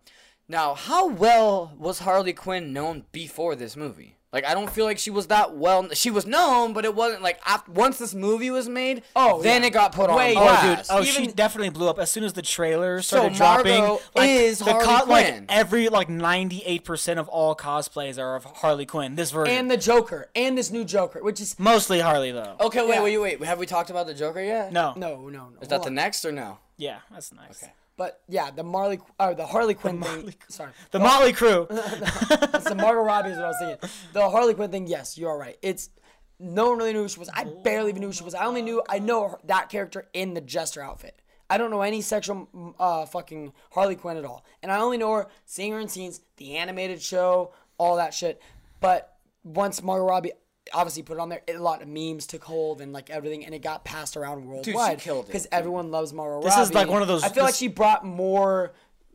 now, how well was Harley Quinn known before this movie? Like, I don't feel like she was that well. She was known, but it wasn't like after, once this movie was made. Oh, then yeah. it got put on. Wait, Oh, dude! Oh, she definitely blew up as soon as the trailer So started dropping. Margot Like, is the Harley like Quinn. every like ninety-eight percent of all cosplays are of Harley Quinn. This version, And the Joker, and this new Joker, which is mostly Harley though. Okay, wait, Yeah. wait, wait. Have we talked about the Joker yet? No, no, no, no. Is that hold the next or no? yeah, that's nice. Okay. But yeah, the Marley, or the Harley Quinn thing. Sorry, The Motley Crew. it's the Margot Robbie is what I was thinking. The Harley Quinn thing, yes, you are right. It's no one really knew who she was. I barely even knew who she was. I only knew I know her, that character in the Jester outfit. I don't know any sexual mm, uh, fucking Harley Quinn at all, and I only know her seeing her in scenes, the animated show, all that shit. But once Margot Robbie obviously put it on there, a lot of memes took hold and like everything, and it got passed around worldwide killed it, because everyone loves Margot This Robbie. is like one of those- I feel like she brought more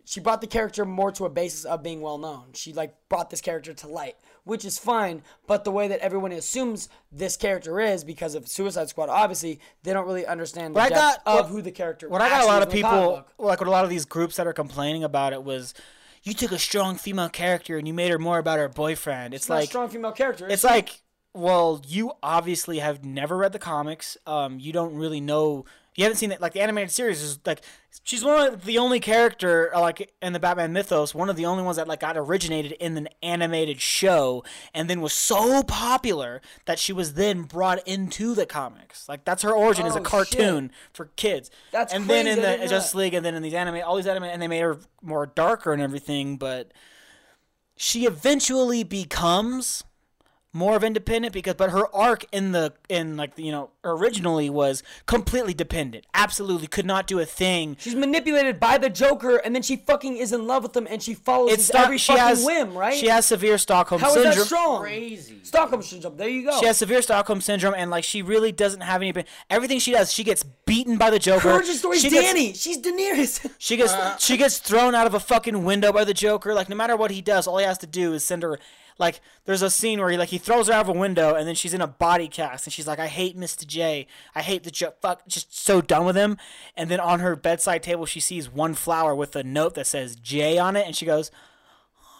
she brought the character more to a basis of being well known. She like brought this character to light, which is fine. But the way that everyone assumes this character is because of Suicide Squad, obviously they don't really understand the But I got- of what- who the character. What I got a lot of in the comic people, like what a lot of these groups that are complaining about it was, you took a strong female character and you made her more about her boyfriend. It's, It's like strong female character. it's like, well, you obviously have never read the comics. Um, you don't really know. You haven't seen it. Like the animated series is like, she's one of the only character uh, like in the Batman mythos. One of the only ones that like got originated in an animated show, and then was so popular that she was then brought into the comics. Like that's her origin as a Oh, cartoon for kids. That's and then in the Justice. League, and then in these anime, all these anime, and they made her more darker and everything, but she eventually becomes more of independent because but her arc in the in like you know originally was completely dependent absolutely could not do a thing She's manipulated by the Joker, and then she fucking is in love with him, and she follows it's his not, every she fucking has whim, right? she has severe stockholm How is syndrome that strong? Crazy. Stockholm syndrome. There you go. she has severe stockholm syndrome and like she really doesn't have any everything she does she gets beaten by the joker Origin story's she gets, Danny. She's Daenerys. She gets she gets thrown out of a fucking window by the Joker. Like no matter what he does, all he has to do is send her. Like there's a scene where he like he throws her out of a window and then she's in a body cast and she's like, I hate Mr. J. I hate the. Fuck, just so done with him. And then on her bedside table she sees one flower with a note that says J on it and she goes.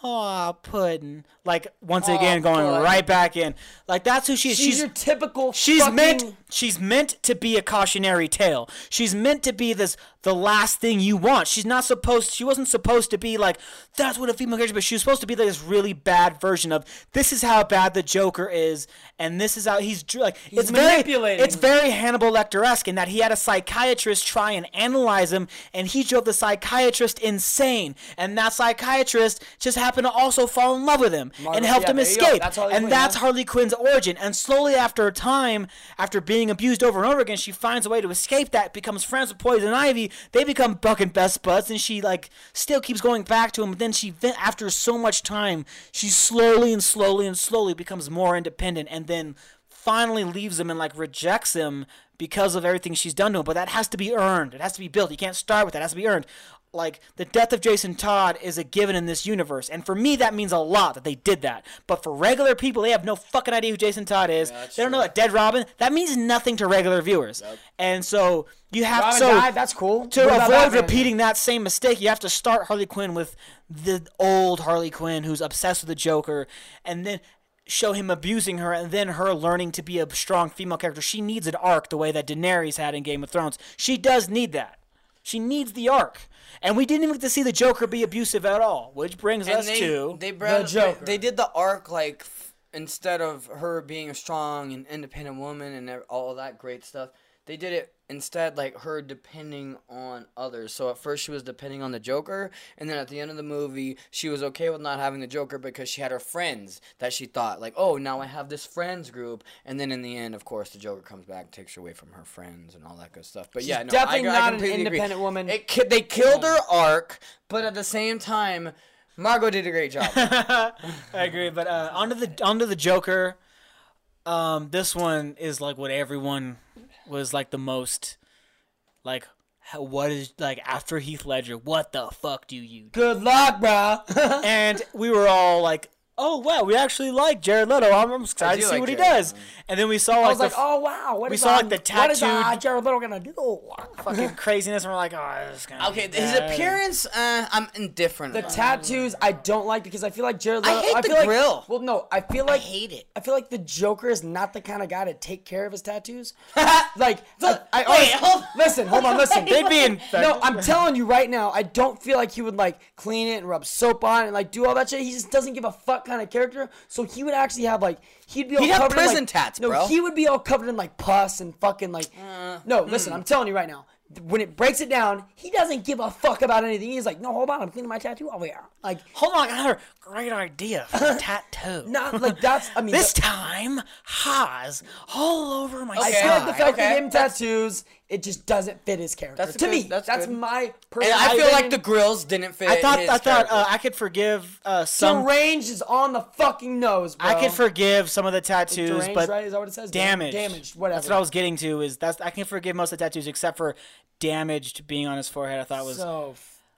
Aw, pudding. Like once oh, again, going puddin'. right back in. Like that's who she is. She's, She's your typical. She's fucking, meant she's meant to be a cautionary tale. She's meant to be this the last thing you want. She's not supposed she wasn't supposed to be like that's what a female character but she was supposed to be like this really bad version of this is how bad the Joker is and this is how he's like it's very it's very Hannibal Lecter-esque in that he had a psychiatrist try and analyze him and he drove the psychiatrist insane and that psychiatrist just happened to also fall in love with him Margot- and helped yeah, him go. escape. That's Harley and Quinn, that's man. Harley Quinn's origin. And slowly after a time, after being abused over and over again, she finds a way to escape that, becomes friends with Poison Ivy. They become fucking best buds, and she like still keeps going back to him. But then she, after so much time, she slowly and slowly and slowly becomes more independent, and then finally leaves him and like rejects him because of everything she's done to him. But that has to be earned. It has to be built. You can't start with that. It has to be earned. Like the death of Jason Todd is a given in this universe, and for me that means a lot that they did that. But for regular people, they have no fucking idea who Jason Todd is. that's they don't know true. that Dead Robin. That means nothing to regular viewers. And so you have Robin so died. That's cool. to What avoid Batman? repeating that same mistake, you have to start Harley Quinn with the old Harley Quinn who's obsessed with the Joker, and then show him abusing her, and then her learning to be a strong female character. She needs an arc the way that Daenerys had in Game of Thrones. She does need that. She needs the arc. And we didn't even get to see the Joker be abusive at all, which brings And us they, to they brought, Joker. They did the arc like f- instead of her being a strong and independent woman and all that great stuff. They did it instead like her depending on others. So at first she was depending on the Joker, and then at the end of the movie she was okay with not having the Joker because she had her friends that she thought like, oh, now I have this friends group. And then in the end, of course, the Joker comes back takes her away from her friends and all that good stuff. But yeah, no, definitely I, I not an completely agree. independent woman. It they killed her arc, but at the same time. Margot did a great job. I agree, but uh, onto the onto the Joker. Um, this one is like what everyone was like the most, like, what is like after Heath Ledger? What the fuck do you? do? Good luck, bro. and we were all like, "Oh wow, we actually like Jared Leto. I'm, I'm excited to see like what he Jared does." And then we saw like, I was the like, f- oh wow, what we is saw, like, the What is uh, tattooed- Jared Leto gonna do? fucking craziness, and we're like, "Oh, this is gonna Okay, be his bad." appearance, uh, I'm indifferent. The about. tattoos I don't like because I feel like Jared I Leto. hate the feel like, grill. Well, no, I feel like I hate it. I feel like the Joker is not the kind of guy to take care of his tattoos. like, I, I Wait, always- hold listen, hold on, listen. They'd be in. No, I'm telling you right now, I don't feel like he would like clean it and rub soap on it and like do all that shit. He just doesn't give a fuck kind of character. So he would actually have like he'd be all He'd have covered in, like, tats, no, bro. he would be all covered in like pus and fucking like. Uh, no, listen, hmm. I'm telling you right now. When it breaks it down, he doesn't give a fuck about anything. He's like, no, hold on, I'm cleaning my tattoo oh, over here. Like, Hold on, I got a great idea for a tattoo. not like that's. I mean, This the- time, Haas all over my I Okay. feel like the fact okay. that him tattoos, it just doesn't fit his character. That's to good, me, that's that's, good. my And personal. I feel like the grills didn't fit. I thought his I thought uh, I could forgive uh, some. Deranged is on the fucking nose, bro. I could forgive some of the tattoos, Deranged, but right? Is that what it says? damaged. Damaged, whatever. That's what I was getting to. Is that's I can forgive most of the tattoos except for damaged being on his forehead. I thought was so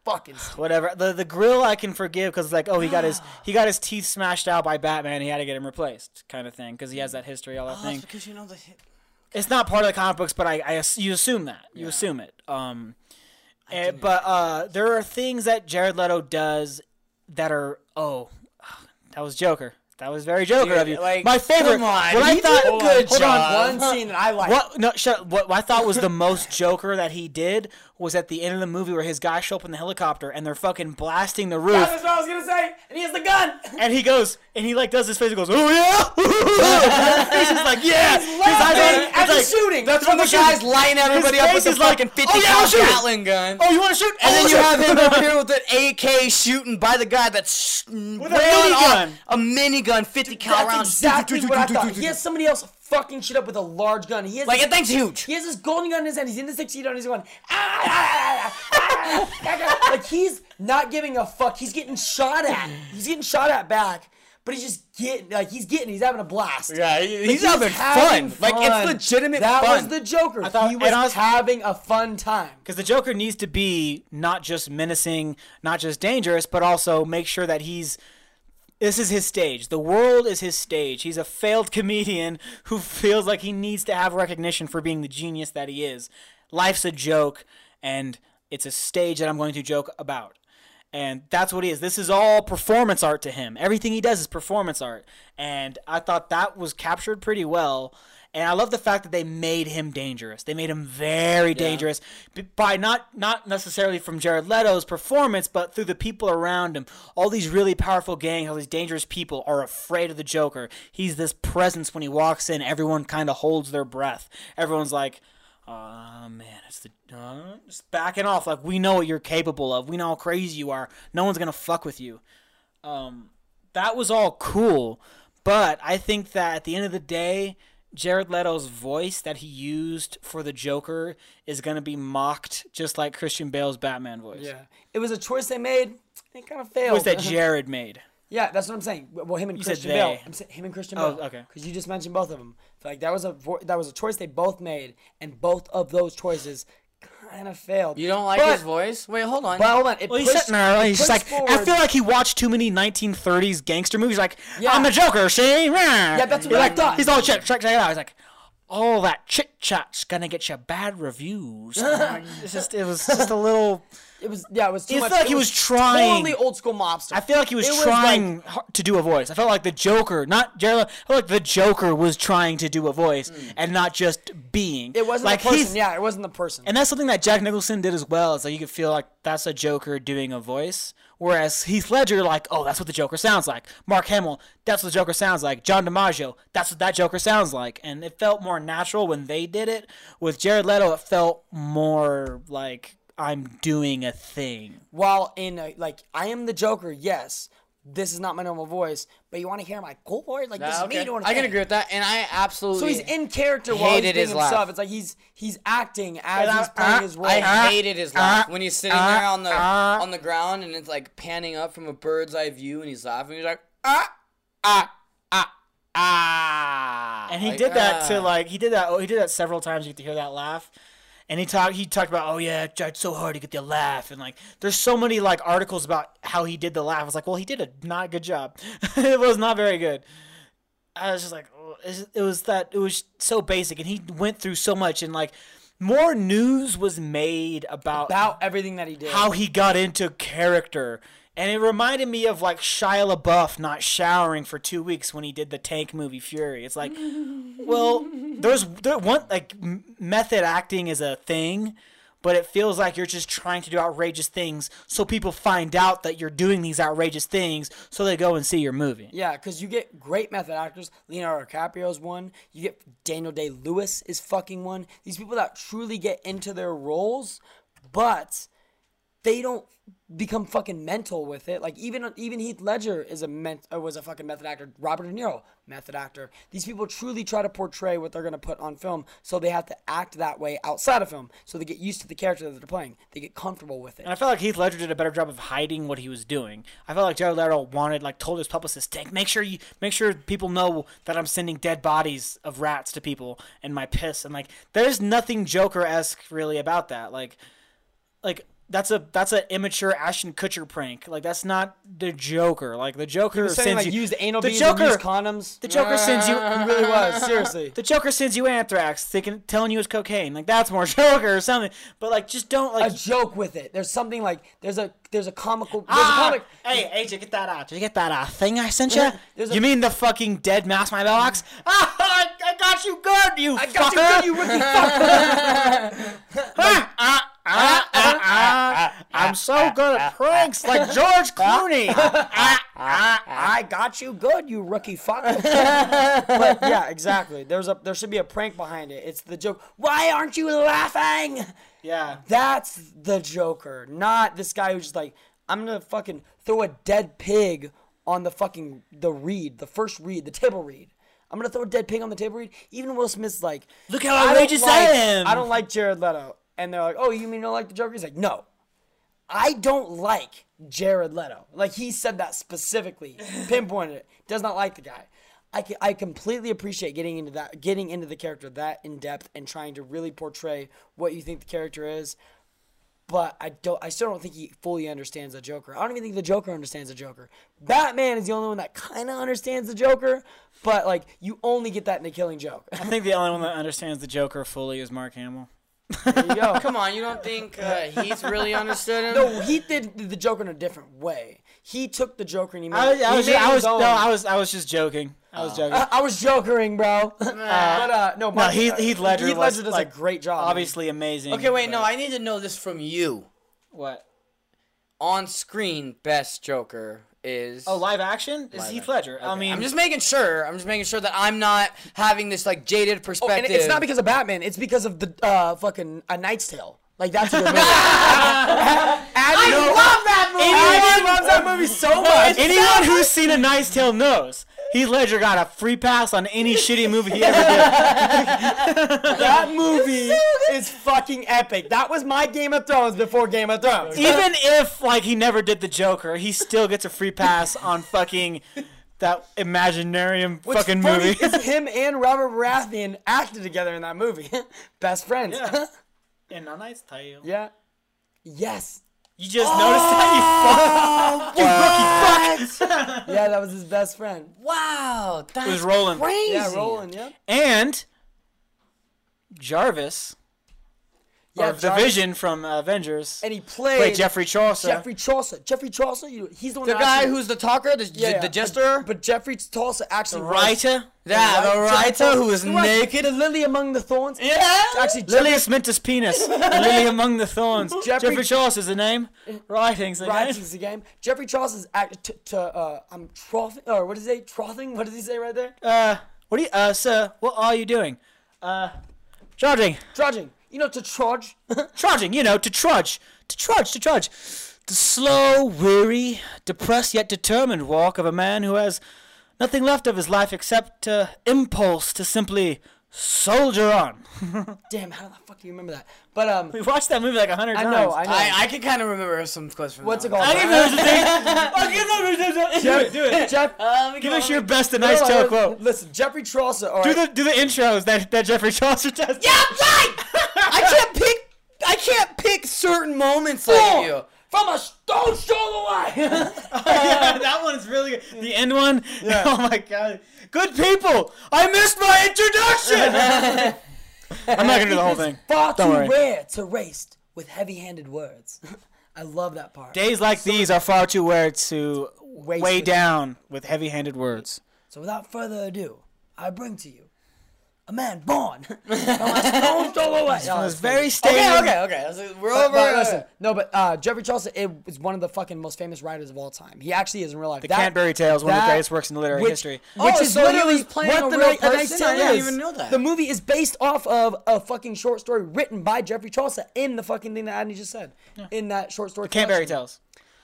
fucking. stupid. whatever. The the grill I can forgive because like oh he got his he got his teeth smashed out by Batman. He had to get him replaced, kind of thing, because he has that history, all that Oh, thing. it's because you know the. It's not part of the comic books, but I, I you assume that you assume it. Um, eh, but uh, there are things that Jared Leto does that are oh, that was Joker. That was very Joker Dude, of you. like, My favorite. come on, what I thought. good hold on. One scene that I like. What no shut what I thought was the most Joker that he did was at the end of the movie where his guys show up in the helicopter and they're fucking blasting the roof That's what I was gonna say. And he has the gun. and he goes and he like does his face and goes oh yeah he's just like yeah He's His eyes laughing are- he's shooting. That's when the guy's lighting everybody up with the is like, fucking 50 "Oh, yeah, cal. Gatling gun. oh you want to shoot And oh, then Oh, you shoot. have him over here with an AK shooting by the guy that's with a minigun. A minigun, 50 cal rounds. exactly what I thought. He has somebody else fucking shit up with a large gun. He has Like, this- it thing's huge. He has this golden gun in his hand. He's in the tuxedo and he's going, ah, ah, ah, ah, ah, ah." like he's not giving a fuck. He's getting shot at. He's getting shot at back, but he's just getting like he's getting. He's having a blast. Yeah, he- Like, he's, having, fun. Like, it's fun. legitimate that fun. was the Joker. thought- he was I was- having a fun time. Because the Joker needs to be not just menacing, not just dangerous, but also make sure that he's. This is his stage. The world is his stage. He's a failed comedian who feels like he needs to have recognition for being the genius that he is. Life's a joke, and it's a stage that I'm going to joke about. And that's what he is. This is all performance art to him. Everything he does is performance art. And I thought that was captured pretty well. And I love the fact that they made him dangerous. They made him very dangerous by not not necessarily from Jared Leto's performance, but through the people around him. All these really powerful gangs, all these dangerous people are afraid of the Joker. He's this presence when he walks in. Everyone kind of holds their breath. Everyone's like, "Oh man, it's the uh, just backing off. Like we know what you're capable of. We know how crazy you are. No one's gonna fuck with you." Um, that was all cool, but I think that at the end of the day, Jared Leto's voice that he used for the Joker is gonna be mocked, just like Christian Bale's Batman voice. Yeah, it was a choice they made. It kind of failed. was that Jared made. yeah, that's what I'm saying. Well, him and You Christian Bale. I'm saying him and Christian Oh, Bale. okay. Because you just mentioned both of them. Like that was a vo- that was a choice they both made, and both of those choices kind of failed. You don't like But- his voice? Wait, hold on. But hold on, it Well, he's pushed, sitting there. He's just pushed like, I feel like he watched too many 1930s gangster movies. Like, Yeah. I'm the Joker, see? Yeah, that's what I thought. He's all check, check, check it out. He's like, all that chit chat's gonna get you bad reviews. It's just, it was just a little. It was yeah, it was too It much. like it he was trying- totally old school mobster. I feel like he was It was trying to do a voice. I felt like the Joker, not Jared. I felt like the Joker was trying to do a voice mm. and not just being. It wasn't like the person. Yeah, it wasn't the person. And that's something that Jack Nicholson did as well. Is like you could feel like that's a Joker doing a voice, whereas Heath Ledger, like, oh, that's what the Joker sounds like. Mark Hamill, that's what the Joker sounds like. John DiMaggio, that's what that Joker sounds like. And it felt more natural when they did it. With Jared Leto, it felt more like I'm doing a thing. While in a, like I am the Joker, yes. This is not my normal voice, but you want to hear my cool voice? Like this Ah, is okay. me doing. a I can thing. agree with that, and I absolutely. So he's in character while he's hated being his laugh. himself. It's like he's he's acting as And I- he's playing uh, his role. I hated his laugh when he's sitting uh, there on the uh. on the ground and it's like panning up from a bird's eye view and he's laughing. He's like ah ah ah ah. And he Like, did that to ah. like he did that. Oh, he did that several times. You get to hear that laugh. And he talked. He talked about, oh yeah, I tried so hard to get the laugh, and like, there's so many like articles about how he did the laugh. I was like, well, he did a not good job. it was not very good. I was just like, oh, it was that it was so basic, and he went through so much, and like, more news was made about about everything that he did. how he got into character. And it reminded me of like Shia LaBeouf not showering for two weeks when he did the Tank movie Fury. It's like, well, there's there one like method acting is a thing, but it feels like you're just trying to do outrageous things so people find out that you're doing these outrageous things, so they go and see your movie. Yeah, because you get great method actors. Leonardo DiCaprio's one. You get Daniel Day Lewis is fucking one. These people that truly get into their roles, but they don't become fucking mental with it. Like even even Heath Ledger is a ment- uh, was a fucking method actor. Robert De Niro, method actor. These people truly try to portray what they're gonna put on film, so they have to act that way outside of film. So they get used to the character that they're playing. They get comfortable with it. And I felt like Heath Ledger did a better job of hiding what he was doing. I felt like Jared Leto wanted, like, told his publicist, "Tank, make sure you make sure people know that I'm sending dead bodies of rats to people and my piss." And like, there's nothing Joker esque really about that. Like, like that's a that's an immature Ashton Kutcher prank. Like, that's not the Joker. Like, the Joker Saying sends like you use anal the beads Joker. and condoms. the Joker sends you. He really was seriously. The Joker sends you anthrax, thinking, telling you it's cocaine. Like that's more Joker or something. But like, just don't like a joke with it. There's something like there's a there's a comical there's Ah, a comic. Hey, AJ, get that out. Did you get that uh, thing I sent you? There's a- you mean the fucking dead mouse my mailbox? Ah, I, I got you good, you I fucker. got you good, you rookie fucker. Ah, ah, ah. Ah, ah, ah, I'm so good at pranks, like George Clooney. Ah, ah, I got you good, you rookie fucker. but yeah, exactly. There's a there should be a prank behind it. It's the joke. Why aren't you laughing? yeah. That's the Joker, not this guy who's just like, I'm gonna fucking throw a dead pig on the fucking the read, the first read, the table read. I'm gonna throw a dead pig on the table read. Even Will Smith's like, Look how I outrageous I like- am. I don't like Jared Leto, and they're like, oh, you mean you don't like the Joker? He's like, no, I don't like Jared Leto. Like he said that specifically, pinpointed it. Does not like the guy. I, I completely appreciate getting into that, getting into the character that in depth and trying to really portray what you think the character is. But I don't. I still don't think he fully understands the Joker. I don't even think the Joker understands the Joker. Batman is the only one that kind of understands the Joker, but like you only get that in the Killing Joke. I think the only one that understands the Joker fully is Mark Hamill. There you go. Come on, you don't think uh, he's really understood him? No, he did the Joker in a different way. He took the Joker and he made. I was, I he was, made I was, no. I was, I was just joking. I was joking. I, I was jokering, bro. but uh, no, no, Mark, Heath, Heath Ledger, Heath was, does like, a great job. man. Obviously amazing. Okay, wait, no, but- I need to know this from you. What? On screen, best Joker is. Oh, live action is Live Heath action. Ledger. I mean, I'm just making sure. I'm just making sure that I'm not having this like jaded Oh, perspective. and it's not because of Batman. It's because of the uh, fucking A Knight's Tale. Like that's a good movie. I love that movie. Anyone loves that movie so much. Anyone who's seen A Knight's Tale knows Heath Ledger got a free pass on any shitty movie he ever did. That movie is fucking epic. That was my Game of Thrones before Game of Thrones. Even if like he never did the Joker, he still gets a free pass on fucking that Imaginarium What's fucking funny movie. is him and Robert Baratheon acted together in that movie. Best friends. Yeah. In A Knight's Tale. Yeah. Yes. You just noticed that you fuck. Oh, you rookie fuck. Yeah, that was his best friend. Wow, that's It was Roland. crazy. Yeah, Roland. Yeah. And Jarvis, Yeah. the Jarvis- Vision from Avengers, And he played played Geoffrey Chaucer. Geoffrey Chaucer. Geoffrey Chaucer. You, he's the one. The guy actually- who's the talker, the, Yeah, yeah, the jester. But, Geoffrey Chaucer actually was- writer. yeah, the Geoffrey writer Chaucer- who is the one- naked. The lily among the thorns. Yeah. Actually, Geoffrey, Lilius Mentis Penis. the Lily Among the Thorns. Geoffrey- Geoffrey, Chaucer's the name. Writing's the name. Writing's the game. Geoffrey Chaucer's act to, to uh, I'm trothing, or what does he say? Trothing? What does he say right there? Uh, what do you, uh, sir, what are you doing? Uh, trudging. Trudging. You know, to trudge. Trudging, you know, to trudge. To trudge, to trudge. The slow, weary, depressed yet determined walk of a man who has nothing left of his life except uh, impulse to simply soldier on. Damn, how the fuck do you remember that? But um, We watched that movie like a hundred I times. know, I know. I, I can kind of remember some clips from What's that it called? I give Brian? us do it, do it. Jeff, Give us your best and no, nice no, tale quote. Listen, Geoffrey Chaucer. All Do right. the do the intros that, that Geoffrey Chaucer does. Yeah, right. I can't pick. I can't pick certain moments like you. From a stone's throw away. yeah, that one's really good. The end one. Yeah. Oh my god. Good people. I missed my introduction. I'm not gonna do the whole thing. Far Don't too worry. rare to waste with heavy-handed words. I love that part. Days like these are far too rare to Waste weigh down with heavy-handed words. So without further ado, I bring to you a man born from a stone's throw away. No, It was it's very crazy. stadium. Okay, okay, okay. So We're But, over. but listen, no, but uh, Geoffrey Chaucer it was one of the fucking most famous writers of all time. He actually is in real life. The Canterbury Tales, one of the greatest works in literary which, history. Which Oh, is so he literally was playing what a the real Night- A Nice person? I didn't even know that. The movie is based off of a fucking short story written by Geoffrey Chaucer in the fucking thing that Adney just said. In that short story. Canterbury. Tales.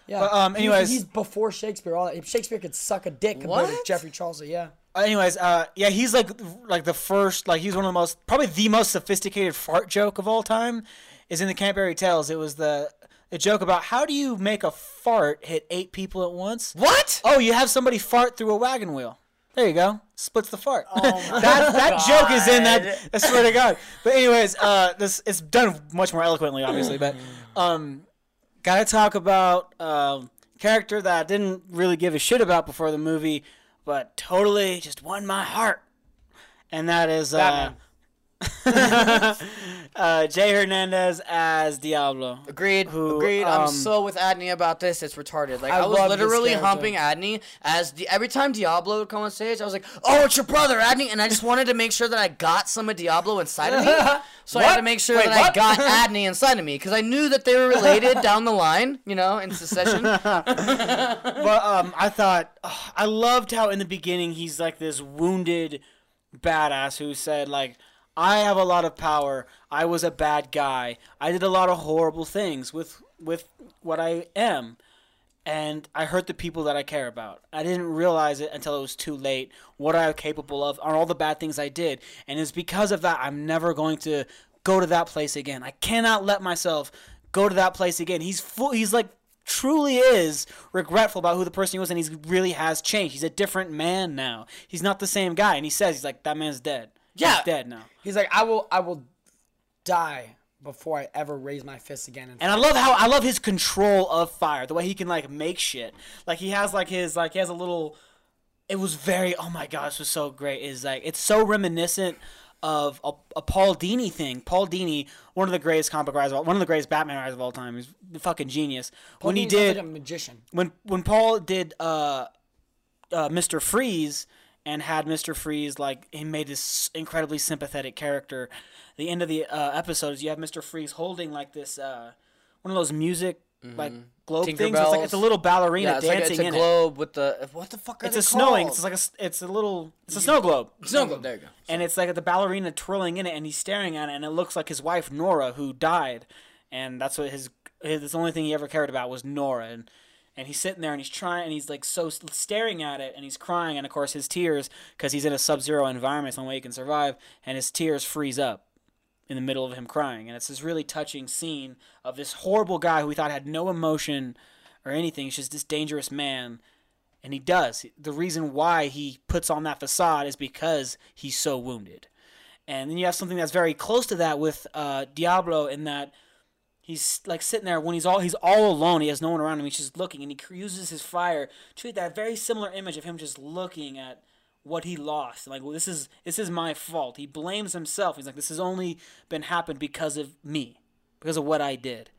Yeah. But, um, He- anyways- he's before Shakespeare. All that. Shakespeare could suck a dick compared to Geoffrey Chaucer. Yeah. Uh, anyways, uh, yeah, he's like like the first, like he's one of the most, probably the most sophisticated fart joke of all time, is in the Canterbury Tales. It was the a joke about how do you make a fart hit eight people at once? What? Oh, you have somebody fart through a wagon wheel. There you go. Splits the fart. that that joke is in that. I swear to God. But anyways, uh, this it's done much more eloquently, obviously. But um, gotta talk about um character that I didn't really give a shit about before the movie, but totally just won my heart, and that is uh, uh, Jay Hernandez as Diablo. Agreed. Who, agreed. I'm um, so with Adney about this. It's retarded. Like I I, was literally humping Adney as the every time Diablo would come on stage, I was like, "Oh, it's your brother, Adney," and I just wanted to make sure that I got some of Diablo inside of me. So I had to make sure Wait, that what? I got Adney inside of me because I knew that they were related down the line, you know, in succession. but um, I thought ugh, I loved how in the beginning he's like this wounded badass who said like I have a lot of power. I was a bad guy. I did a lot of horrible things with with what I am. And I hurt the people that I care about. I didn't realize it until it was too late what I am capable of on all the bad things I did. And it's because of that I'm never going to go to that place again. I cannot let myself go to that place again. He's full he's like truly is regretful about who the person he was and he really has changed. He's a different man now. He's not the same guy and he says he's like that man's dead. Yeah. He's dead now. He's like, I will, I will die before I ever raise my fist again. And, I love how I love his control of fire, the way he can like make shit. Like he has like his like he has a little. It was very oh my god, this was so great. Is like it's so reminiscent of a, a Paul Dini thing. Paul Dini, one of the greatest comic writers, of all, one of the greatest Batman writers of all time. He's a fucking genius. when he He did a magician. when when Paul did uh, uh, Mr. Freeze and had Mr. Freeze like he made this incredibly sympathetic character. The end of the uh, episode is you have Mr. Freeze holding like this uh, one of those music like globe Tinker things. It's like it's a little ballerina yeah, it's like dancing it's a in globe with the what the fuck are it. It's a snowing. called? It's like a it's a little it's a snow globe. snow globe. There you go. And it's like the ballerina twirling in it, and he's staring at it, and it looks like his wife Nora, who died. and that's what his his the only thing he ever cared about was Nora, and and he's sitting there and he's trying and he's like so staring at it and he's crying, and of course his tears because he's in a sub-zero environment, it's the only way he can survive, and his tears freeze up in the middle of him crying, and it's this really touching scene of this horrible guy who we thought had no emotion or anything, he's just this dangerous man. And he does. The reason why he puts on that facade is because he's so wounded. And then you have something that's very close to that with uh, Diablo in that he's like sitting there when he's all he's all alone. He has no one around him. He's just looking, and he uses his fire to that very similar image of him just looking at what he lost. Like well, this is this is my fault. He blames himself. He's like this has only been happened because of me, because of what I did.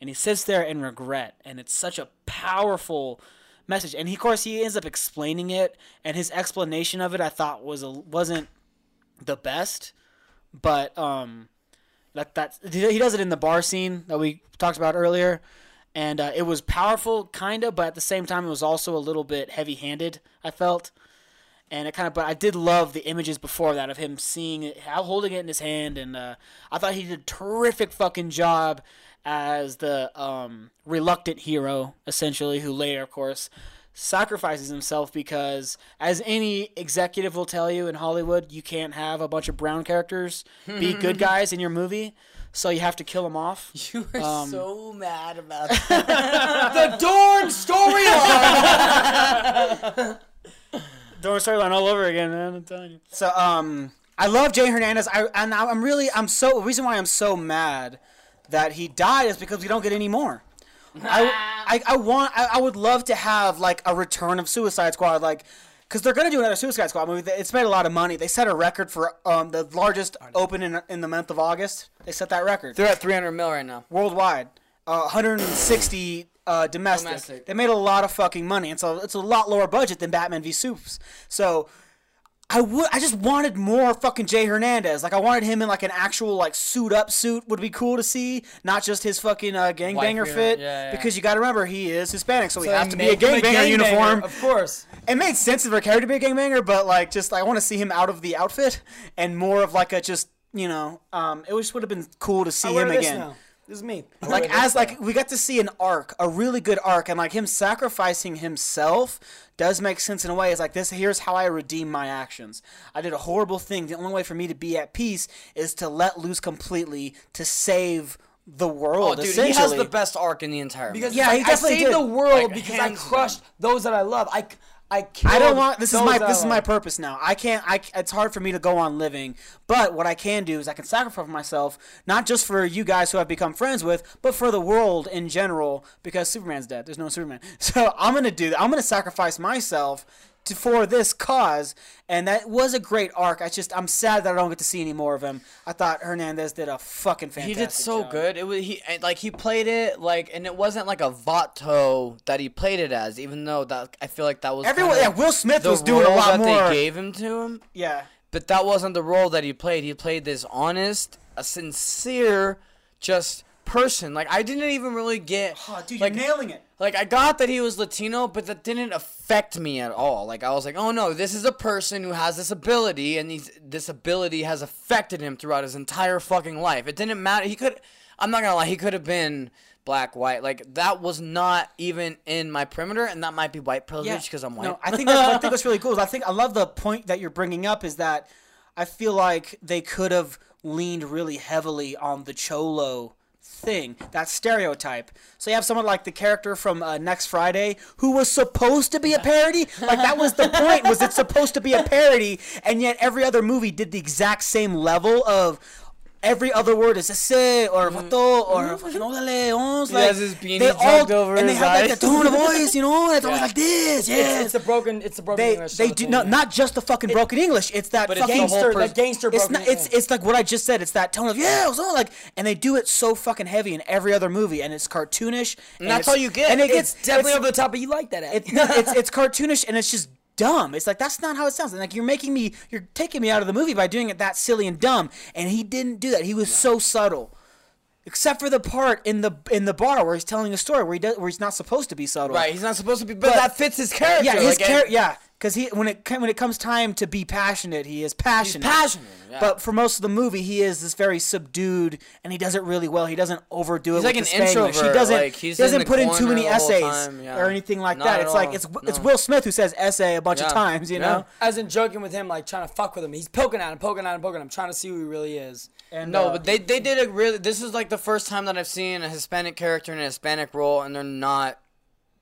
And he sits there in regret, and it's such a powerful message. And he, of course, he ends up explaining it, and his explanation of it I thought was a, wasn't the best, but um, like that he does it in the bar scene that we talked about earlier, and uh, it was powerful, kind of, but at the same time it was also a little bit heavy-handed. I felt, and it kind of, but I did love the images before that of him seeing it, holding it in his hand, and uh, I thought he did a terrific fucking job as the um, reluctant hero, essentially, who later, of course, sacrifices himself because, as any executive will tell you in Hollywood, you can't have a bunch of brown characters be good guys in your movie. So you have to kill them off. You are Um, so mad about that. the Dorn storyline. Dorn storyline all over again, man. I'm telling you. So, um, I love Jay Hernandez. I and I'm really, I'm so. The reason why I'm so mad that he died is because we don't get any more. I, I, I want, I, I would love to have like a return of Suicide Squad, like. Because they're gonna do another Suicide Squad movie. It's made a lot of money. They set a record for um, the largest open in, in the month of August. They set that record. They're at 300 mil right now. worldwide. Uh, 160 uh, domestic. Domestic. They made a lot of fucking money, and so it's a lot lower budget than Batman v Supes. So I would, I just wanted more fucking Jay Hernandez. Like I wanted him in like an actual like suit up suit would be cool to see, not just his fucking uh, gangbanger fit. yeah, yeah. Because you got to remember he is Hispanic, so he has to be a Make him gangbanger uniform. Of course. It made sense for a character to be a gangbanger, but like just I want to see him out of the outfit and more of like a just you know, um, it just would have been cool to see him again This is me. like as like we got to see an arc, a really good arc, and like him sacrificing himself does make sense in a way. It's like this. Here's how I redeem my actions. I did a horrible thing. The only way for me to be at peace is to let loose completely to save the world. Oh, dude, he has the best arc in the entire Because movie. Yeah, yeah, he I, I saved did. the world Like, because I hands crushed those that I love. I, I killed I don't want. This is my. This is my purpose now. I can't. I. It's hard for me to go on living. But what I can do is I can sacrifice myself, not just for you guys who I've become friends with, but for the world in general. Because Superman's dead. There's no Superman. So I'm gonna do. that. I'm gonna sacrifice myself to, for this cause. And that was a great arc. I just. I'm sad that I don't get to see any more of him. I thought Hernandez did a fucking fantastic. he did so job. good. It was he like he played it like, and it wasn't like a Vato that he played it as. Even though that I feel like that was Everyone. Yeah, Will Smith was doing a lot that more. they gave him to him. yeah. But that wasn't the role that he played. He played this honest, a sincere, just person. Like I didn't even really get. Oh, dude, like, you're nailing it. Like I got that he was Latino, but that didn't affect me at all. Like I was like, oh no, this is a person who has this ability, and he's, this ability has affected him throughout his entire fucking life. It didn't matter. He could. I'm not gonna lie. He could have been black, white. Like that was not even in my perimeter, and that might be white privilege because I'm white. No, I think that's, I think what's really cool I think I love the point that you're bringing up is that I feel like they could have leaned really heavily on the cholo thing, that stereotype. So you have someone like the character from uh, Next Friday who was supposed to be a parody. Like that was the point. Was it supposed to be a parody? And yet every other movie did the exact same level of. Every other word is ese or mm-hmm. vato or mm-hmm. fucking oh, órale, ons, He like, has his beanie they all- over and they have like eyes. the tone of voice, you know, and it's always like this, yeah. It's, it's a broken. It's a broken They English. they do no, not just the fucking broken English. It's that But it's the fucking whole gangster. That gangster It's not. It's it's like what I just said. It's that tone of yeah, so like, and they do it so fucking heavy in every other movie, and it's cartoonish. And, that's all you get. And it It's gets definitely it's, over the top, but you like that. it's, no, it's it's cartoonish, and it's just dumb. It's like that's not how it sounds. And like you're making me, you're taking me out of the movie by doing it that silly and dumb. And he didn't do that. He was so subtle. Except for the part in the in the bar where he's telling a story where he does where he's not supposed to be subtle. right? He's not supposed to be, but, But- that fits his character. Yeah, his like, character. Yeah, because he when it when it comes time to be passionate, he is He's passionate. passionate. Yeah. But for most of the movie, he is this very subdued, and he does it really well. He doesn't overdo it. He's with like the an Spanglish. He doesn't. like, he's he doesn't in put in too many eses time, yeah. or anything like Not that. at It's like all. it's it's No. Will Smith who says ese a bunch of times. You Yeah. know. As in joking with him, like trying to fuck with him. He's poking at him, poking at him, poking at him, trying to see who he really is. And, No, uh, but they they did a really. This is like the first time that I've seen a Hispanic character in a Hispanic role, and they're not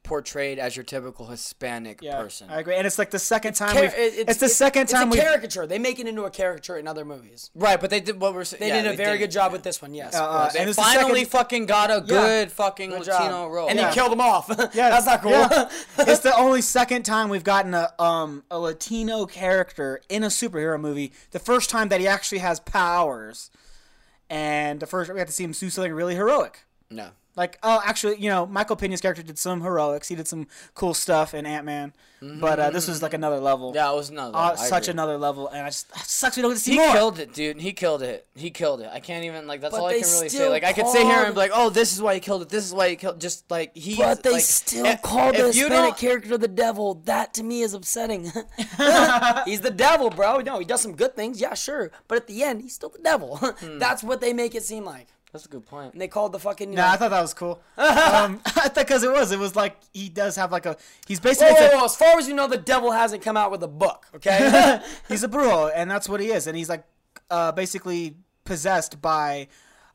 portrayed as your typical Hispanic yeah, person. I agree. And it's like the second time Char- we've. it- It's, the second time it's we. a caricature. They make it into a caricature in other movies. right, but they did what we're saying. They did a very good job with this one. Yes. Uh, and They it's the finally second- fucking got a good fucking Good Latino job. role. And Yeah. he killed them off. Yeah, That's not cool. yeah. it's the only second time we've gotten a um a Latino character in a superhero movie. The first time that he actually has powers, and the first we got to see him do something really heroic. no. Like, oh, actually, you know, Michael Pena's character did some heroics. He did some cool stuff in Ant Man, but uh, this was like another level. Yeah, it was another. uh, such agree. another level, and I just it sucks we don't get to see He more. killed it, dude. He killed it. He killed it. I can't even like. That's But all I can really say. Like I could sit here and be like, "Oh, this is why he killed it. This is why he killed." Just like he. But they like, still if- call the if you Hispanic character the devil. That to me is upsetting. he's the devil, bro. No, he does some good things, yeah, sure. But at the end, he's still the devil. Hmm. That's what they make it seem like. That's a good point. And they called the fucking. You Nah, know, I thought that was cool. um, I thought because it was, it was like he does have like a. He's basically whoa, it's a- whoa, As far as you know, the devil hasn't come out with a book. Okay. he's a brujo, and that's what he is, and he's like uh, basically possessed by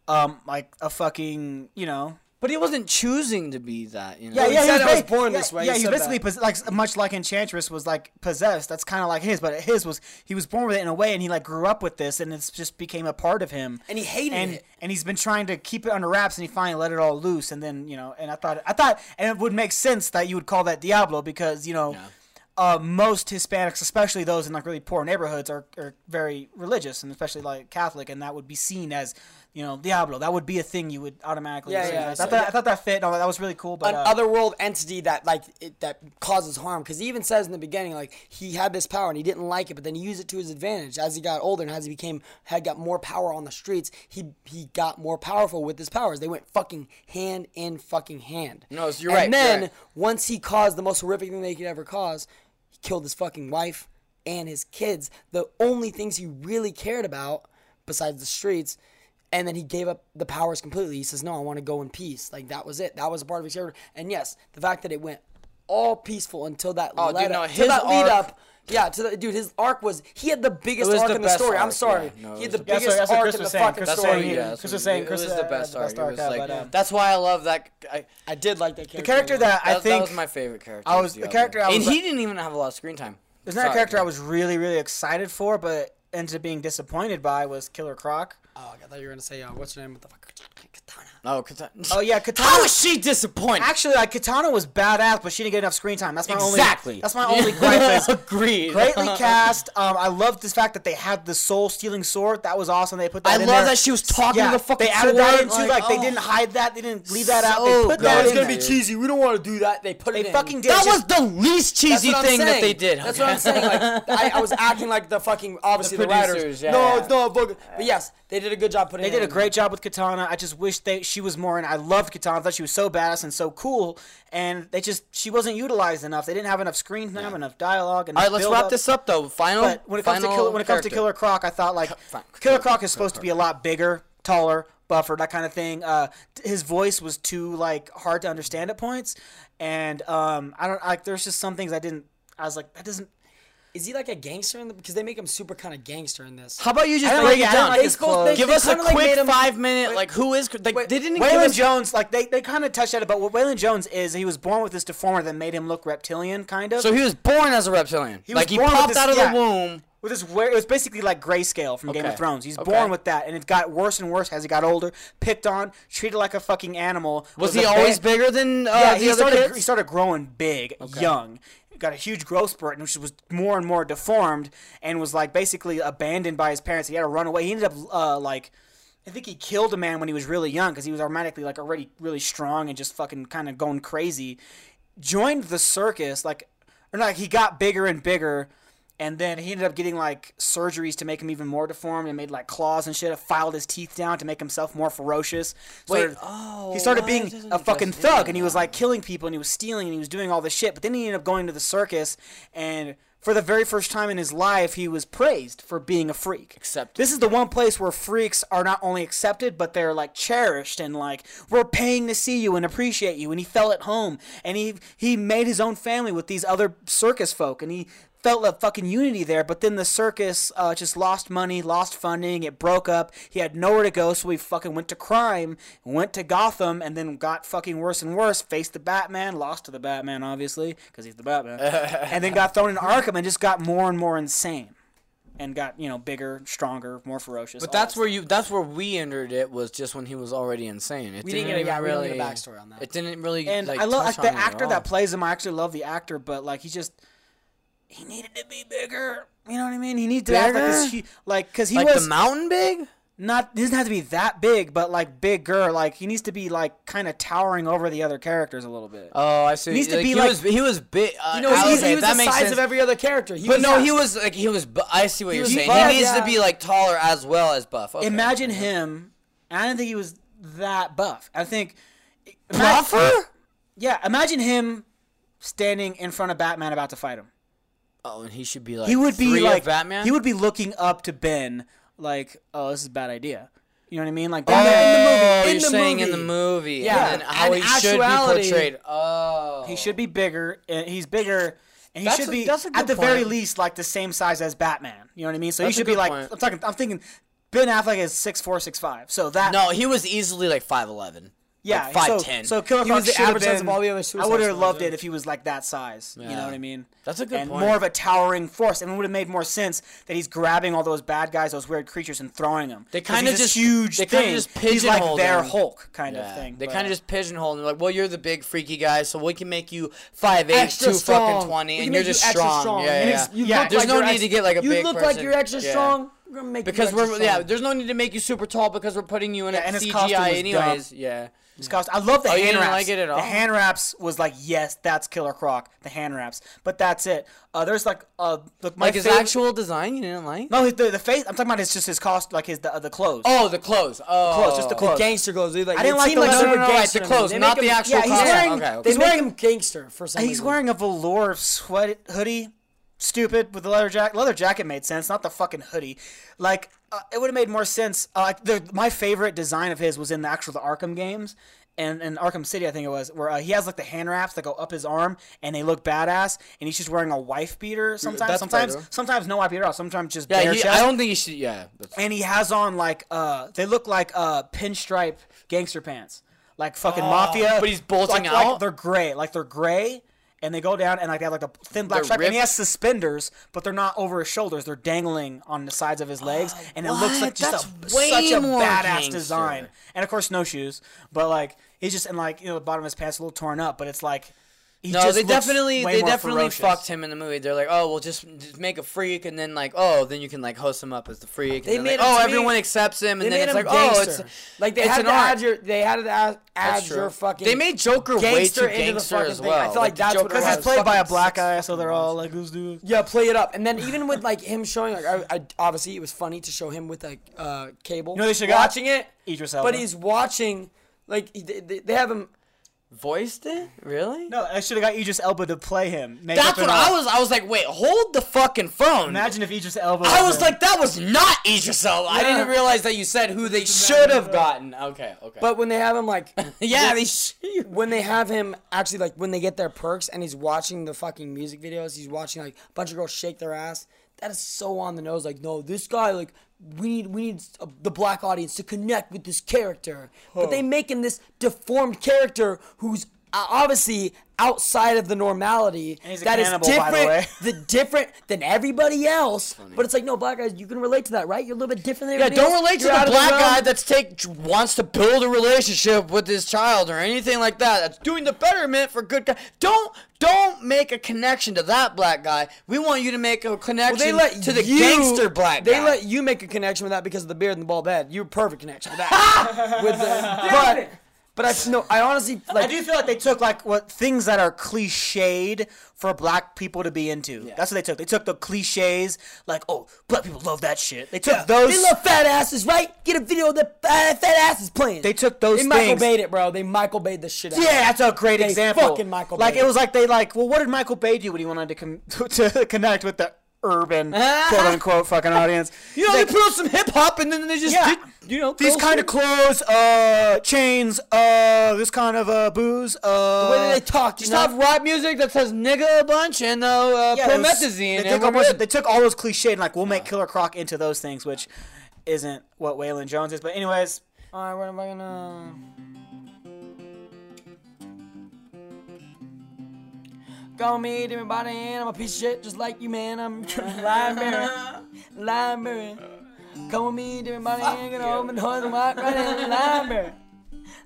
um like a fucking you know But he wasn't choosing to be that. You know. yeah he yeah said was I was born yeah, this way. yeah He he's basically pos- like much like Enchantress was like possessed that's kind of like his but his was he was born with it in a way and he like grew up with this and it's just became a part of him And he hated and it. and he's been trying to keep it under wraps and he finally let it all loose and then you know and I thought I thought and it would make sense that you would call that Diablo because you know. Uh, most Hispanics, especially those in like really poor neighborhoods, are, are very religious and especially like Catholic, and that would be seen as, you know, Diablo. That would be a thing you would automatically. Yeah, yeah, I so- thought that, I thought that fit. No, that was really cool. But an uh, otherworld entity that like it, that causes harm because he even says in the beginning like he had this power and he didn't like it but then he used it to his advantage as he got older and as he became had got more power on the streets he he got more powerful with his powers they went fucking hand in fucking hand No, so you're and right, you're then right. once he caused the most horrific thing they could ever cause he killed his fucking wife and his kids the only things he really cared about besides the streets and then he gave up the powers completely. He says, "No, I want to go in peace." Like that was it. That was a part of his character. And yes, the fact that it went all peaceful until that Oh, led dude, no, up, his that lead arc- up. Yeah, to the dude, his arc was he had the biggest arc the in the best story. I'm sorry, yeah. No, he had the was- Yeah, biggest so arc in the was saying. fucking Chris That's was story. what saying he, he- yeah, that's Chris what was saying Chris, was the best arc. best It arc was like but, uh, that's why I love that. I, did like the character that I think that, I that think was my favorite character. I was- the character I and he didn't even have a lot of screen time. Isn't that a character I was really, really excited for, but ended up being disappointed by was Killer Croc. Oh, I thought you were gonna say, uh, what's your name? What the fuck? Katana. Oh, Kata- Oh yeah, Katana. How is she disappointed? Actually, like Katana was badass, but she didn't get enough screen time. That's my only Exactly. only. That's my only gripe. Agreed. greatly cast. Um, I loved the fact that they had the soul stealing sword. That was awesome. They put that. In there. I love there. that she was talking Yeah, to the fucking they added that sword, in too. like, Like, they oh. didn't hide that. They didn't leave that out. So They put good. that No, it's gonna there. be cheesy. We don't want to do that. They put They it in. fucking did. That It's was the least cheesy what I'm thing that they did. That's what I'm saying. Like I, I was acting like the fucking obviously the, writers. producers, yeah, no, yeah. it's not. But yes, they did a good job putting. In They did a great job with Katana. I just wish they she was more in. I loved Katana. I thought she was so badass and so cool. And they just she wasn't utilized enough. They didn't have enough screen time, enough dialogue. And All right, let's wrap this up though. Final. But when it comes to Killer, when it comes to. Killer Croc, I thought like fine. Killer Croc is supposed to be a lot bigger, taller, buffer, that kind of thing. Uh, his voice was too like hard to understand at points, and um, I don't like. There's just some things I didn't. I was like, that doesn't. Is he like a gangster in the? Because they make him super kind of gangster in this. How about you just break like- it down? like his supposed- clothes. give they us a kinda, like, quick him- five minute. like who is like wait, they didn't give Waylon us. Jones, like they, they kind of touched at it, but what Waylon Jones is, he was born with this deformity that made him look reptilian, kind of. So he was born as a reptilian. He was like he born with popped this- out of yeah. the womb. With this, it was basically like grayscale from Game of Thrones. He's Okay. born with that, and it got worse and worse as he got older. Picked on, treated like a fucking animal. Was a he always bigger than uh, yeah, the he other started. kids? He started growing big, young. Got a huge growth spurt, and which was more and more deformed, and was like basically abandoned by his parents. He had to run away. He ended up uh, like, I think he killed a man when he was really young because he was automatically like already really strong and just fucking kind of going crazy. Joined the circus, like, or like he got bigger and bigger. And then he ended up getting like surgeries to make him even more deformed and made like claws and shit. Filed his teeth down to make himself more ferocious. Wait, oh, he started being a fucking thug and he was like killing people and he was stealing and he was doing all this shit. But then he ended up going to the circus and for the very first time in his life, he was praised for being a freak. Accepted. This is the one place where freaks are not only accepted, but they're like cherished and like we're paying to see you and appreciate you. And he felt at home, and he he made his own family with these other circus folk, and he felt a fucking unity there. But then the circus uh, just lost money, lost funding, it broke up. He had nowhere to go, so he fucking went to crime, went to Gotham, and then got fucking worse and worse. Faced the Batman, lost to the Batman, obviously, because he's the Batman, and then got thrown in Arkham and just got more and more insane. And got you know bigger, stronger, more ferocious. But that's that where you. That's where we entered it. Was just when he was already insane. It We didn't didn't get a- we really get a backstory on that. It didn't really. and like, I love like, the on it at actor that plays him. I actually love the actor, but like he just he needed to be bigger. You know what I mean? He needed to act like this, hu- like because he like was the mountain big. not. He doesn't have to be that big, but like bigger. Like he needs to be like kind of towering over the other characters a little bit. Oh, I see. He Needs to like, be he like- was he was big. Uh, You know, okay, he was that the makes size sense. of every other character. He But was, no, he was like he was. Bu- I see what you're was saying. buff, he needs yeah. to be like taller as well as buff. Okay. Imagine him. I didn't think he was that buff. I think buffer. Yeah, imagine him standing in front of Batman about to fight him. Oh, and he should be like he would be like Batman. He would be looking up to Ben like, "Oh, this is a bad idea." You know what I mean? Like Oh, in the, in the movie, you're in the saying in the movie. movie, Yeah, and how and he should be portrayed. Oh, he should be bigger. And he's bigger, and he That's should a- be at the very least like the same size as Batman. You know what I mean? So That's he should be like point. I'm talking. I'm thinking Ben Affleck is six four, six five. So that No, he was easily like five eleven. Yeah, like so, 5'10". So Killer He Croc was the should have size been- of all the other I would have loved it if he was like that size. You know what I mean? That's a good and point. more of a towering force, and it would have made more sense that he's grabbing all those bad guys, those weird creatures, and throwing them. They 'Cause kinda just- huge they kinda thing. just he's like their him. Hulk kind Yeah, of thing. they kind of just pigeonhole they're like, "Well, you're the big freaky guy, so we can make you five eight, extra two strong. fucking twenty, and you're just extra strong." Yeah, yeah. you Yeah, look there's like no you're need ex- to get like a you big look person. like you're extra strong. Make Because we're strong. yeah, there's no need to make you super tall because we're putting you in Yeah, a CGI anyways. Yeah. His costume- I love the Oh, you hand didn't wraps. like it at all? The hand wraps was like, yes, that's Killer Croc. The hand wraps, but that's it. Uh, there's like, uh, look, my Like his favorite- actual design, you didn't like? No, his, the the face. I'm talking about his just his cost, like his the, uh, the clothes. Oh, the clothes. Oh, Clothes, just the clothes. gangster clothes. Dude, like, I didn't like the like leather- No, no, no, gangster the clothes, not the him- actual Yeah, he's costume. wearing- okay, okay. He's wearing- him gangster for some He's reason. wearing a velour sweat hoodie. Stupid with the leather jacket. Leather jacket made sense, not the fucking hoodie. Like uh, it would have made more sense. Uh, the, my favorite design of his was in the actual the Arkham games. And in Arkham City, I think it was, where uh, he has like the hand wraps that go up his arm, and they look badass. And he's just wearing a wife beater sometimes. that's sometimes, better. sometimes no wife beater at all. Sometimes just Yeah, bare he. I don't think he should. Yeah. that's- and he has on like uh they look like uh pinstripe gangster pants like fucking mafia Oh, but he's bolting like, like out? they're gray like they're gray and they go down and like they have like a thin black They're stripe and he has suspenders but they're not over his shoulders. They're dangling on the sides of his legs and it looks like just a, such a badass gangster. design. and of course no shoes but like he's just and like you know the bottom of his pants a little torn up but it's like he No, they definitely they definitely ferocious. fucked him in the movie. They're like, oh, well, just, just make a freak, and then like, oh, then you can like host him up as the freak. They and made like, oh, to me- everyone accepts him, and then it's like, oh, it's like they it's had to art. add your they had to add, add your fucking. They made Joker way gangster too into the gangster fucking as thing. well. I feel like that's what it because he's played by a black guy so they're all like who's dude Yeah, play it up, and then even with like him showing like I, I obviously it was funny to show him with like uh cable. know they should've watching it, Idris Elba. but he's watching like they, they, they have him. Voiced it. Really? No, I should have got Idris Elba to play him. Make That's what I was. I was like, wait, hold the fucking phone. Imagine if Idris Elba. I was him. like, that was not Idris Elba. I didn't realize that you said who they should have gotten. Okay, okay. But when they have him like yeah, they sh- when they have him actually like when they get their perks and he's watching the fucking music videos, he's watching like a bunch of girls shake their ass. That is so on the nose. Like, no, this guy like we need we need uh, the black audience to connect with this character, but they make him this deformed character who's uh, obviously outside of the normality he's a that is cannibal, by the different way. the different than everybody else but it's like no black guys you can relate to that right you're a little bit different than Yeah, everybody don't else. relate to You're out the black realm. guy that's take wants to build a relationship with his child or anything like that. That's doing the betterment for good guy. Don't don't make a connection to that black guy. We want you to make a Well, connection they let to the you, gangster black They let you make a connection with that because of the beard and the bald head. You're a perfect connection with that. with the, but But I no, I honestly like. I do feel like they took like what things that are cliched for black people to be into. That's what they took. They took the cliches, like oh, black people love that shit. They took those. They love fat asses, right? Get a video of the uh, fat asses playing. They took those They Michael. Bayed it, bro. They Michael Bayed the shit out. it. Yeah, that's a great They example. fucking Michael like it was like they like, well, what did Michael Bay do when he wanted to con- to connect with the urban quote unquote fucking audience? You know, they put on some hip hop and then they just Yeah. did, you know, these kind of clothes, uh, chains, uh, this kind of uh, booze, uh, the way that they talk. You Just know? have rap music that says nigga a bunch and uh, uh Yeah, promethazine. They and took, almost, they took all those cliche and like we'll make Killer Croc into those things, which isn't what Waylon Jones is. But anyways, All right, what am I gonna? Call me to everybody, and I'm a piece of shit just like you, man. I'm library, library. Come with me to everybody, and get open the doors and walk right in library,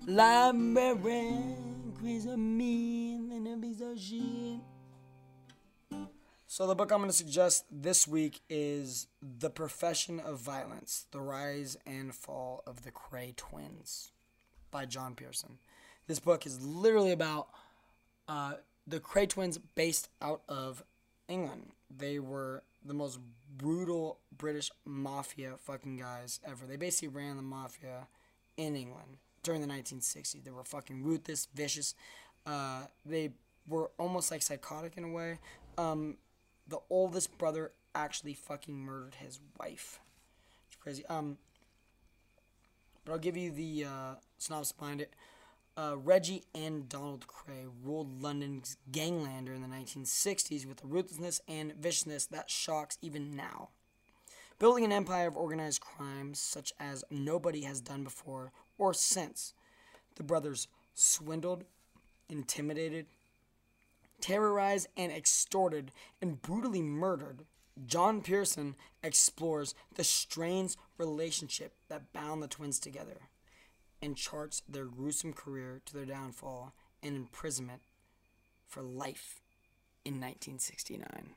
library. Quiz on me, and it'll be so shit. So the book I'm going to suggest this week is The Profession of Violence: The Rise and Fall of the Kray Twins by John Pearson. This book is literally about uh, the Kray twins based out of England. They were the most brutal British mafia fucking guys ever. They basically ran the mafia in England during the 1960s. They were fucking ruthless, vicious. Uh, they were almost like psychotic in a way. Um, the oldest brother actually fucking murdered his wife. It's crazy. Um, but I'll give you the uh, synopsis behind it. Uh, Reggie and Donald Kray ruled London's ganglander in the 1960s with a ruthlessness and viciousness that shocks even now. Building an empire of organized crime such as nobody has done before or since, the brothers swindled, intimidated, terrorized, and extorted and brutally murdered. John Pearson explores the strange relationship that bound the twins together and charts their gruesome career to their downfall and imprisonment for life in 1969.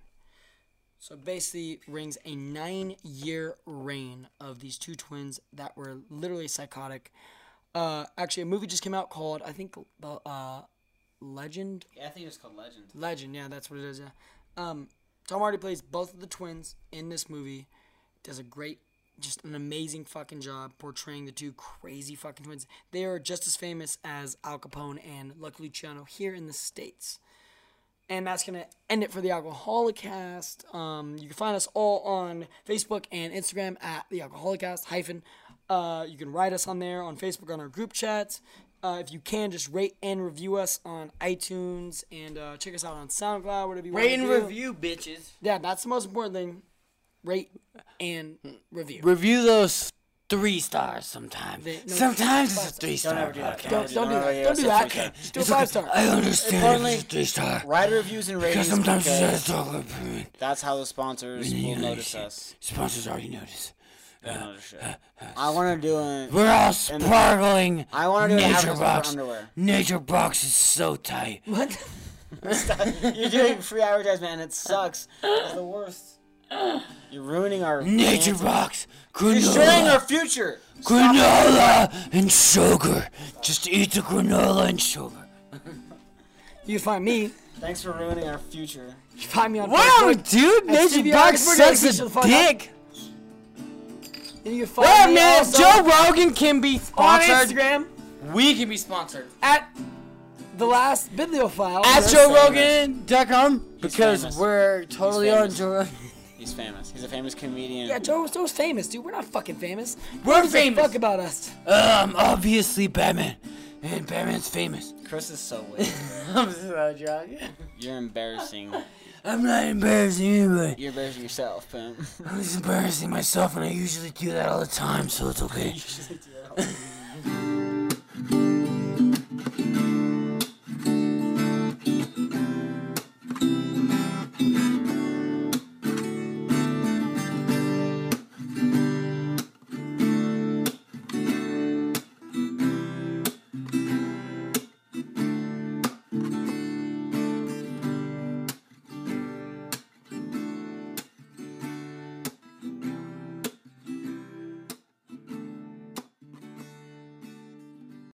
So basically rings a nine year reign of these two twins that were literally psychotic. Uh, actually, a movie just came out called, I think, uh, Legend yeah, I think it's called Legend. Legend, yeah, that's what it is. Yeah. Um, Tom Hardy plays both of the twins in this movie. Does a great, just an amazing fucking job portraying the two crazy fucking twins. They are just as famous as Al Capone and Lucky Luciano here in the states. And that's gonna end it for the Alcoholic Cast. Um, you can find us all on Facebook and Instagram at the Alcoholic Cast. Hyphen. Uh, you can write us on there on Facebook on our group chats. Uh, if you can, just rate and review us on iTunes and uh, check us out on SoundCloud, whatever you want. Rate and do. review, bitches. Yeah, that's the most important thing. Rate and review. Review those three stars sometimes. They- no, sometimes it's a three star ever do that. podcast. Don't, don't do no, that. yeah, Don't do that's that. okay. Just do a five star. I understand Importantly- it's a three star. Write reviews and ratings. Because ratings sometimes you because gotta talk about period. that's how the sponsors will Yeah, notice us. Sponsors already notice. They'll uh, notice. Uh, I want to do it. Uh, We're all sparkling. I want to do an Nature box. underwear. Nature box is so tight. What? You're doing free advertisement and it sucks. It's the worst. You're ruining our. Nature box. You're destroying our future. Granola and sugar. Just eat the granola and sugar. You find me. Thanks for ruining our future. You find me on Wow, Facebook. dude, At Nature box sucks a the fuck up. dick. And you find Wait a minute, also Joe Rogan can be sponsored. on. Instagram We can be sponsored. at the last bibliophile. At. JoeRogan.com because we're totally on. Joe Rogan. He's famous. He's a famous comedian. Yeah, Joe, Joe's famous, dude. We're not fucking famous. We're Who famous. Fuck about us. Um, obviously Batman. And Batman's famous. Chris is so weird. I'm so drunk. You're embarrassing. I'm not embarrassing anybody. You're embarrassing yourself, pimp. I'm just embarrassing myself, and I usually do that all the time, so it's okay.